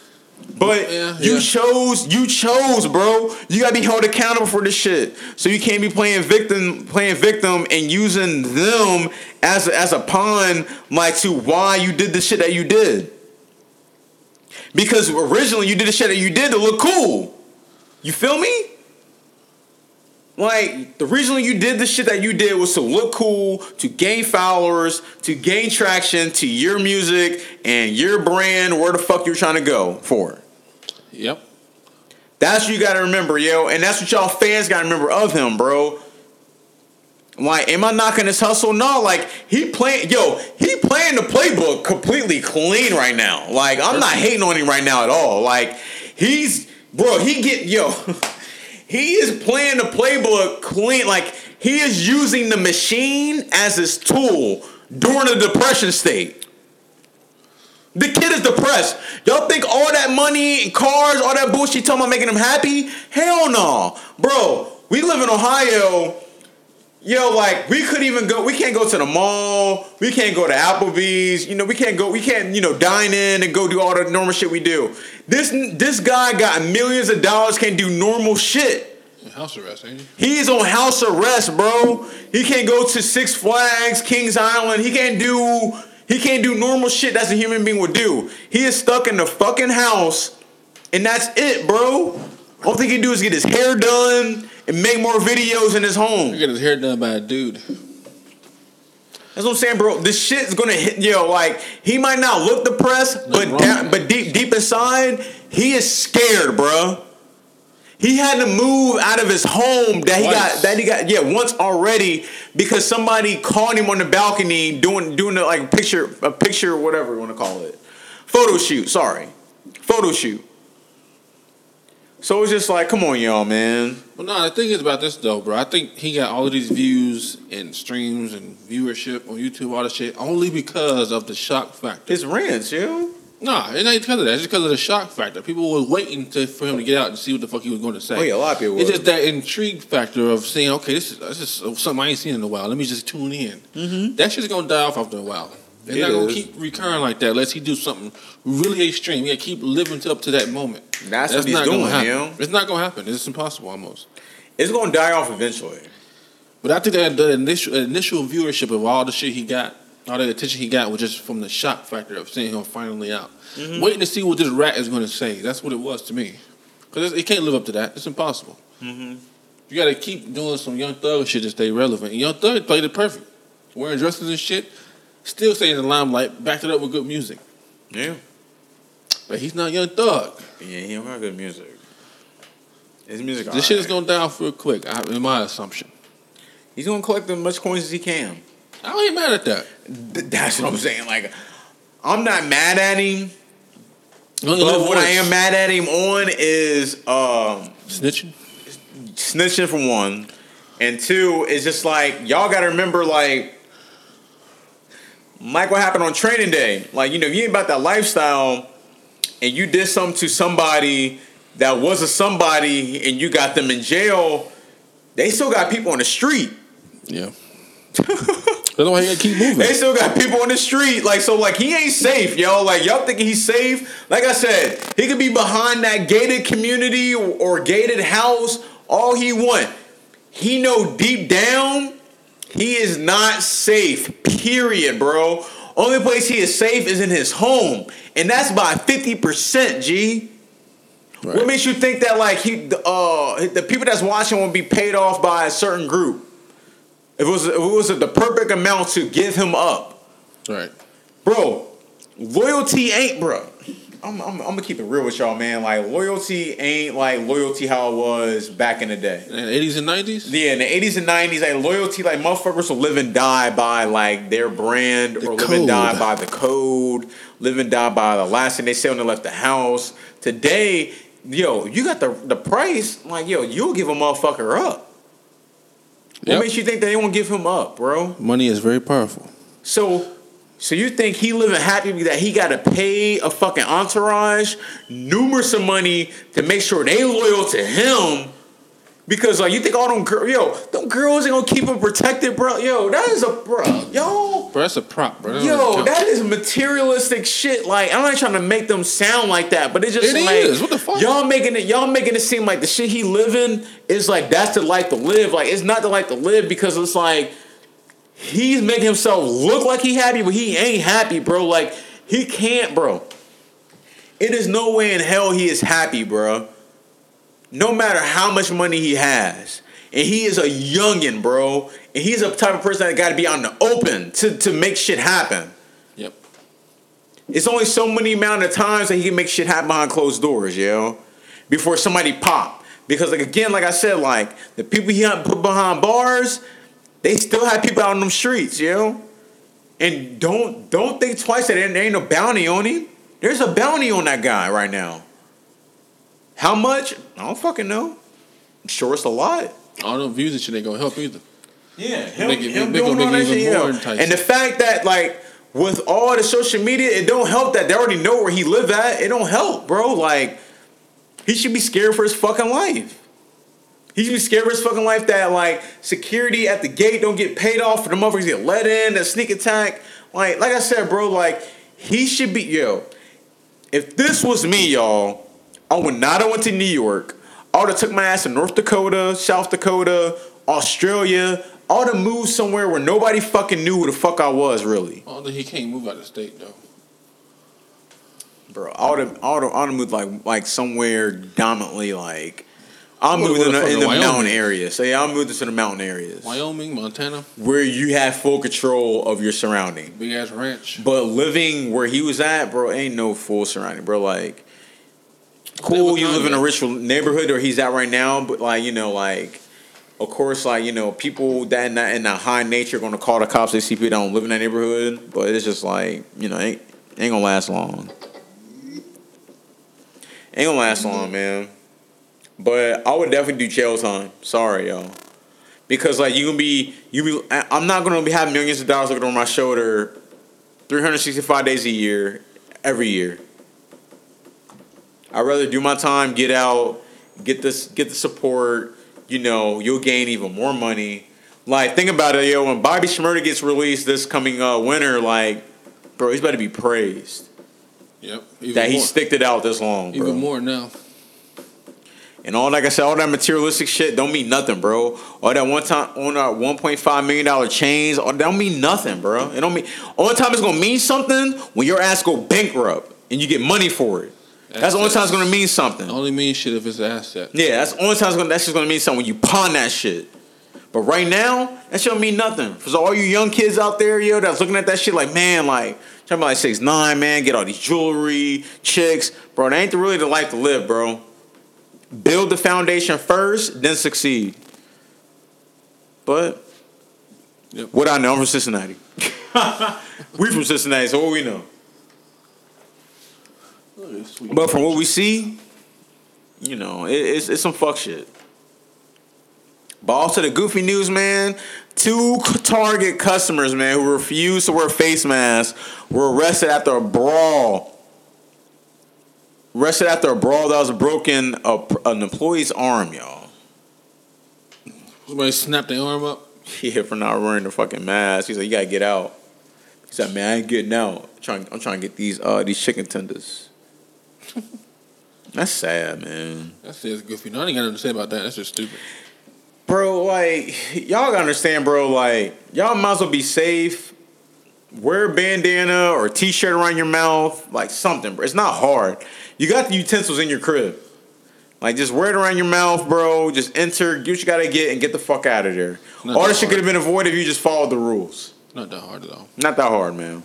But Yeah, you yeah. chose, you chose, bro. You gotta be held accountable for this shit. So you can't be playing victim, playing victim, and using them as a, as a pawn, like to why you did the shit that you did. Because originally you did the shit that you did to look cool. You feel me? Like the reason you did the shit that you did was to look cool, to gain followers, to gain traction to your music and your brand, where the fuck you're trying to go for. Yep. That's what you gotta remember, yo, and that's what y'all fans gotta remember of him, bro. Like, am I knocking his hustle? No, like he playing, yo, he playing the playbook completely clean right now. Like, I'm not hating on him right now at all. Like, he's, bro, he get, yo, he is playing the playbook clean. Like, he is using the machine as his tool during a depression state. The kid is depressed. Y'all think all that money and cars, all that bullshit talking about making him happy? Hell no. Bro, we live in Ohio. Yo, like we couldn't even go. We can't go to the mall. We can't go to Applebee's. You know, we can't go. We can't, you know, dine in and go do all the normal shit we do. This this guy got millions of dollars. Can't do normal shit. House arrest, ain't he? He's on house arrest, bro. He can't go to Six Flags, Kings Island. He can't do. He can't do normal shit that's a human being would do. He is stuck in the fucking house, and that's it, bro. All he can do is get his hair done and make more videos in his home. He got his hair done by a dude. That's what I'm saying, bro. This shit's gonna hit yo. Like he might not look depressed, but wrong down, but deep deep inside, he is scared, bro. He had to move out of his home that he got that he got yeah once already because somebody caught him on the balcony doing doing a, like picture a picture whatever you want to call it photo shoot. Sorry, photo shoot. So it's just like, come on, y'all, man. Well, no, the thing is about this though, bro. I think he got all of these views and streams and viewership on YouTube, all this shit, only because of the shock factor. It's rants, yo. Nah, it ain't because of that. It's just because of the shock factor. People were waiting to, for him to get out and see what the fuck he was going to say. Oh, yeah, a lot of people It's were. just that intrigue factor of saying, okay, this is, this is something I ain't seen in a while. Let me just tune in. Mm-hmm. That shit's gonna die off after a while. It's It not gonna is. keep recurring like that unless he do something really extreme. He gotta keep living to, up to that moment. That's what he's doing, gonna yo. It's not gonna happen. It's impossible almost. It's gonna die off eventually. But I think that the initial initial viewership of all the shit he got, all the attention he got, was just from the shock factor of seeing him finally out, Mm-hmm. waiting to see what this rat is to say. That's what it was to me, because it can't live up to that. It's impossible. Mm-hmm. You got to keep doing some young thug shit to stay relevant. And young thug played it perfect, wearing dresses and shit, still staying in the limelight, backed it up with good music. Yeah. But he's not young thug. Yeah, he don't got good music. His music. This shit is going to die off real quick, I- in my assumption. He's gonna collect as much coins as he can. I ain't mad at that. Th- That's what I'm saying. Like, I'm not mad at him, but what I am mad at him on is um, snitching. snitching for one, and two is just like y'all got to remember like. Like what happened on training day. Like, you know, if you ain't about that lifestyle and you did something to somebody that was a somebody and you got them in jail, they still got people on the street. Yeah. That's why he got to keep moving. They still got people on the street. Like, so like he ain't safe, yo. Like y'all thinking he's safe. Like I said, he could be behind that gated community or, or gated house all he want. He know deep down he is not safe. Period, bro. Only place he is safe is in his home. And that's by 50%, G. What makes you think that like he the, uh the people that's watching will be paid off by a certain group? If it was if it was the perfect amount to give him up, Right. bro. Loyalty ain't, bro. I'm, I'm, I'm gonna keep it real with y'all, man. Like loyalty ain't like loyalty how it was back in the day. In the 80s and 90s? Yeah, in the 80s and 90s, like loyalty, like motherfuckers will live and die by like their brand The or live and die by the code, live and die by the last thing they say when they left the house. Today, yo, you got the the price, like yo, you'll give a motherfucker up. What Yep. makes you think they won't give him up, bro? Money is very powerful. So, so you think he living happy that he got to pay a fucking entourage numerous of money to make sure they loyal to him? Because like you think all them girls, yo, them girls ain't gonna keep him protected, bro. Yo, that is a bro, yo, Bro, that's a prop, bro. That yo, that is materialistic shit. Like I'm not trying to make them sound like that, but it's just It like is. What the fuck? y'all making it, y'all making it seem like the shit he living is like that's the life to live. Like it's not the life to live because it's like he's making himself look like he happy, but he ain't happy, bro. Like he can't, bro. It is no way in hell he is happy, bro. No matter how much money he has. And he is a youngin', bro. And he's a type of person that gotta be out in the open to, to make shit happen. Yep. It's only so many amount of times that he can make shit happen behind closed doors, yo. Before somebody pop. Because like again, like I said, like the people he put behind bars, they still have people out on them streets, you know? And don't don't think twice that there there ain't no bounty on him. There's a bounty on that guy right now. How much? I don't fucking know. I'm sure it's a lot. All them views and shit ain't gonna help either. Yeah, him, Make it- him make it doing make all that even shit, more yeah. enticing. And the fact that like with all the social media, it don't help that they already know where he live at. It don't help, bro. Like he should be scared for his fucking life. He should be scared of his fucking life that like security at the gate don't get paid off for the motherfuckers get let in, that sneak attack. Like, like I said, bro, like he should be yo. If this was me, y'all, I would not have went to New York. I would have took my ass to North Dakota, South Dakota, Australia. I would have moved somewhere where nobody fucking knew who the fuck I was, really. Although he can't move out of state though. Bro, I would have, I would have, I would have moved like, like somewhere dominantly like. I'll move in the, in the mountain areas. Say, I'll move to the mountain areas Wyoming, Montana, where you have full control of your surrounding. big ass ranch. But living where he was at, bro, ain't no full surrounding, bro. Like, cool, you live in a rich neighborhood where he's at right now, but like, you know, like, of course, like, you know, people that in that, in that high nature are gonna call the cops. They see people that don't live in that neighborhood, but it's just like, you know, ain't ain't gonna last long. Ain't gonna last long, man. But I would definitely do jail time. Sorry, y'all. Because like you can be you be I'm not gonna be having millions of dollars looking over my shoulder 365 days a year, every year. I'd rather do my time, get out, get this get the support, you know, you'll gain even more money. Like think about it, yo, when Bobby Shmurda gets released this coming uh, winter, like, bro, he's about to be praised. Yep. Even that he sticked it out this long, bro. Even more now. And all like I said, all that materialistic shit don't mean nothing, bro. All that one time on our one point five million dollar chains, all that don't mean nothing, bro. It don't mean only time it's gonna mean something when your ass go bankrupt and you get money for it. That's the only time it's gonna mean something. Only means shit if it's an asset. Yeah, that's the only time it's gonna, that's just gonna mean something when you pawn that shit. But right now, that shit don't mean nothing. For all you young kids out there, yo, that's looking at that shit like, man, like, talking about like six nine, man, get all these jewelry, chicks, bro. That ain't really the life to live, bro. Build the foundation first, then succeed. But Yep. what I know, I'm from Cincinnati. we from Cincinnati, so what we know. But from what we see, you know, it, it's it's some fuck shit. But also the goofy news, man. Two Target customers, man, who refused to wear face masks, were arrested after a brawl. Arrested after a brawl that was broken a, an employee's arm, y'all. Somebody snapped their arm up. Yeah, for not wearing the fucking mask. He's like, you gotta get out. He said, man, I ain't getting out. I'm trying, I'm trying to get these uh these chicken tenders. That's sad, man. That says goofy. No, I ain't got nothing to say about that. That's just stupid. Bro, like, y'all gotta understand, bro, like, y'all might as well be safe. Wear a bandana or a t shirt around your mouth, like something, bro. It's not hard. You got the utensils in your crib. Like, just wear it around your mouth, bro. Just enter, get what you gotta get, and get the fuck out of there. Not All this shit could have been avoided if you just followed the rules. Not that hard at all. Not that hard, man.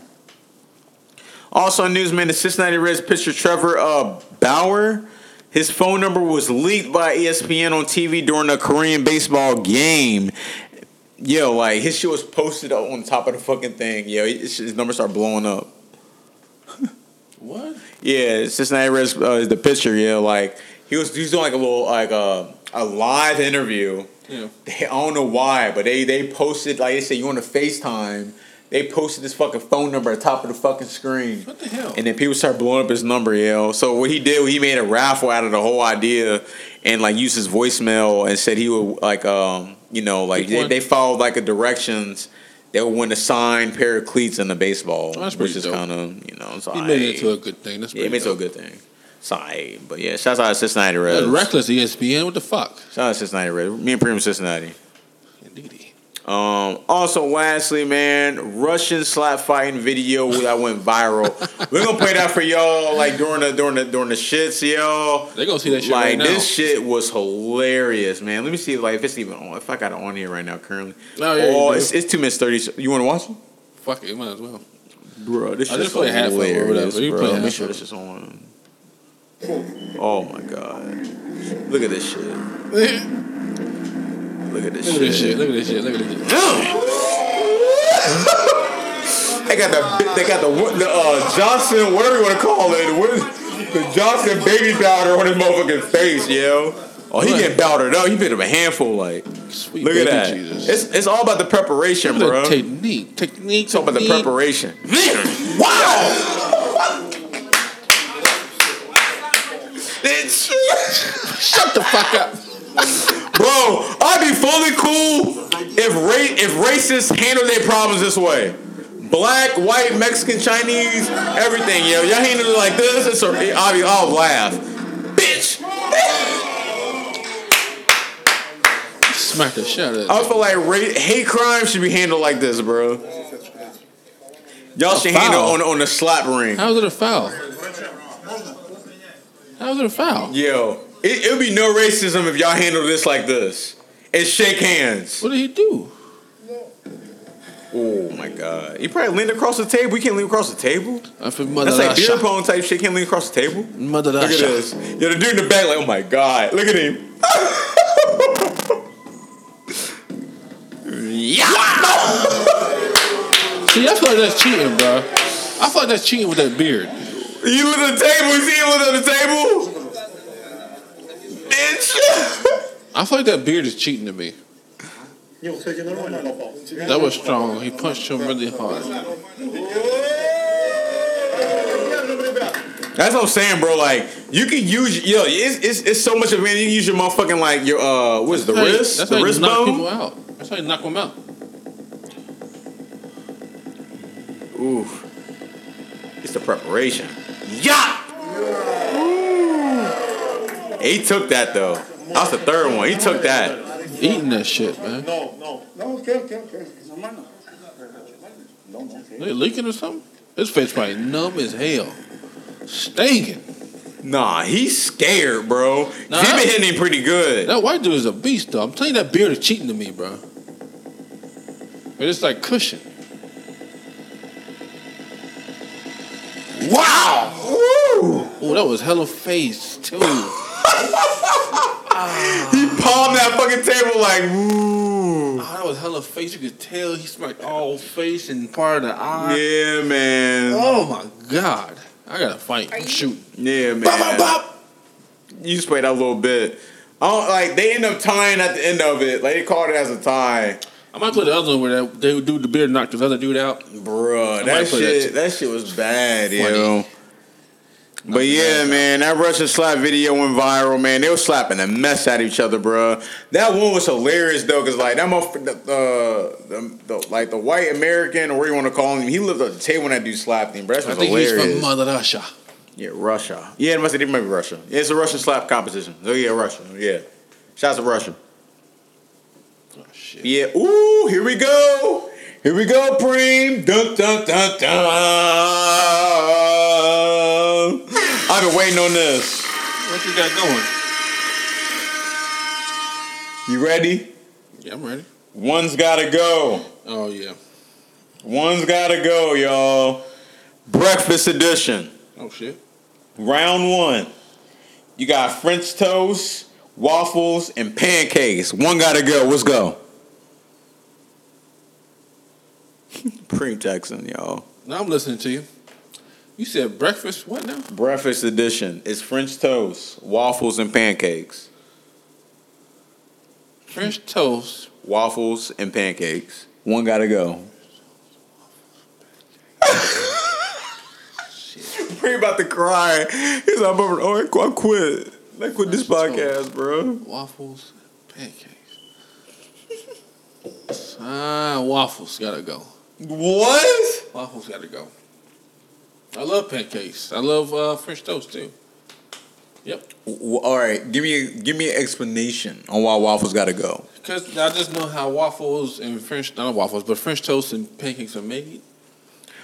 Also, in news, man, the Cincinnati Reds pitcher Trevor uh, Bauer, his phone number was leaked by ESPN on TV during a Korean baseball game. Yo, like his shit was posted on top of the fucking thing. Yo, his, his number started blowing up. What? Yeah, Cincinnati Reds, uh, the pitcher. Yeah, like he was, he was doing like a little like uh, a live interview. Yeah. They, I don't know why, but they they posted like they said you want to FaceTime. They posted this fucking phone number at the top of the fucking screen. What the hell? And then people start blowing up his number, yo. So what he did, he made a raffle out of the whole idea, and like used his voicemail and said he would like, um, you know, like they, they followed like a directions. They would win a signed pair of cleats in the baseball, Oh, that's which is kind of you know, it's he alright. made it into a good thing. That's yeah, it pretty made it to a good thing. It's alright. but yeah, shouts out to Cincinnati Reds. That's reckless ESPN. What the fuck? Shout out to Cincinnati Reds. Me and Premium Cincinnati. Indeedy. Um, also, lastly, man, Russian slap fighting video that went viral. We're gonna play that for y'all, like during the during the during the shits, yo. They gonna see that shit Like right now. this shit was hilarious, man. Let me see, like if it's even on. If I got it on here right now, currently. Oh, yeah, oh, it's, it's two minutes thirty. You want to watch it, Fuck it, you might as well. bro? This shit's half of it or hilarious, whatever. You bro. play Make half sure this is on. Oh my god! Look at this shit. Look at this Look at this shit. Look at this shit. Look at this shit. They got the they got the the uh, Johnson whatever you want to call it what, the Johnson baby powder on his motherfucking face, yo. Oh, he getting powdered up. He bit him a handful, like. Sweet Look at that. Jesus. It's it's all about the preparation, Look bro. technique. Technique. It's all about the preparation. wow. Shut the fuck up. Bro, I'd be fully cool if ra- if racists handle their problems this way. Black, white, Mexican, Chinese, everything, yo. Y'all handle it like this, it's a, I'll, be, I'll laugh. Bitch! Smack the shit out of I feel like ra- hate crime should be handled like this, bro. Y'all should handle foul. on on the slap ring. How is it a foul? How is it a foul? Yo, it, would be no racism if y'all handle this like this. And shake hands. What did he do? Oh my god. He probably leaned across the table. We can't lean across the table. I feel mother That's like beer pong type shit. Can't lean across the table. Mother Look at this. Yo, the dude in the back, like, oh my god. Look at him. yeah. See, I feel like that's cheating, bro. I like that's cheating with that beard. You look at the table. You see him look at the table? Bitch. I feel like that beard is cheating to me. That was strong. He punched him really hard. That's what I'm saying, bro. Like, you can use, yo, it's, it's, it's so much of it. You can use your motherfucking, like, your, uh, what's it, the That's how you- wrist? That's The how you wrist knock bone? people out. That's how you knock them out. Ooh. It's the preparation. Yeah. He took that though. That was the third one. He took that. Eating that shit, man. No, no. No, okay, okay, okay. Hermano. No, no. They leaking or something? His face probably numb as hell. Stinking. Nah, he's scared, bro. Nah. he been hitting him pretty good. That white dude is a beast, though. I'm telling you, that beard is cheating to me, bro. But it's like cushion. Wow. Woo. Oh, that was hella face, too. He palmed that fucking table like, woo. Oh, ah, that was hella face. You could tell he smacked all face and part of the eye. Yeah, man. Oh my god. I gotta fight. I'm shooting. Yeah, man. Bop, bop, bop. You just played that a little bit. I don't like. They end up tying at the end of it. Like they called it as a tie. I might play the other one where that, they would do the beard knocked this other dude out. Bruh, that might play that shit, that, shit was bad, Funny. yo. But yeah, man, that Russian slap video went viral, man. They were slapping the mess of each other, bruh. That one was hilarious though, cause like that motherfucker, the, the, the, like the white American or what you want to call him, he lived at the table when that dude slapped him, bruh. That I was think he's from Mother Russia. yeah, Russia. Yeah, it must have it might be Russia. Yeah, it's a Russian slap competition. Oh yeah, Russia. Yeah, shouts to Russia. Oh shit. Yeah. Ooh, here we go. Here we go, Preem. Dun dun dun dun. I've been waiting on this. What you got going? You ready? Yeah, I'm ready. One's gotta go. Oh yeah. One's gotta go, y'all. Breakfast edition. Oh shit. Round one. You got French toast, waffles, and pancakes. One gotta go. Let's go. Jackson, y'all. Now I'm listening to you. You said breakfast. What now? Breakfast edition It's French toast, waffles, and pancakes. French toast. Waffles and pancakes. One gotta go. Pre about to cry. He's like, oh, I qu- I quit. I quit this French podcast, bro. Waffles. Pancakes. Ah, waffles gotta go. What? Waffles gotta go. I love pancakes. I love uh, French toast too. Yep. W- all right, give me a, give me an explanation on why waffles gotta go. Because I just know how waffles and French, not waffles, but French toast and pancakes are made.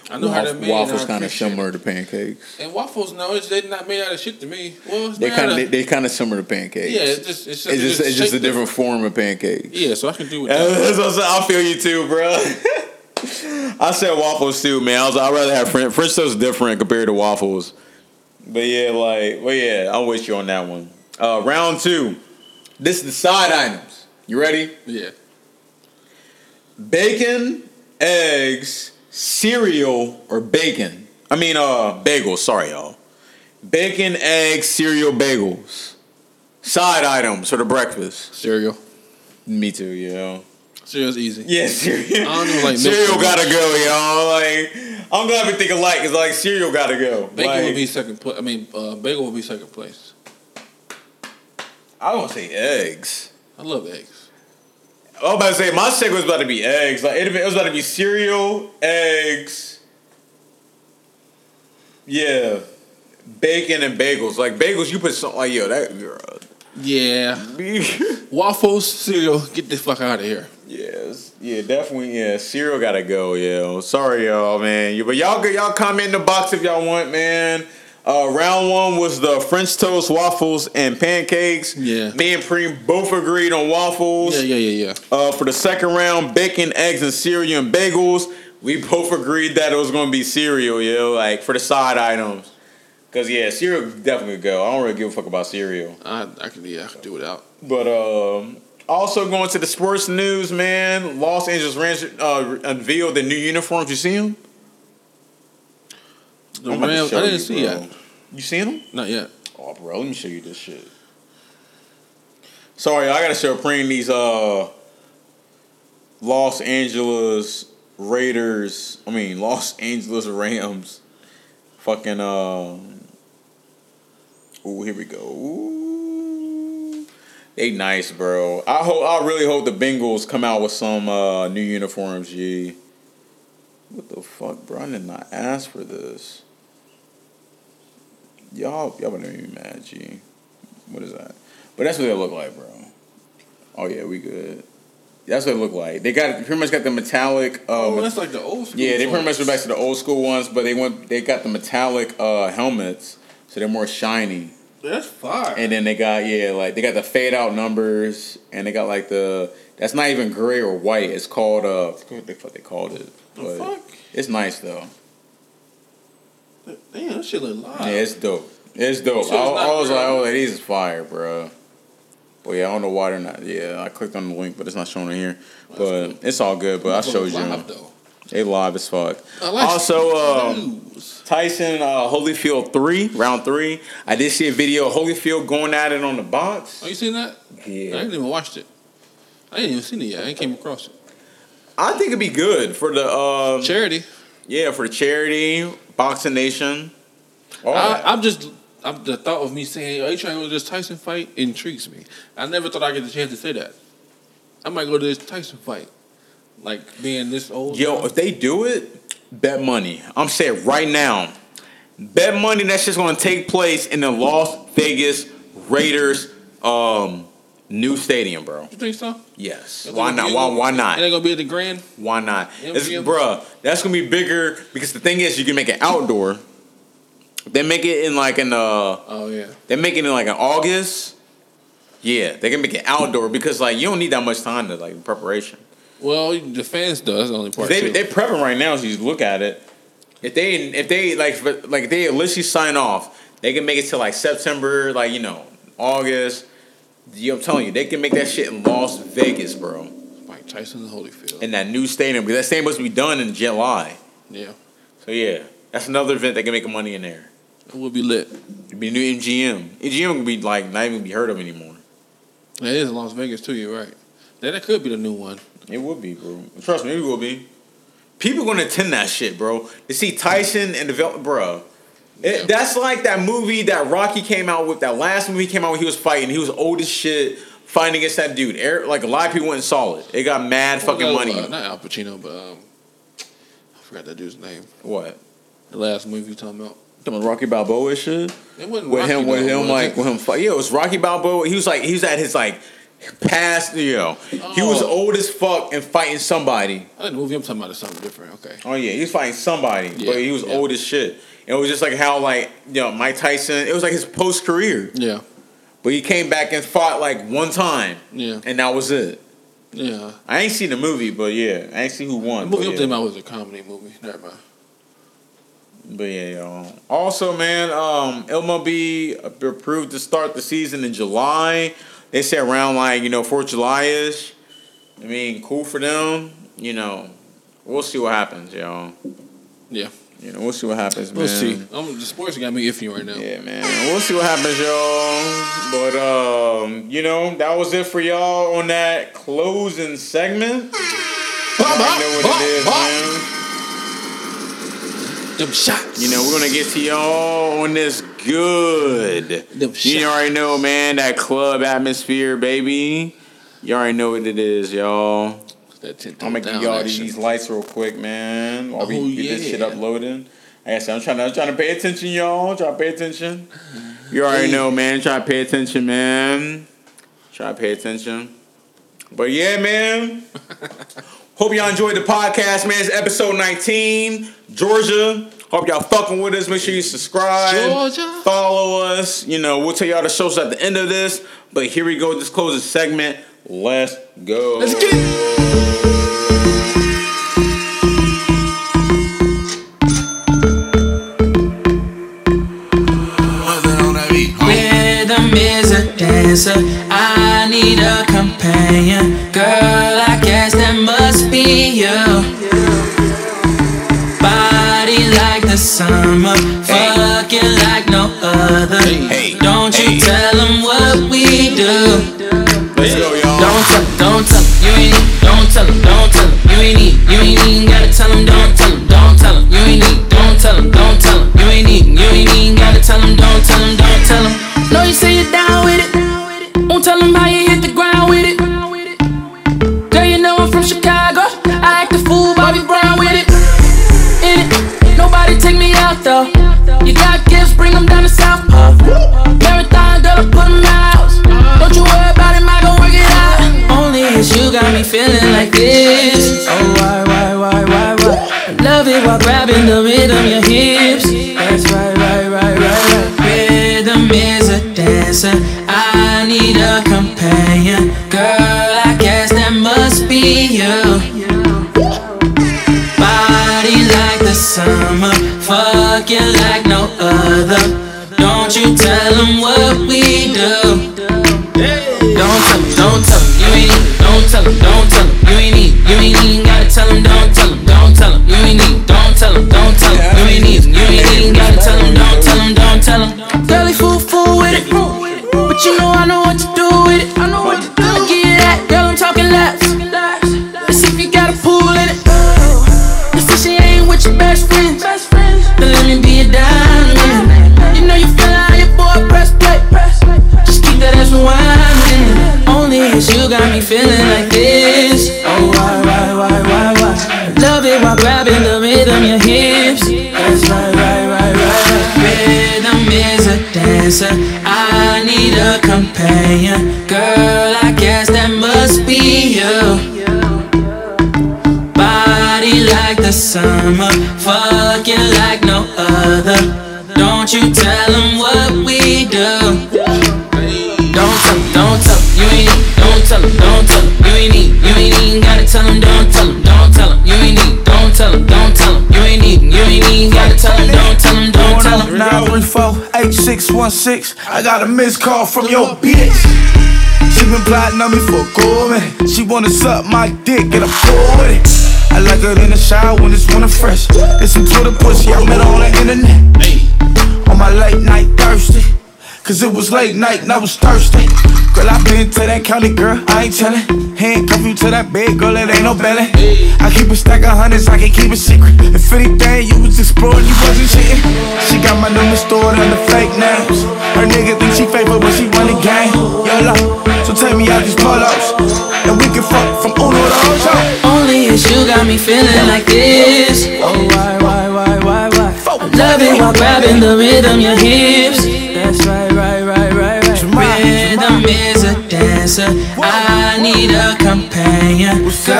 I know how they're made. waffles kind of similar to pancakes. And waffles, no, it's they're not made out of shit to me. Well, They kind of they, they kind of similar to pancakes. yeah, it's just it's just, it's just it's just a different form of pancakes. Yeah, so I can do with that. That's what I'm saying. I feel you too, bro. I said waffles too, man. I was I'd rather have French French toast is different compared to waffles. But yeah, like, well, yeah, I'm with you on that one. Uh, round two. This is the side items. You ready? Yeah. Bacon, eggs, cereal, or bacon. I mean, uh, bagels. Sorry, y'all. Bacon, eggs, cereal, bagels. Side items for the breakfast. Cereal. Me too, yo. Cereal's easy. Yeah, cereal. I don't even like cereal gotta go, y'all. Like, I'm glad we think alike. Cause like cereal gotta go. Bacon like, would be second place. I mean, uh, bagel would be second place. I don't say eggs. I love eggs. I was about to say my segment was about to be eggs. Like it, it was about to be cereal, eggs. Yeah, bacon and bagels. Like bagels, you put something like yo that. Girl. Yeah. Waffles, cereal, get the fuck out of here. Yes, yeah, definitely. Yeah, cereal gotta go. Yeah, sorry y'all, man. But y'all, y'all comment in the box if y'all want, man. Uh, round one was the French toast, waffles, and pancakes. Yeah. Me and Preem both agreed on waffles. Yeah, yeah, yeah, yeah. Uh, for the second round, bacon, eggs, and cereal and bagels. We both agreed that it was gonna be cereal, yo. Like for the side items, cause yeah, cereal definitely go. I don't really give a fuck about cereal. I, I can, yeah, I can do without. But um, also going to the sports news, man. Los Angeles Rams uh, unveiled the new uniforms. You see them? The Rams, I didn't see bro. yet. You seen them? Not yet. Oh, bro, let me show you this shit. Sorry, I gotta show Preem these uh Los Angeles Raiders. I mean Los Angeles Rams. Fucking um. Ooh, here we go. Ooh. They nice, bro. I hope. I really hope the Bengals come out with some uh, new uniforms. G. What the fuck, bro? I did not ask for this. Y'all, y'all better be mad, G. What is that? But that's what they look like, bro. Oh yeah, we good. That's what it look like. They got pretty much got the metallic. Uh, Oh, that's like the old school. yeah, they pretty much went back to the old school ones, but they went. They got the metallic uh, helmets, so they're more shiny. That's fire. And then they got yeah, like they got the fade out numbers, and they got like the that's not even gray or white. It's called uh, what the fuck they called it. The But fuck? It's nice though. Damn, that shit look live. Yeah, it's dope. It's dope. I, I was like, oh, these is fire, bro. But yeah, I don't know why they're not. Yeah, I clicked on the link, but it's not showing it here. But it's all good. But I showed you. Live, though. They live as fuck. Like Also, um. Tyson uh, Holyfield three round three. I did see a video of Holyfield going at it on the box. Oh, you seen that? Yeah. I didn't even watched it. I didn't even seen it yet. I ain't came across it. I think it'd be good for the um, Charity. yeah for the charity boxing nation. I, I'm just. I'm, the thought of me saying, "Are you trying to go to this Tyson fight?" intrigues me. I never thought I'd get the chance to say that. I might go to this Tyson fight, like being this old. Yo, if they do it, bet money. I'm saying right now, bet money that's just gonna take place in the Las Vegas Raiders um new stadium, bro. you think so? Yes. Why not? Why why not? It ain't gonna be at the Grand. Why not? It's, bruh, that's gonna be bigger because the thing is you can make it outdoor. They make it in like in uh Oh yeah. they make it in like in August. Yeah, they can make it outdoor because like you don't need that much time to like preparation. Well, the fans though. That's the only part. They too. they prepping right now. So you look at it. If they if they like like if they literally sign off, they can make it to like September, like you know August. You know, I'm telling you, they can make that shit in Las Vegas, bro. Mike Tyson and Holyfield. In that new stadium, because that stadium must be done in July. yeah, So yeah, that's another event that can make money in there. it will be lit. It'd be new MGM. MGM would be like not even be heard of anymore. It is Las Vegas too. You're right. That that could be the new one. It would be, bro. Trust me, it will be. People gonna attend that shit, bro. To see Tyson and the bro. It, Yeah. That's like that movie that Rocky came out with. That last movie came out when He was fighting. He was old as shit, fighting against that dude. Eric, like a lot of people went and saw it. It got mad fucking Well, money. Uh, not Al Pacino, but um, I forgot that dude's name. what? The last movie you talking about? Talking about Rocky Balboa shit. It wasn't with Rocky, him, with him, like it? with him. fight- Yeah, it was Rocky Balboa. He was like, he was at his like past. You know, he was Oh. old as fuck and fighting somebody. I think the movie I'm talking about is something different. Okay. Oh yeah, he was fighting somebody, Yeah, but he was yeah. old as shit. And it was just like how like you know Mike Tyson. It was like his post career, Yeah. but he came back and fought like one time, Yeah. and that was it. Yeah. I ain't seen the movie, but yeah, I ain't seen who won. The movie but I'm yeah. talking about was a comedy movie. Never mind. But yeah, yo. Also, man, um, MLB approved to start the season in July. They say around like you know Fourth of July ish. I mean, cool for them. You know, we'll see what happens, y'all. Yeah. You know, we'll see what happens, man. We'll see. I'm, the sports got me iffy right now. Yeah, man. We'll see what happens, y'all. But um, you know, that was it for y'all on that closing segment. Y'all know what it is, man. Them shots. You know, we're gonna get to y'all on this good. You already know, man, that club atmosphere, baby. You already know what it is, y'all. I'm gonna give y'all action. these lights real quick, man. While we Oh, get this shit uploading. I said, I'm trying to, I'm trying to pay attention, y'all. Try to pay attention. You already know, man. Try to pay attention, man. Try to pay attention. But yeah, man. Hope y'all enjoyed the podcast, man. It's episode 19. Georgia. Hope y'all fucking with us. Make sure you subscribe. Georgia. Follow us. You know, we'll tell y'all the shows at the end of this. But here we go. This closes segment. Let's go. Let's get it. Rhythm is a dancer. I need a companion. Girl, I guess that must be you. Body like the summer. Fucking like no other. Don't you tell them what we do. Let's go, y'all. Don't tell 'em, don't tell 'em, you ain't need, don't tell 'em, don't tell 'em, you ain't need, you ain't even gotta tell 'em, don't tell 'em, don't tell 'em, you ain't need, don't tell 'em, don't tell 'em, you ain't need, you ain't even gotta tell 'em, don't tell 'em, don't tell 'em. Know you say you're down with it, won't tell 'em how you though. You got gifts, bring 'em down to South Park. Marathon, girl, I put 'em out. Don't you worry about it, I gon' work it out. Only it's you got me feeling like this. Oh, why, why, why, why, why? Love it while grabbing the rhythm, your hips. That's right, right, right, right, right. Rhythm is a dancer. I need a companion. Girl, I guess that must be you. Body like the summer, fucking like no other. Don't you tell them what we do. Don't tell 'em, don't tell 'em, you ain't need, don't tell 'em, don't tell 'em, you ain't need, you ain't even gotta tell 'em, don't tell 'em, don't tell 'em, you ain't need, don't tell 'em, don't tell 'em, you ain't need, you ain't even gotta tell 'em, don't tell 'em, don't tell 'em. Girl, he fool, fool with it, but you know I know what to do with it. I know what to do. I give that, girl, I'm talking laps. Let's see if you got a pool in it. Say she ain't with your best friends. It's you got me feeling like this. Oh why, why, why, why, why? Love it while grabbing the rhythm, your hips. That's right, right, right, right, right. Rhythm is a dancer. I need a companion. Girl, I guess that must be you. Body like the summer, fucking like no other. Don't you tell them what we do. Tell 'em, don't tell 'em, you ain't need, you ain't even gotta tell 'em, don't tell 'em, don't tell 'em, you ain't need, don't tell 'em, don't tell 'em, you ain't need, you ain't even gotta tell 'em, don't tell 'em, don't tell 'em. 934-8616. I got a missed call from your bitch. She been plotting on me for a. She wanna suck my dick and I'm cool with it. I like her in the shower when it's winter fresh. Listen to the pussy, I met her on the internet. On my late night thirsty. Cause it was late night and I was thirsty. Girl, I been to that county, girl, I ain't tellin'. Handcuff you to that bed, girl, it ain't no belly. I keep a stack of hundreds, I can keep it secret. If anything, you was exploring, you wasn't cheating. She got my number stored under fake names. Her nigga think she faithful, but she run the game. YOLO, so take me out these polos. And we can fuck from Uno to Ocho. Only it's you got me feeling like this. Oh why, why, why, why, why? Love it while grabbing the rhythm, your hips. That's right, is a dancer. I need a companion. Girl,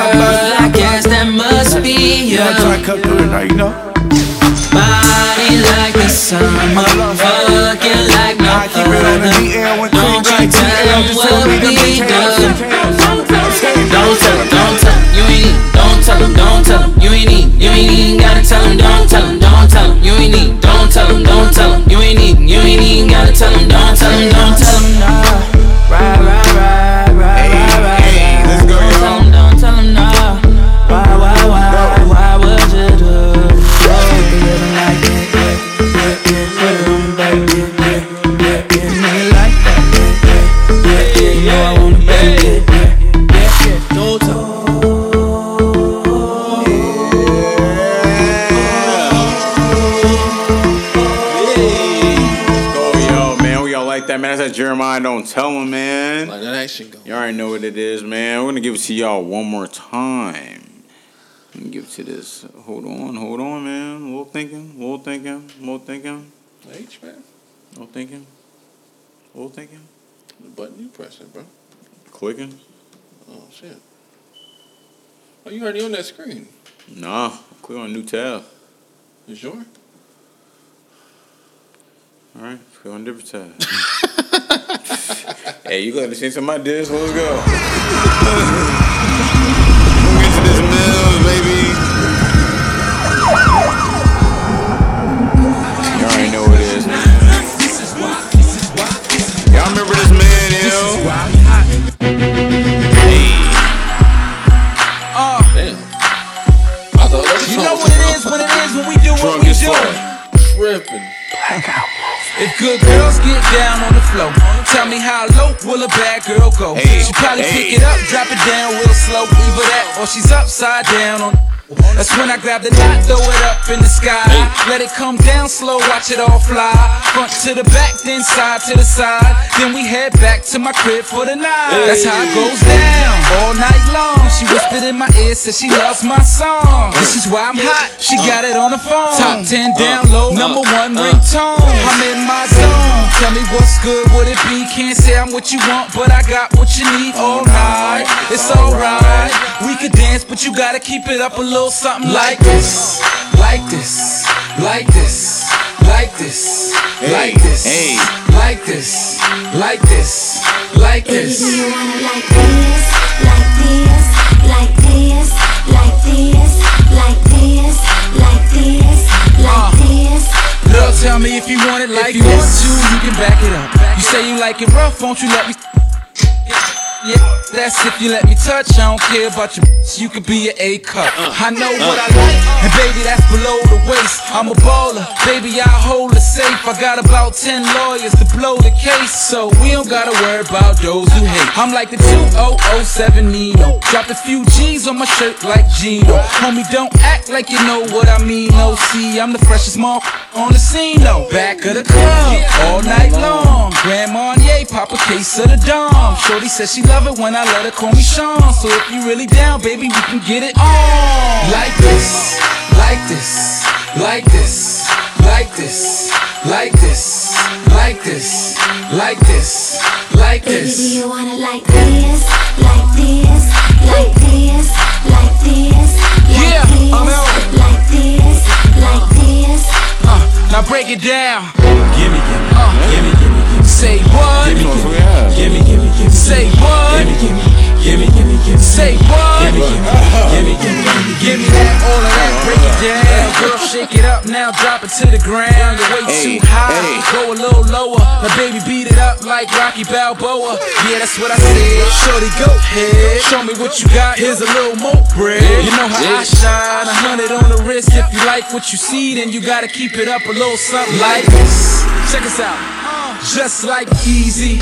I guess that must be you. Yeah, I try to cut through it now, you know. Body like the summer, fucking like no I keep it on the other. Don't you tell them what tell me them we details. do. Don't tell him, don't tell him, you ain't need, don't tell him, don't tell him, you ain't need, you ain't even gotta tell him, don't tell him, don't tell him, you ain't need, don't tell him, don't tell him, you ain't need, you ain't even gotta tell him, don't tell him, don't tell him. Jeremih. Don't tell him, man. Like, that action going. You already know what it is, man. We're gonna give it to y'all one more time. Let me give it to this. Hold on, hold on, man. A little thinking, a little thinking, a little thinking, H man, a little thinking, a little thinking, the button you pressing, bro. clicking. Oh shit. Oh, you already on that screen. Nah, click on a new tab. You sure? All right, click on a different tab. hey, you glad to see some of my discs? Let's go. Let's get to this Mims, baby. You already know what it is. Y'all remember this man, yo? Hey. Uh, damn. I thought that You know what it is when it is when we do what Drunk we as do. fuck. tripping. If good girls get down on the floor, tell me how low will a bad girl go? Hey, she probably hey. pick it up, drop it down real slow, either that or she's upside down on. That's when I grab the knot, throw it up in the sky. Let it come down slow, watch it all fly. Front to the back, then side to the side. Then we head back to my crib for the night. That's how it goes down all night long. She whispered in my ear, said she loves my song. This is why I'm hot. She got it on the phone. Top 10 uh, down low, number uh, one uh. ringtone. I'm in my zone. Tell me what's good, would it be? Can't say I'm what you want, but I got what you need all night. It's alright. We could dance, but you gotta keep it up a little something like this, like this, like this, like this, like this, hey. like this, like this, like this. Do you wanna like this, like this, like this, like this, like this, like this, like uh. this? Girl, tell me if you want it like this. if you want to, you can back it up. You say you like it rough, won't you let me? Yeah, that's if you let me touch. I don't care about your. You could be an A cup. Uh. I know what uh. I like, and baby, that's below the waist. I'm a baller, baby. I hold it safe. I got about ten lawyers to blow the case, so we don't gotta worry about those who hate. I'm like the 2007 Nino. Dropped a few G's on my shirt like Gino. Homie, don't act like you know what I mean. No, see, I'm the freshest mom on the scene. No, back of the club all night long. Grand Marnier, pop a case of the Dom. Shorty says she love it when I let her call me Sean. So if you really down, baby, we can get it on. Like this, like this, like this, like this, like this, like this, like this, like this. Baby, do you wanna like this, like this, like this, like this, like Yeah, this, I'm out. like this, like this? Uh, now break it down. Gimme, gimme, uh, gimme, gimme. Say what? That's what we have. Gimme, gimme, gimme. Say what? Gimme, gimme, gimme, gimme, gimme. Say what? Gimme, gimme, gimme, gimme. That, all of that, break it down. Girl, shake it up now, drop it to the ground. You're way Hey, too high. Go a little lower. Now, baby, beat it up like Rocky Balboa. Yeah, that's what I said. Shorty, go ahead. Show me what you got. Here's a little more bread. You know how I shine. A hundred on the wrist. If you like what you see, then you gotta keep it up a little something like this. Check us out. Just like easy.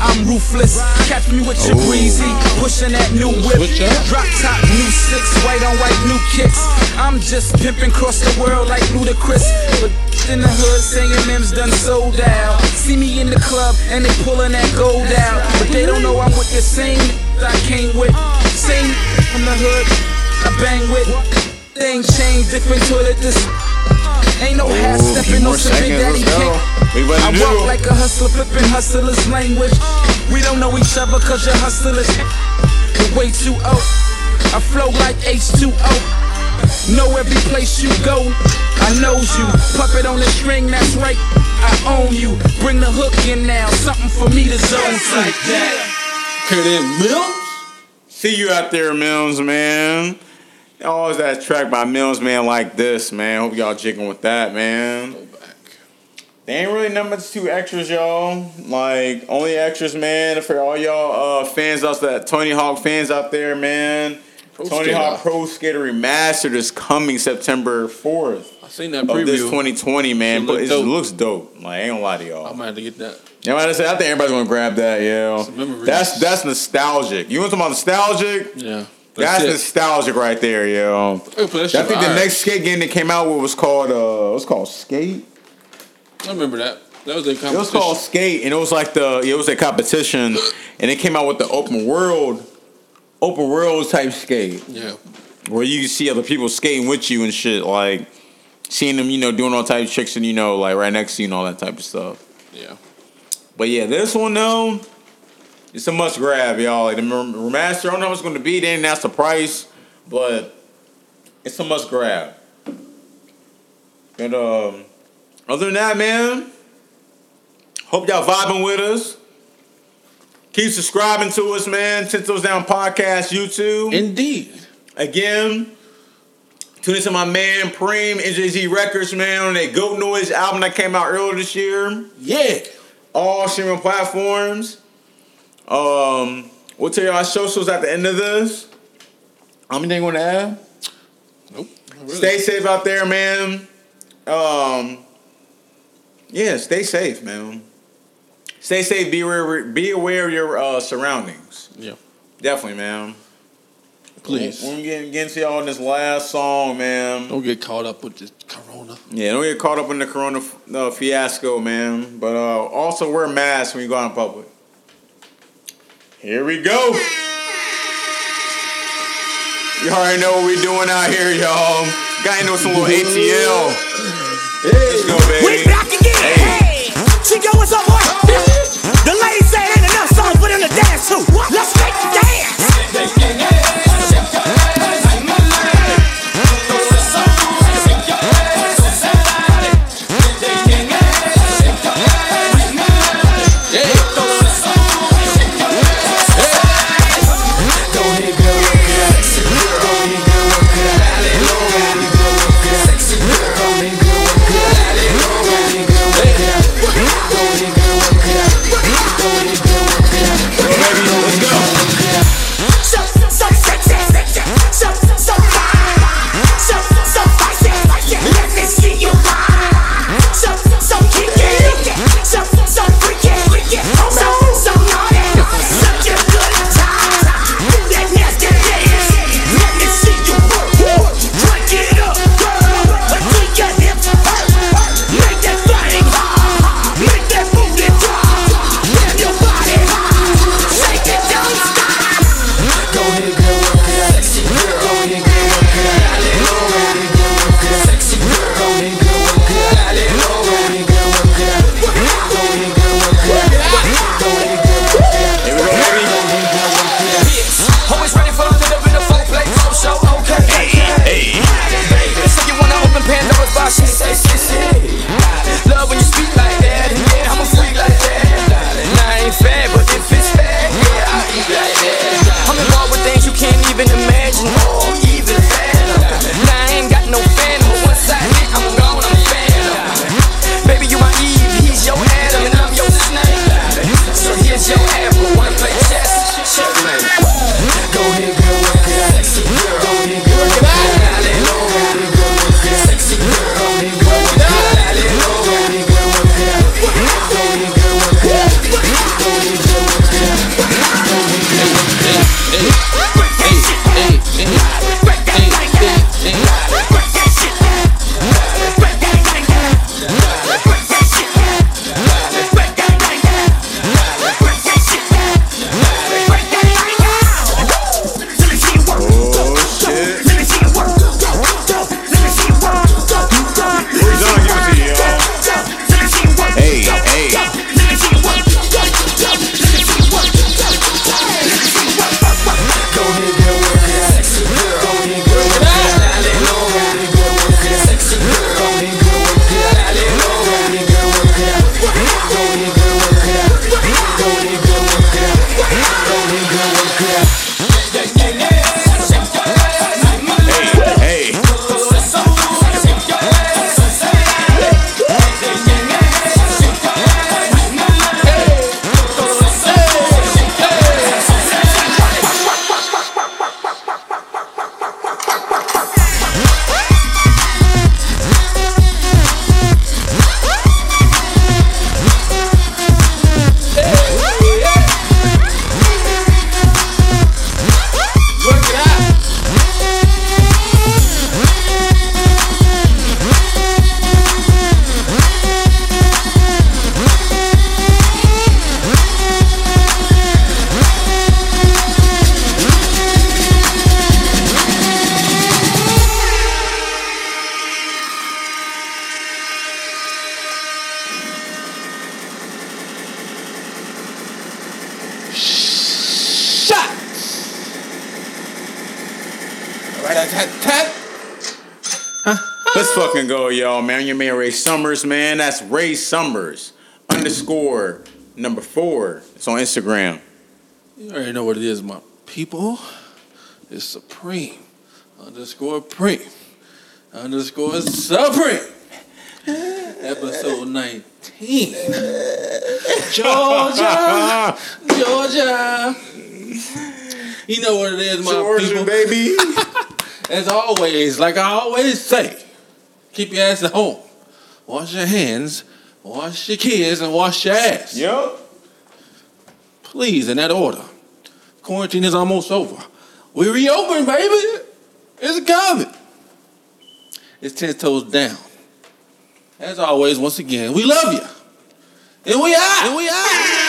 I'm ruthless. Catch me with your breezy. Pushing that new whip. Drop top, new six. White on white, new kicks. I'm just pimping across the world like Ludacris. But in the hood, singing Mims done sold out. See me in the club and they pulling that gold out. But they don't know I'm with the same I came with. Same from the hood I bang with. Things change, different toilet. This ain't no half stepping, no sipping, seconds. daddy Let's go. cake. We about I to walk do. like a hustler, flipping hustlers language. We don't know each other cause you're hustlers. You're way too old. I flow like H2O. Know every place you go. I knows you. Puppet on the string, that's right. I own you. Bring the hook in now. Something for me to zone to. Like that. Okay, then Mims. See you out there, Mims, man. Always that track by Mims, man, like this, man. Hope y'all jigging with that, man. They ain't really number two extras, y'all. Like only extras, man. For all y'all uh, fans out there, Tony Hawk fans out there, man. Pro Tony Skater. Hawk Pro Skater Remastered is coming September fourth I seen that of this preview. 2020, man. Shit But it dope. looks dope. Like I ain't gonna lie to I y'all. might have to get that. Yeah, I said, I think everybody's gonna grab that. Yeah, that's that's nostalgic. You want to talk about nostalgic? Yeah. That's, it. nostalgic right there, yo. Hey, I think the alright. next skate game that came out with was called uh, what's it called Skate. I remember that. That was a competition. It was called Skate, and it was like the it was a competition, and it came out with the open world, open world type skate, Yeah. where you see other people skating with you and shit, like seeing them, you know, doing all types of tricks, and you know, like right next to you and all that type of stuff. Yeah. But yeah, this one though, it's a must grab, y'all. Like the rem- remaster, I don't know what it's going to be. They didn't ask the price, but it's a must grab. And um, other than that, man, hope y'all vibing with us. Keep subscribing to us, man. Ten Toes Down Podcast, YouTube. Indeed. Again, tune into my man Preem NJZ Records, man, on that Goat Noise album that came out earlier this year. Yeah. All streaming platforms. Um, we'll tell y'all our socials at the end of this. Anything you want to add? Nope. really. Stay safe out there, man. Um, yeah, stay safe, man. Stay safe. Be aware. Be aware of your uh, surroundings. Yeah. Definitely, man. Please. We're getting, getting to y'all on this last song, man. Don't get caught up with this corona. Yeah, don't get caught up in the corona uh, fiasco, man. But uh, also wear masks when you go out in public. Here we go. You already know what we're doing out here, y'all. Got into some little ATL. Let's go, We baby. Back again. Hey. Chico, what's? The ladies say ain't enough songs for them to dance to. Let's make the dance. Summers, man. That's Ray Summers underscore number four. It's on Instagram. You already know what it is, my people. It's Supreme underscore Preem underscore Supreme. Episode 19. Georgia, Georgia. You know what it is, my Georgia, people. baby. As always, like I always say, keep your ass at home. Wash your hands, wash your kids, and wash your ass. Yep. Please, in that order. Quarantine is almost over. We reopen, baby. It's coming. It's ten toes down. As always, once again, we love you. And we out. And we out.